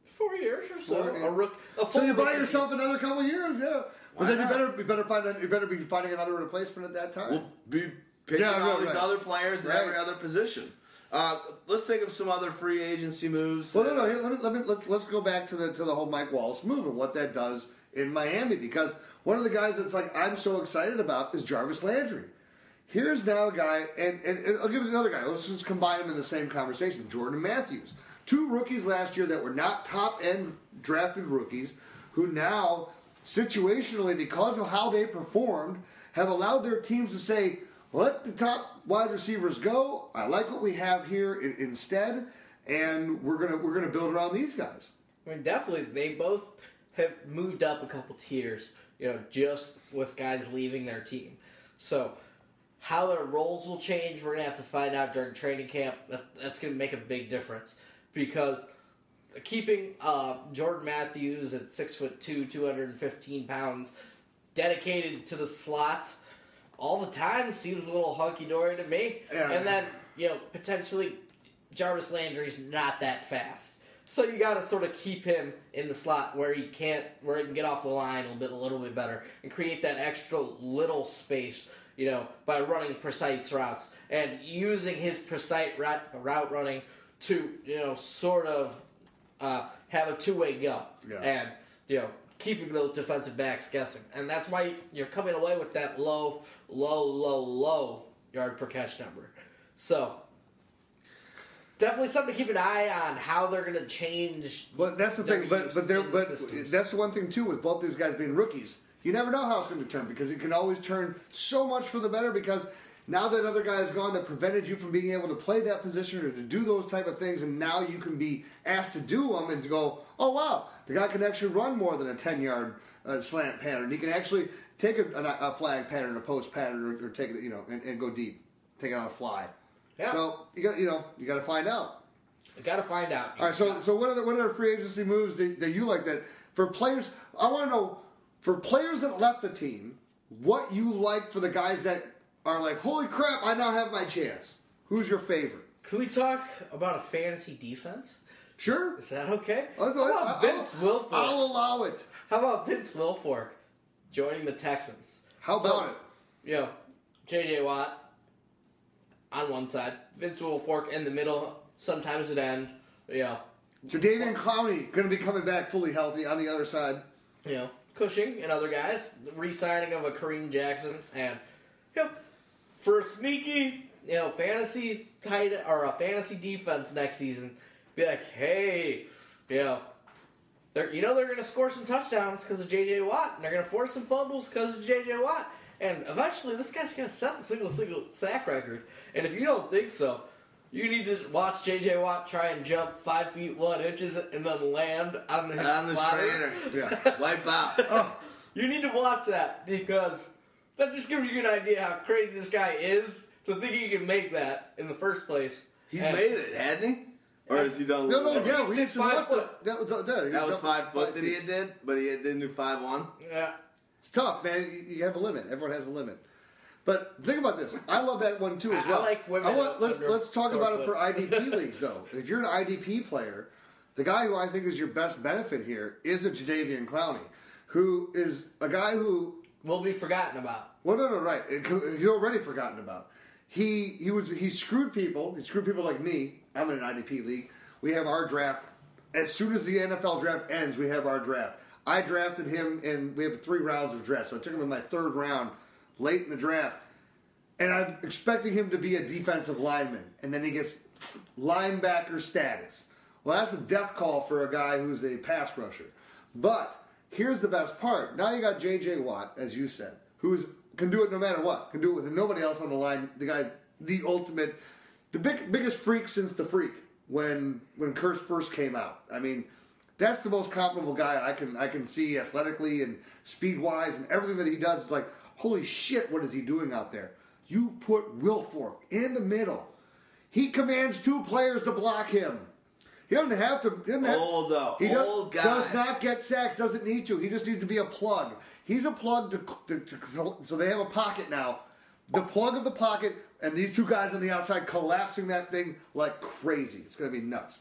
Speaker 3: four years or so.
Speaker 2: Four, yeah.
Speaker 3: A rook. A
Speaker 2: So you buy
Speaker 3: rookie.
Speaker 2: yourself another couple years, yeah. But
Speaker 1: Why
Speaker 2: then you better you better find a, you better be finding another replacement at that time.
Speaker 1: We'll be picking
Speaker 2: Yeah,
Speaker 1: all
Speaker 2: right,
Speaker 1: these
Speaker 2: right.
Speaker 1: other players in
Speaker 2: Right.
Speaker 1: every other position. Uh, let's think of some other free agency moves.
Speaker 2: Well, no, no. Here, let me, let me let's let's go back to the to the whole Mike Wallace move and what that does in Miami because one of the guys that's like I'm so excited about is Jarvis Landry. Here's now a guy, and, and, and I'll give you another guy. Let's just combine them in the same conversation. Jordan Matthews, two rookies last year that were not top end drafted rookies, who now situationally because of how they performed have allowed their teams to say, let the top wide receivers go. I like what we have here instead, and we're gonna we're gonna build around these guys.
Speaker 3: I mean, definitely, they both have moved up a couple tiers, you know, just with guys leaving their team. So, how their roles will change, we're to have to find out during training camp. That, that's to make a big difference because keeping uh, Jordan Matthews at six foot two, two hundred and fifteen pounds, dedicated to the slot all the time seems a little hunky dory to me.
Speaker 2: Yeah.
Speaker 3: And then you know potentially Jarvis Landry's not that fast. So you got to sort of keep him in the slot where he can't, where he can get off the line a little bit, a little bit better, and create that extra little space, you know, by running precise routes and using his precise route, route running to, you know, sort of uh, have a two way go,
Speaker 2: Yeah.
Speaker 3: and you know, keeping those defensive backs guessing, and that's why you're coming away with that low, low, low, low yard per catch number. So definitely something to keep an eye on how they're going to change.
Speaker 2: But that's the thing. But but
Speaker 3: in
Speaker 2: but
Speaker 3: systems.
Speaker 2: that's the one thing too with both these guys being rookies. You never know how it's going to turn because it can always turn so much for the better because now that other guy is gone that prevented you from being able to play that position or to do those type of things, and now you can be asked to do them and go, oh wow, the guy can actually run more than a ten yard uh, slant pattern. He can actually take a, a, a flag pattern, a post pattern, or, or take it, you know, and, and go deep, take it on a fly.
Speaker 3: Yeah.
Speaker 2: So you got you know you got to find out.
Speaker 3: You got to find out.
Speaker 2: All right, so so what are the what are the free agency moves that, that you like that for players? I want to know for players that left the team, what you like for the guys that are like, holy crap, I now have my chance. Who's your favorite?
Speaker 3: Can we talk about a fantasy defense?
Speaker 2: Sure.
Speaker 3: Is that okay?
Speaker 2: I'll,
Speaker 3: How about
Speaker 2: I'll-
Speaker 3: Vince Wilfork?
Speaker 2: I'll allow it.
Speaker 3: How about Vince Wilfork joining the Texans?
Speaker 2: How
Speaker 3: So,
Speaker 2: about it?
Speaker 3: You know, J.J. Watt on one side, Vince Wilfork in the middle, sometimes at end. You know,
Speaker 2: Jadeveon Clowney going to be coming back fully healthy on the other side.
Speaker 3: you know, Cushing and other guys, the re-signing of a Kareem Jackson, and you know, for a sneaky, you know, fantasy tight or a fantasy defense next season, be like, hey, you know, they're you know they're going to score some touchdowns because of J.J. Watt, and they're going to force some fumbles because of J.J. Watt, and eventually this guy's going to set the single single sack record. And if you don't think so. You need to watch J.J. Watt try and jump five feet one inches and then land on his
Speaker 1: on the
Speaker 3: spotter.
Speaker 1: trainer.
Speaker 2: Yeah. [LAUGHS]
Speaker 1: Wipe out.
Speaker 3: Oh, you need to watch that because that just gives you an idea how crazy this guy is to think he can make that in the first place.
Speaker 1: He's
Speaker 3: And-
Speaker 1: made it, hadn't he? Or is he done?
Speaker 2: No, no,
Speaker 1: with
Speaker 2: yeah, we
Speaker 3: Did five foot.
Speaker 2: that. That was, uh, that,
Speaker 1: That was
Speaker 2: jumped
Speaker 1: five foot that he
Speaker 2: feet.
Speaker 1: did, but he didn't do five one.
Speaker 3: Yeah.
Speaker 2: It's tough, man. You- You have a limit. Everyone has a limit. But think about this. I love that one too as [LAUGHS]
Speaker 3: well. I like women
Speaker 2: want, let's let's talk
Speaker 3: four
Speaker 2: about it for IDP [LAUGHS] leagues though. If you're an IDP player, the guy who I think is your best benefit here is a Jadeveon Clowney, who is a guy who
Speaker 3: Will be forgotten about.
Speaker 2: well, no, no, right. He's already forgotten about. He he was he screwed people. He screwed people like me. I'm in an IDP league. We have our draft as soon as the NFL draft ends. We have our draft. I drafted him, and we have three rounds of draft. So I took him in my third round, late in the draft, and I'm expecting him to be a defensive lineman, and then he gets linebacker status. Well, that's a death call for a guy who's a pass rusher. But here's the best part. Now you got J.J. Watt, as you said, who can do it no matter what. Can do it with nobody else on the line. The guy, the ultimate, the big, biggest freak since the freak when when Kearse first came out. I mean, that's the most comparable guy I can I can see athletically and speed wise and everything that he does. is like, holy shit, what is he doing out there? You put Wilfork in the middle. He commands two players to block him. He doesn't have to. he doesn't have-
Speaker 1: Old, though.
Speaker 2: He does,
Speaker 1: guy.
Speaker 2: does not get sacks. Doesn't need to. He just needs to be a plug. He's a plug to, to, to so they have a pocket now. The plug of the pocket and these two guys on the outside collapsing that thing like crazy. It's going to be nuts.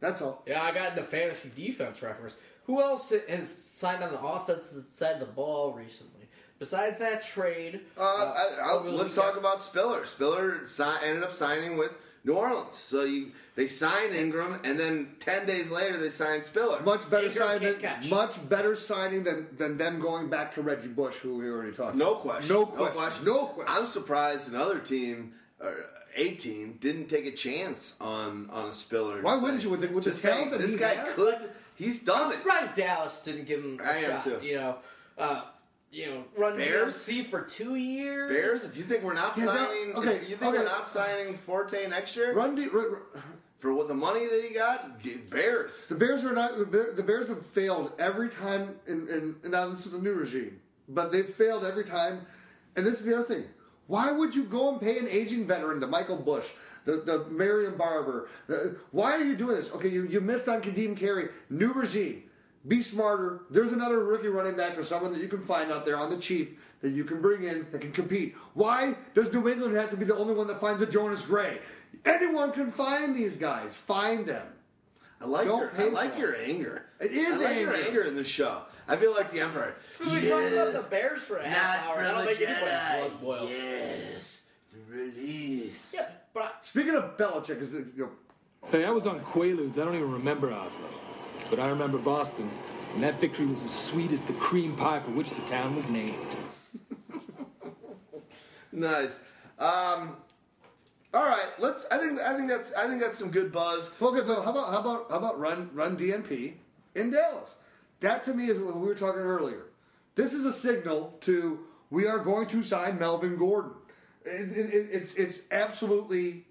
Speaker 2: That's all.
Speaker 3: Yeah, I got into fantasy defense reference. Who else has signed on the offensive side of the ball recently? Besides that trade,
Speaker 1: Uh, I, I, let's talk about Spiller. Spiller si- ended up signing with New Orleans. So you they sign Ingram, and then ten days later they sign Spiller.
Speaker 2: Much better
Speaker 3: Ingram
Speaker 2: signing. Than, much better signing than than them going back to Reggie Bush, who we already talked.
Speaker 1: No
Speaker 2: about.
Speaker 1: question.
Speaker 2: No question. No question.
Speaker 1: I'm surprised another team, or a team, didn't take a chance on on a Spiller.
Speaker 2: Why wouldn't
Speaker 1: saying-
Speaker 2: you with the- with the
Speaker 1: just saying,
Speaker 2: talent that
Speaker 1: this
Speaker 2: he
Speaker 1: guy
Speaker 2: has?
Speaker 1: could? He's done
Speaker 3: I'm
Speaker 1: it.
Speaker 3: surprised Dallas didn't give him a
Speaker 1: I am
Speaker 3: shot.
Speaker 1: too.
Speaker 3: You know, uh, you know, run
Speaker 1: Bears?
Speaker 3: DLC for two years.
Speaker 1: Bears, if you think we're not
Speaker 2: Yeah, no,
Speaker 1: signing,
Speaker 2: okay,
Speaker 1: you think
Speaker 2: okay.
Speaker 1: we're not signing Forte next year
Speaker 2: Run D, r- r-
Speaker 1: for what the money that he got? Bears.
Speaker 2: the Bears are not. the Bears have failed every time. In, in, and now this is a new regime, but they've failed every time. And this is the other thing. Why would you go and pay an aging veteran, the Michael Bush, the the Marion Barber? The, why are you doing this? Okay, you, you missed on Ka'Deem Carey. New regime. Be smarter. There's another rookie running back or someone that you can find out there on the cheap that you can bring in that can compete. Why does New England have to be the only one that finds a Jonas Gray? Anyone can find these guys. Find them.
Speaker 1: I like
Speaker 2: Don't
Speaker 1: your, I like
Speaker 2: for
Speaker 1: your anger.
Speaker 2: It is
Speaker 1: I like your
Speaker 2: anger.
Speaker 1: anger in the show. I feel like the Emperor.
Speaker 3: Because we talked about the Bears for a half
Speaker 1: Not
Speaker 3: hour.
Speaker 1: from
Speaker 3: That'll
Speaker 1: a
Speaker 3: make
Speaker 1: Jedi.
Speaker 3: anybody's blood boil.
Speaker 1: Yes, release.
Speaker 3: Yeah, but I,
Speaker 2: Speaking of Belichick, is you know,
Speaker 8: Hey, I was on Quaaludes. I don't even remember Oslo. But I remember Boston. And that victory was as sweet as the cream pie for which the town was named. [LAUGHS]
Speaker 1: Nice. Um, all right, let's. I think. I think that's. I think that's some good buzz.
Speaker 2: Okay, no, how about how about how about run run DNP in Dallas? That to me is what we were talking earlier. This is a signal to we are going to sign Melvin Gordon. It, it, it- it's it's absolutely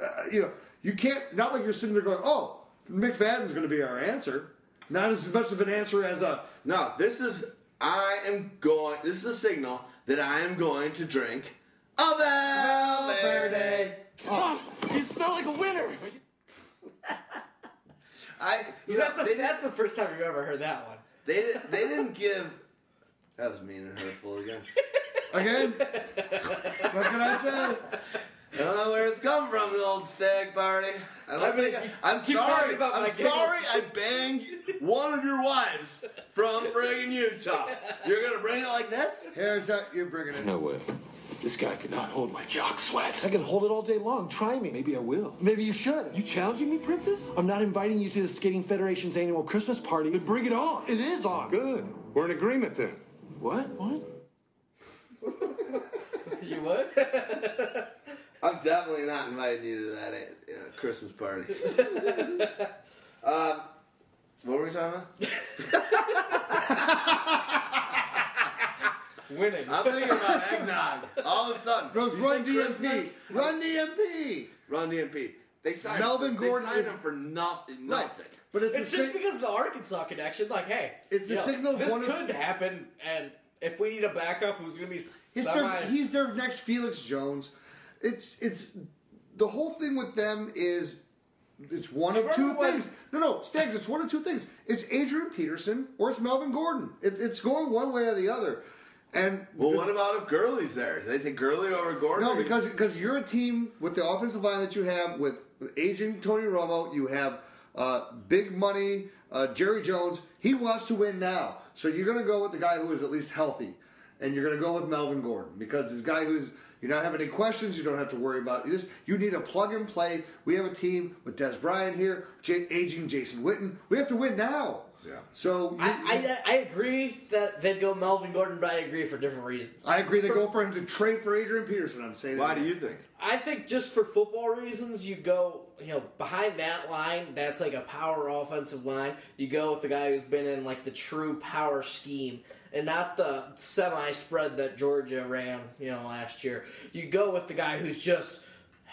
Speaker 2: uh, you know you can't not like you're sitting there going oh McFadden's going to be our answer. Not as much of an answer as a
Speaker 1: No, this is. I am going. This is a signal that I am going to drink a Valverde.
Speaker 7: Oh, you smell like a winner.
Speaker 1: I. You know,
Speaker 3: that the, that's the first time you've ever heard that one.
Speaker 1: they, didn't- they didn't give. That was mean and hurtful again.
Speaker 2: again. [LAUGHS] what can I say?
Speaker 1: I don't know where it's come from, the old stag party. I don't
Speaker 3: I mean,
Speaker 1: think.
Speaker 3: you
Speaker 1: I, am sorry.
Speaker 3: about
Speaker 1: I'm sorry. I banged one of your wives from friggin' Utah. You're gonna bring it like this?
Speaker 2: Here's that you're bringing it.
Speaker 8: No way. This guy cannot hold my jock sweat.
Speaker 4: I can hold it all day long. Try me.
Speaker 8: Maybe I will.
Speaker 4: Maybe you should.
Speaker 8: You challenging me, Princess?
Speaker 4: I'm not inviting you to the Skating Federation's annual Christmas party.
Speaker 8: Then bring it on.
Speaker 4: It is on.
Speaker 6: Good. We're in agreement then.
Speaker 8: What?
Speaker 4: What? [LAUGHS]
Speaker 3: You would? [LAUGHS]
Speaker 1: I'm definitely not inviting you to that uh, Christmas party. [LAUGHS] um, what were we talking about? [LAUGHS]
Speaker 3: Winning.
Speaker 1: I'm thinking about eggnog. All of a sudden,
Speaker 2: Rose,
Speaker 1: you
Speaker 2: run
Speaker 1: said
Speaker 2: DMP.
Speaker 1: Christmas,
Speaker 2: Run DMP.
Speaker 1: Run DMP. They signed
Speaker 2: Melvin
Speaker 1: they
Speaker 2: Gordon
Speaker 1: signed
Speaker 2: is-
Speaker 1: him for nothing.
Speaker 2: Right.
Speaker 1: Nothing.
Speaker 2: But it's,
Speaker 3: It's just
Speaker 2: same-
Speaker 3: because of the Arkansas connection. Like, hey,
Speaker 2: It's a
Speaker 3: know,
Speaker 2: signal of
Speaker 3: This
Speaker 2: one of-
Speaker 3: could happen, and if we need a backup who's going to be
Speaker 2: He's
Speaker 3: semi,
Speaker 2: their, he's their next Felix Jones. It's it's the whole thing with them is it's one of two things. No, no, Stags. It's one of two things. It's Adrian Peterson or it's Melvin Gordon. It, it's going one way or the other. And
Speaker 1: Well, what about if Gurley's there? Do they think Gurley over Gordon?
Speaker 2: no, because because you're a team with the offensive line that you have with aging Tony Romo. You have uh, big money uh, Jerry Jones. He wants to win now, so you're going to go with the guy who is at least healthy, and you're going to go with Melvin Gordon because this guy who's you don't have any questions. You don't have to worry about. You just you need a plug and play. We have a team with Dez Bryant here, J- aging Jason Witten. We have to win now.
Speaker 1: Yeah.
Speaker 2: So you-
Speaker 3: I, I I agree that they'd go Melvin Gordon, but I agree for different reasons.
Speaker 2: I agree. They go for him to trade for Adrian Peterson. I'm saying.
Speaker 1: Why do you think?
Speaker 3: I think just for football reasons, you go, you know, behind that line, that's like a power offensive line. You go with the guy who's been in like the true power scheme and not the semi spread that Georgia ran, you know, last year. You go with the guy who's just,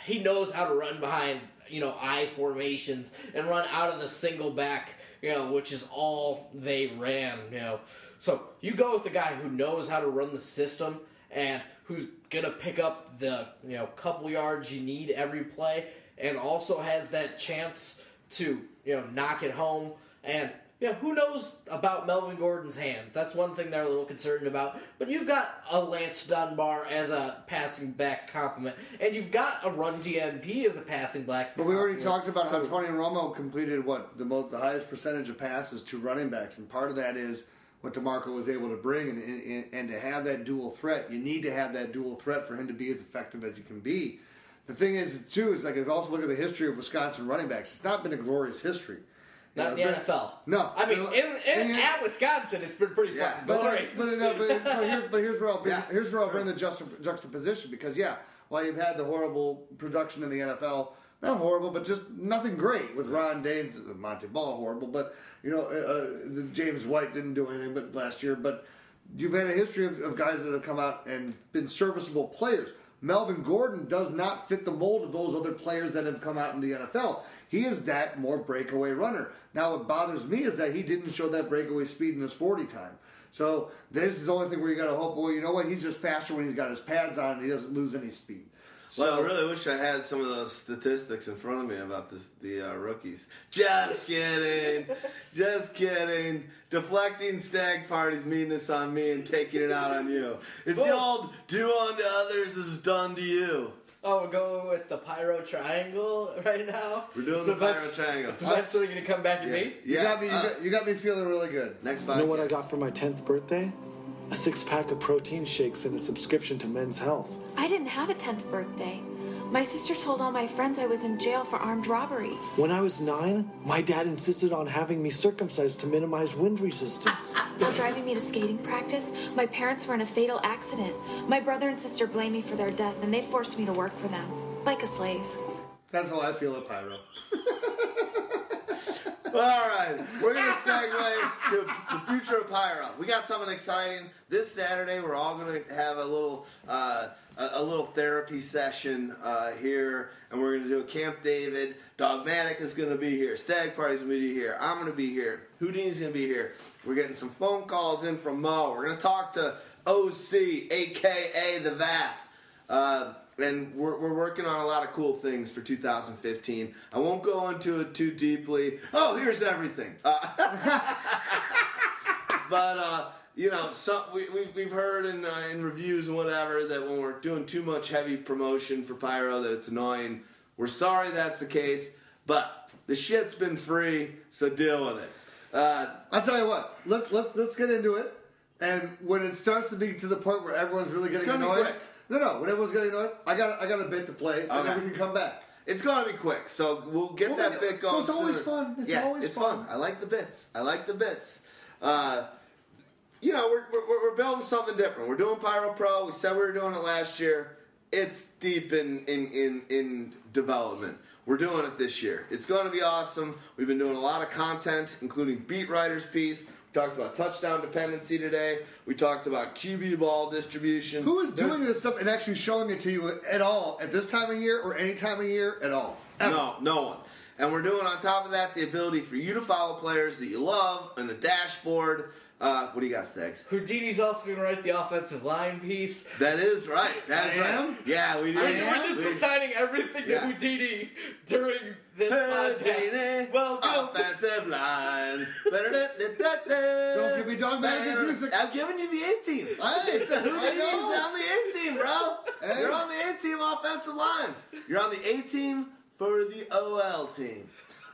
Speaker 3: he knows how to run behind, you know, I formations and run out of the single back, you know, which is all they ran, you know. So you go with the guy who knows how to run the system and who's gonna pick up the you know couple yards you need every play, and also has that chance to you know knock it home. And yeah, who knows about Melvin Gordon's hands? That's one thing they're a little concerned about. But you've got a Lance Dunbar as a passing back compliment, and you've got a Run DMP as a passing back.
Speaker 2: But we already talked about how Tony Romo completed what the most, the highest percentage of passes to running backs, and part of that is what Demarco was able to bring, and, and and to have that dual threat, you need to have that dual threat for him to be as effective as he can be. The thing is, too, is like if you also look at the history of Wisconsin running backs, it's not been a glorious history. You
Speaker 3: Not
Speaker 2: know,
Speaker 3: in the NFL.
Speaker 2: No,
Speaker 3: I mean,
Speaker 2: But-
Speaker 3: in, in, at Wisconsin, it's been pretty
Speaker 1: Yeah,
Speaker 3: fucking
Speaker 2: But,
Speaker 3: glorious.
Speaker 2: but, no, but, here's, but here's where I'll bring, [LAUGHS]
Speaker 1: Yeah,
Speaker 2: here's where I'll bring the juxta, juxtaposition because yeah, while you've had the horrible production in the NFL, not horrible, but just nothing great with Ron Dayne, Montee Ball horrible, but you know, uh, uh, the James White didn't do anything but last year, but you've had a history of, of guys that have come out and been serviceable players. Melvin Gordon does not fit the mold of those other players that have come out in the NFL. He is that more breakaway runner. Now, what bothers me is that he didn't show that breakaway speed in his 40 time. So, this is the only thing where you got to hope, well, you know what? He's just faster when he's got his pads on and he doesn't lose any speed.
Speaker 1: Well, I really wish I had some of those statistics in front of me about this, the uh, rookies. Just [LAUGHS] kidding. Just kidding. Deflecting stag parties meanness on me and taking it out on you. It's the old do unto others as done to you.
Speaker 3: Oh, we're going with the Pyro Triangle [LAUGHS] right now.
Speaker 1: We're doing
Speaker 3: It's
Speaker 1: the Pyro Triangle.
Speaker 3: It's eventually going to come back to me. Yeah.
Speaker 2: You, got me, you, uh, got, you got me feeling really good.
Speaker 1: Next
Speaker 4: You know what I got for my 10th birthday? A six pack of protein shakes and a subscription to Men's Health.
Speaker 11: I didn't have a 10th birthday. My sister told all my friends I was in jail for armed robbery.
Speaker 4: When I was nine, my dad insisted on having me circumcised to minimize wind resistance. [LAUGHS]
Speaker 11: While driving me to skating practice, my parents were in a fatal accident. My brother and sister blame me for their death, and they forced me to work for them, like a slave.
Speaker 2: That's how I feel at Pyro. [LAUGHS]
Speaker 1: All right, we're gonna segue to the future of Pyro. We got something exciting this Saturday. We're all gonna have a little uh, a, a little therapy session uh, here, and we're gonna do a Camp David. Dogmatic is gonna be here. Stag Party's gonna be here. I'm gonna be here. Houdini's gonna be here. We're getting some phone calls in from Mo. We're gonna talk to OC, aka the VAF. Uh, and we're, we're working on a lot of cool things for 2015. I won't go into it too deeply. Oh, here's everything. Uh, [LAUGHS] but uh, you know, so we, we've, we've heard in, uh, in reviews and whatever that when we're doing too much heavy promotion for Pyro, that it's annoying. We're sorry that's the case, but the shit's been free, so deal with it. Uh,
Speaker 2: I'll tell you what. Let, let's let's get into it. And when it starts to be to the point where everyone's really getting
Speaker 1: gonna be
Speaker 2: annoyed,
Speaker 1: quick.
Speaker 2: no, no. When everyone's getting annoyed, I got I got a bit to play, and
Speaker 1: Okay.
Speaker 2: then we can come back.
Speaker 1: It's gonna be quick, so we'll get
Speaker 2: We'll
Speaker 1: that
Speaker 2: make
Speaker 1: bit
Speaker 2: it- so
Speaker 1: going.
Speaker 2: it's always
Speaker 1: sooner.
Speaker 2: fun. It's
Speaker 1: yeah,
Speaker 2: always
Speaker 1: it's
Speaker 2: fun.
Speaker 1: I like the bits. I like the bits. Uh, you know, we're, we're, we're building something different. We're doing Pyro Pro. We said we were doing it last year. It's deep in in in, in development. We're doing it this year. It's going to be awesome. We've been doing a lot of content, including beat writers piece. We talked about touchdown dependency today. We talked about QB ball distribution.
Speaker 2: Who is
Speaker 1: There's-
Speaker 2: doing this stuff and actually showing it to you at all at this time of year or any time of year at all? Ever.
Speaker 1: No, no one. And we're doing on top of that the ability for you to follow players that you love and a dashboard. Uh, what do you got, Stags?
Speaker 3: Houdini's also going to write the offensive line piece.
Speaker 1: That is right. That's right. Yeah, we do.
Speaker 3: We're, we're just
Speaker 1: We-
Speaker 3: assigning everything
Speaker 1: Yeah.
Speaker 3: to Houdini during this podcast.
Speaker 1: Houdini,
Speaker 3: Well, you know,
Speaker 1: offensive lines. Don't
Speaker 2: Don't give me dogmatic music.
Speaker 1: I'm giving you the A team. It's a
Speaker 2: I
Speaker 1: Houdini's on the A team, bro.
Speaker 2: Hey.
Speaker 1: You're on the A team offensive lines. You're on the A team for the OL team.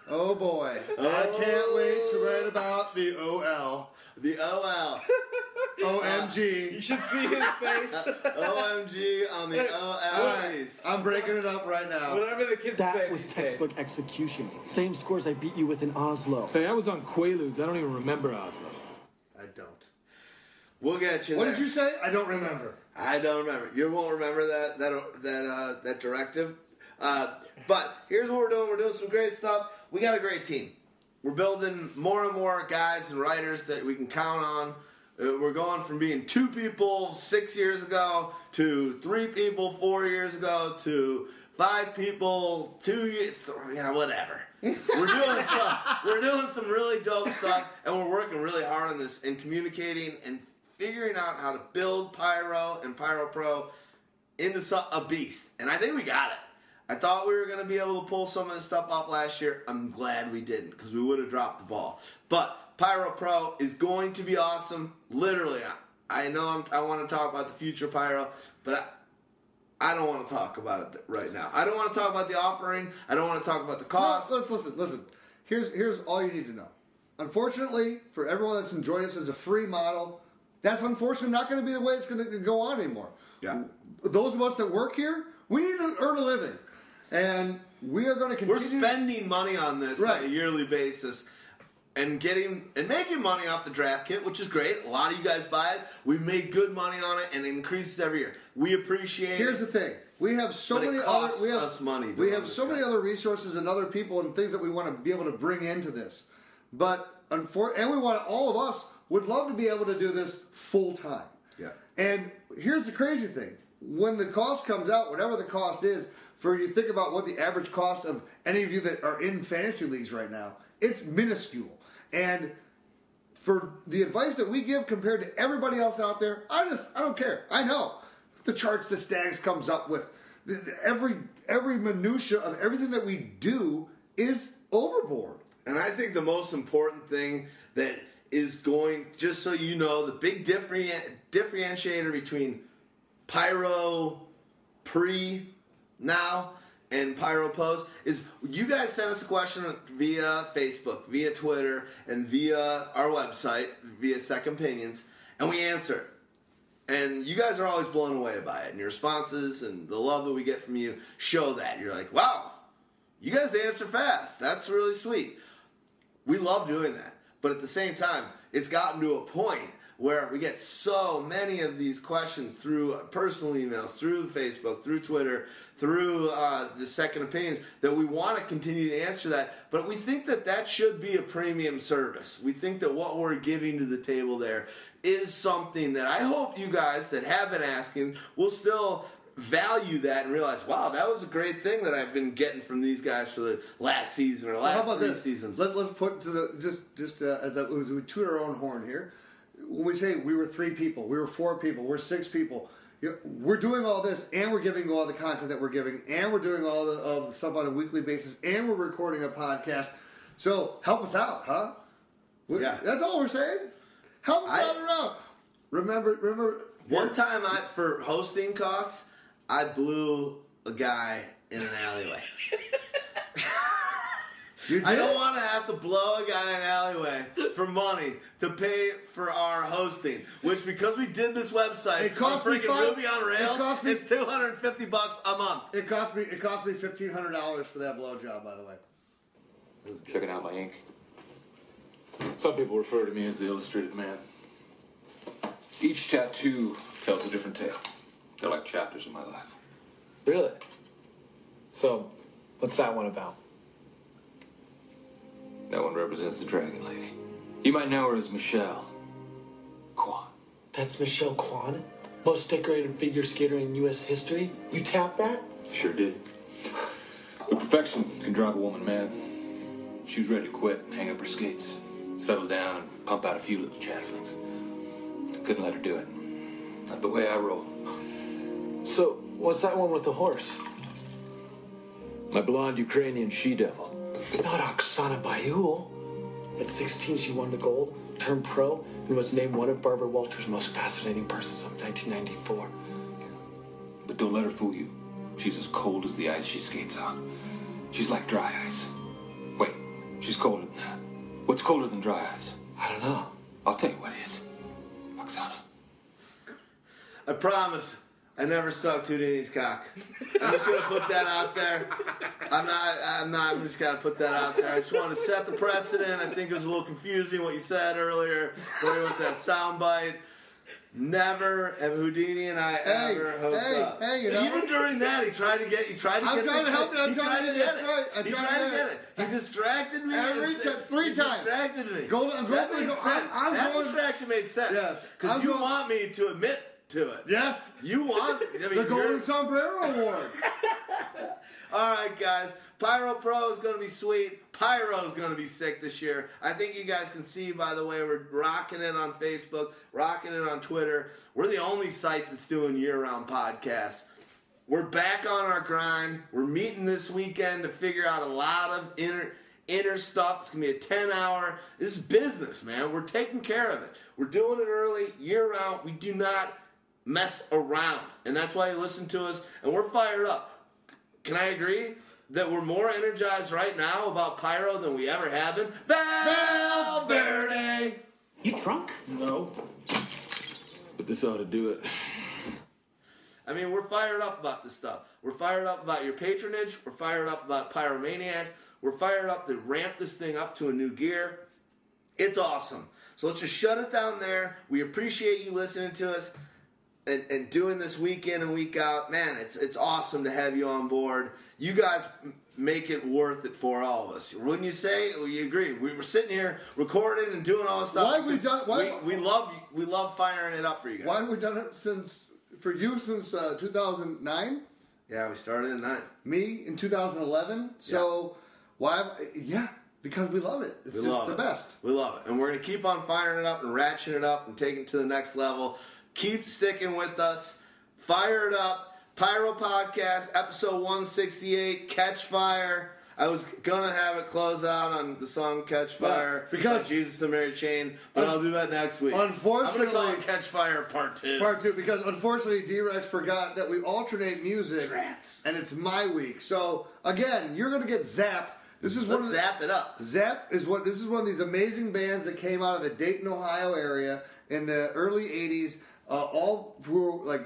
Speaker 2: Oh boy, I can't wait to write about the OL.
Speaker 1: The OL. [LAUGHS]
Speaker 2: OMG.
Speaker 3: You should see his face. [LAUGHS]
Speaker 1: OMG on the OL
Speaker 2: Alright. I'm breaking it up right now.
Speaker 3: Whatever the kids say
Speaker 4: That was
Speaker 3: these days.
Speaker 4: textbook execution. Same scores I beat you with in Oslo.
Speaker 8: Hey, I was on Quaaludes. I don't even remember Oslo.
Speaker 2: I don't.
Speaker 1: We'll get you
Speaker 2: What
Speaker 1: there.
Speaker 2: did you say? I don't remember.
Speaker 1: I don't remember. You won't remember that that that uh, that directive. Uh, but here's what we're doing. We're doing some great stuff. We got a great team. We're building more and more guys and writers that we can count on. Uh, we're going from being two people six years ago to three people four years ago to five people two years. Yeah, whatever. we're doing [LAUGHS] some. We're doing some really dope stuff, and we're working really hard on this and communicating and figuring out how to build Pyro and Pyro Pro into a beast. And I think we got it. I thought we were going to be able to pull some of this stuff off last year. I'm glad we didn't because we would have dropped the ball. But Pyro Pro is going to be awesome. Literally, I, I know I'm, I want to talk about the future Pyro, but I, I don't want to talk about it right now. I don't want to talk about the offering. I don't want to talk about the cost.
Speaker 2: No, let's listen. Listen. Here's here's all you need to know. Unfortunately, for everyone that's enjoying this as a free model, that's unfortunately not going to be the way it's going to go on anymore.
Speaker 1: Yeah.
Speaker 2: Those of us that work here, we need to earn a living, and we are going to continue.
Speaker 1: We're spending money on this
Speaker 2: Right.
Speaker 1: on a yearly basis. And getting and making money off the draft kit, which is great. A lot of you guys buy it. We've made good money on it, and it increases every year. We appreciate
Speaker 2: Here's
Speaker 1: it.
Speaker 2: the thing: we have so many other we have
Speaker 1: us money
Speaker 2: we have so many other resources and other people and things that we want to be able to bring into this. But unfor- and we want all of us would love to be able to do this full time.
Speaker 1: Yeah.
Speaker 2: And here's the crazy thing: when the cost comes out, whatever the cost is, for you think about what the average cost of any of you that are in fantasy leagues right now, it's minuscule. And for the advice that we give compared to everybody else out there, I just I don't care. I know the charts that Stags comes up with. Every every minutia of everything that we do is overboard.
Speaker 1: And I think the most important thing that is going, just so you know, the big different, differentiator between Pyro pre now and Pyro post is you guys sent us a question via Facebook, via Twitter, and via our website, via Second Opinions, and we answer. And you guys are always blown away by it, and your responses and the love that we get from you show that. You're like, wow, you guys answer fast. That's really sweet. We love doing that. But at the same time, it's gotten to a point where we get so many of these questions through personal emails, through Facebook, through Twitter, through uh, the second opinions that we want to continue to answer that. But we think that that should be a premium service. We think that what we're giving to the table there is something that I hope you guys that have been asking will still value that and realize, wow, that was a great thing that I've been getting from these guys for the last season or
Speaker 2: Well,
Speaker 1: last
Speaker 2: how about
Speaker 1: three
Speaker 2: this?
Speaker 1: seasons.
Speaker 2: Let, let's put to the just just uh, as, a, as we toot our own horn here. When we say we were three people, we were four people, we're six people. You know, we're doing all this, and we're giving all the content that we're giving, and we're doing all the, all the stuff on a weekly basis, and we're recording a podcast. So help us out, huh? We-
Speaker 1: Yeah.
Speaker 2: that's all we're saying. Help us
Speaker 1: I-
Speaker 2: out around. Remember, remember.
Speaker 1: One time, I for hosting costs, I blew a guy in an alleyway. [LAUGHS]
Speaker 2: You
Speaker 1: I don't want to have to blow a guy in an alleyway for money to pay for our hosting. Which, because we did this website,
Speaker 2: It cost me
Speaker 1: freaking
Speaker 2: five-
Speaker 1: Ruby on Rails.
Speaker 2: it cost me-
Speaker 1: it's two hundred and fifty bucks a month.
Speaker 2: It cost me. It cost me fifteen hundred dollars for that blowjob, by the way.
Speaker 8: Checking out my ink. Some people refer to me as the illustrated man. Each tattoo tells a different tale. They're like chapters of my life.
Speaker 12: Really? So, what's that one about?
Speaker 8: That one represents the Dragon Lady. You might know her as Michelle. Kwan.
Speaker 12: That's Michelle Kwan, most decorated figure skater in U.S. history. You tapped that?
Speaker 8: Sure did. But perfection can drive a woman mad. She was ready to quit and hang up her skates, settle down, and pump out a few little chancellings. I couldn't let her do it. Not the way I roll.
Speaker 12: So, what's that one with the horse?
Speaker 8: My blonde Ukrainian she devil.
Speaker 12: Not Oksana Baiul. At 16, she won the gold, turned pro, and was named one of Barbara Walters' most fascinating persons of 1994.
Speaker 8: But don't let her fool you. She's as cold as the ice she skates on. She's like dry ice. Wait, she's colder than that. What's colder than dry ice?
Speaker 12: I don't know.
Speaker 8: I'll tell you what is. Oksana.
Speaker 1: I promise. I never sucked Houdini's cock. I'm just gonna put that out there. I'm not. I'm not. I'm just gonna put that out there. I just want to set the precedent. I think it was a little confusing what you said earlier. It was that soundbite. Never have Houdini and I
Speaker 2: Hey,
Speaker 1: ever hooked
Speaker 2: hey,
Speaker 1: up.
Speaker 2: hey, you know-
Speaker 1: Even during that, he tried to get. He tried to get
Speaker 2: I'm
Speaker 1: trying
Speaker 2: to help you, I'm trying to-
Speaker 1: get it.
Speaker 2: I'm
Speaker 1: he
Speaker 2: trying
Speaker 1: tried
Speaker 2: to get it.
Speaker 1: He distracted me.
Speaker 2: Every
Speaker 1: said-
Speaker 2: three
Speaker 1: he
Speaker 2: times.
Speaker 1: Distracted me.
Speaker 2: Golden- I'm
Speaker 1: that
Speaker 2: going-
Speaker 1: made
Speaker 2: I'm-
Speaker 1: sense.
Speaker 2: I'm
Speaker 1: that
Speaker 2: going-
Speaker 1: distraction made sense.
Speaker 2: Yes.
Speaker 1: Because you
Speaker 2: going-
Speaker 1: want me to admit to it.
Speaker 2: Yes.
Speaker 1: You want I mean,
Speaker 2: the Golden Sombrero Award. [LAUGHS]
Speaker 1: All right, guys. Pyro Pro is going to be sweet. Pyro is going to be sick this year. I think you guys can see, by the way, we're rocking it on Facebook, rocking it on Twitter. We're the only site that's doing year-round podcasts. We're back on our grind. We're meeting this weekend to figure out a lot of inter- inner stuff. It's gonna be a 10 hour. This is business, man. We're taking care of it. We're doing it early, year round. We do not mess around. And that's why you listen to us and we're fired up. Can I agree that we're more energized right now about Pyro than we ever have been? Valverde!
Speaker 13: You drunk?
Speaker 8: No. But this ought to do it.
Speaker 1: I mean, we're fired up about this stuff. We're fired up about your patronage. We're fired up about Pyromaniac. We're fired up to ramp this thing up to a new gear. It's awesome. So let's just shut it down there. We appreciate you listening to us and, and doing this week in and week out. Man, it's it's awesome to have you on board. You guys make it worth it for all of us. Wouldn't you say? Well, you agree. We were sitting here recording and doing all this stuff.
Speaker 2: Why have we done- why-
Speaker 1: we, we love we love firing it up for you guys.
Speaker 2: Why have we done it since for you since uh, 2009?
Speaker 1: Yeah, we started in nine.
Speaker 2: Me in 2011. So why? Yeah, because we love it. It's
Speaker 1: We
Speaker 2: just
Speaker 1: love
Speaker 2: the
Speaker 1: it.
Speaker 2: best.
Speaker 1: We love it. And we're going to keep on firing it up and ratcheting it up and taking it to the next level. Keep sticking with us. Fire it up. Pyro Podcast, episode 168, Catch Fire. I was going to have it close out on the song Catch Fire
Speaker 2: because-
Speaker 1: by Jesus and Mary Chain, but I'll do that next week.
Speaker 2: Unfortunately-
Speaker 1: I'm call it Catch Fire Part 2.
Speaker 2: Part two, because unfortunately D-Rex forgot that we alternate music, and it's my week. So again, you're gonna get Zap. This is one
Speaker 1: Let's
Speaker 2: of the,
Speaker 1: zap it up.
Speaker 2: Zap is what this is one of these amazing bands that came out of the Dayton, Ohio area in the early '80s. Uh, all were like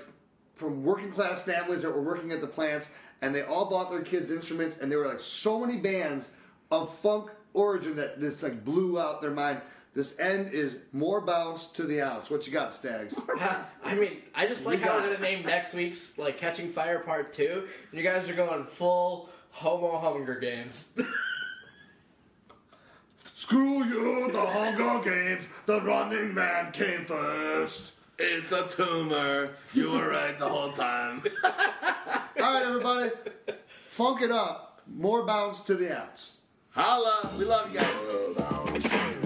Speaker 2: from working class families that were working at the plants, and they all bought their kids instruments, and there were like so many bands of funk origin that this like blew out their mind. This end is more bounce to the ounce. What you got, Stags? [LAUGHS]
Speaker 3: I mean, I just like
Speaker 2: We
Speaker 3: how
Speaker 2: got-
Speaker 3: we're gonna name next week's like Catching Fire Part Two, and you guys are going full Homo Hunger Games.
Speaker 2: Screw you, the Hunger Games. The Running Man came first.
Speaker 1: It's a tumor. You were right the whole time. [LAUGHS]
Speaker 2: All right, everybody, funk it up. More bounce to the ounce.
Speaker 1: Holla. We love you guys.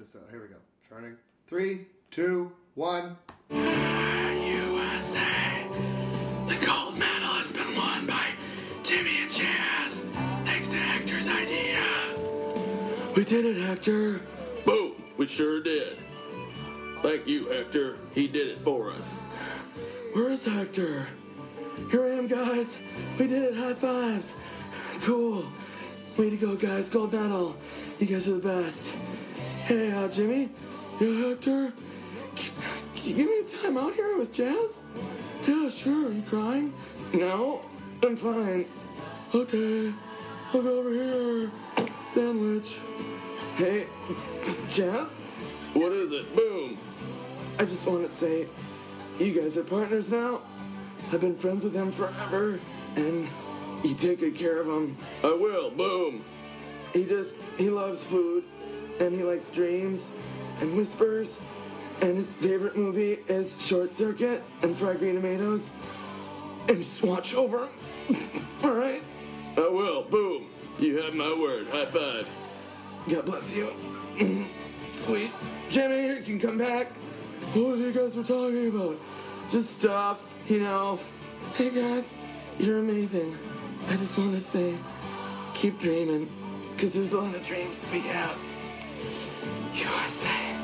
Speaker 2: To. So here we go. Starting. Three, two, one.
Speaker 7: USA. The gold medal has been won by Jimmy and Chazz. Thanks to Hector's idea. We did it, Hector.
Speaker 13: Boom! We sure did. Thank you, Hector. He did it for us.
Speaker 7: Where is Hector? Here I am, guys. We did it. High fives. Cool. Way to go, guys. Gold medal. You guys are the best. Hey, uh, Jimmy. Yeah, Hector. Can you give me a time out here with Chazz? Yeah, sure. Are you crying? No, I'm fine. Okay. I'll go over here. Sandwich. Hey, Chazz?
Speaker 13: What is it? Boom!
Speaker 7: I just want to say, you guys are partners now. I've been friends with him forever, and you take good care of him.
Speaker 13: I will. Boom!
Speaker 7: He just, he loves food, and he likes dreams and whispers, and his favorite movie is Short Circuit and Fried Green Tomatoes. And just watch over him. [LAUGHS] All right?
Speaker 13: Oh, I will. Boom! You have my word. High five.
Speaker 7: God bless you. [CLEARS THROAT] Sweet. Jimmy, you can come back. What are you guys were talking about? Just stuff, you know. Hey guys, you're amazing. I just want to say, keep dreaming, because there's a lot of dreams to be had. USA.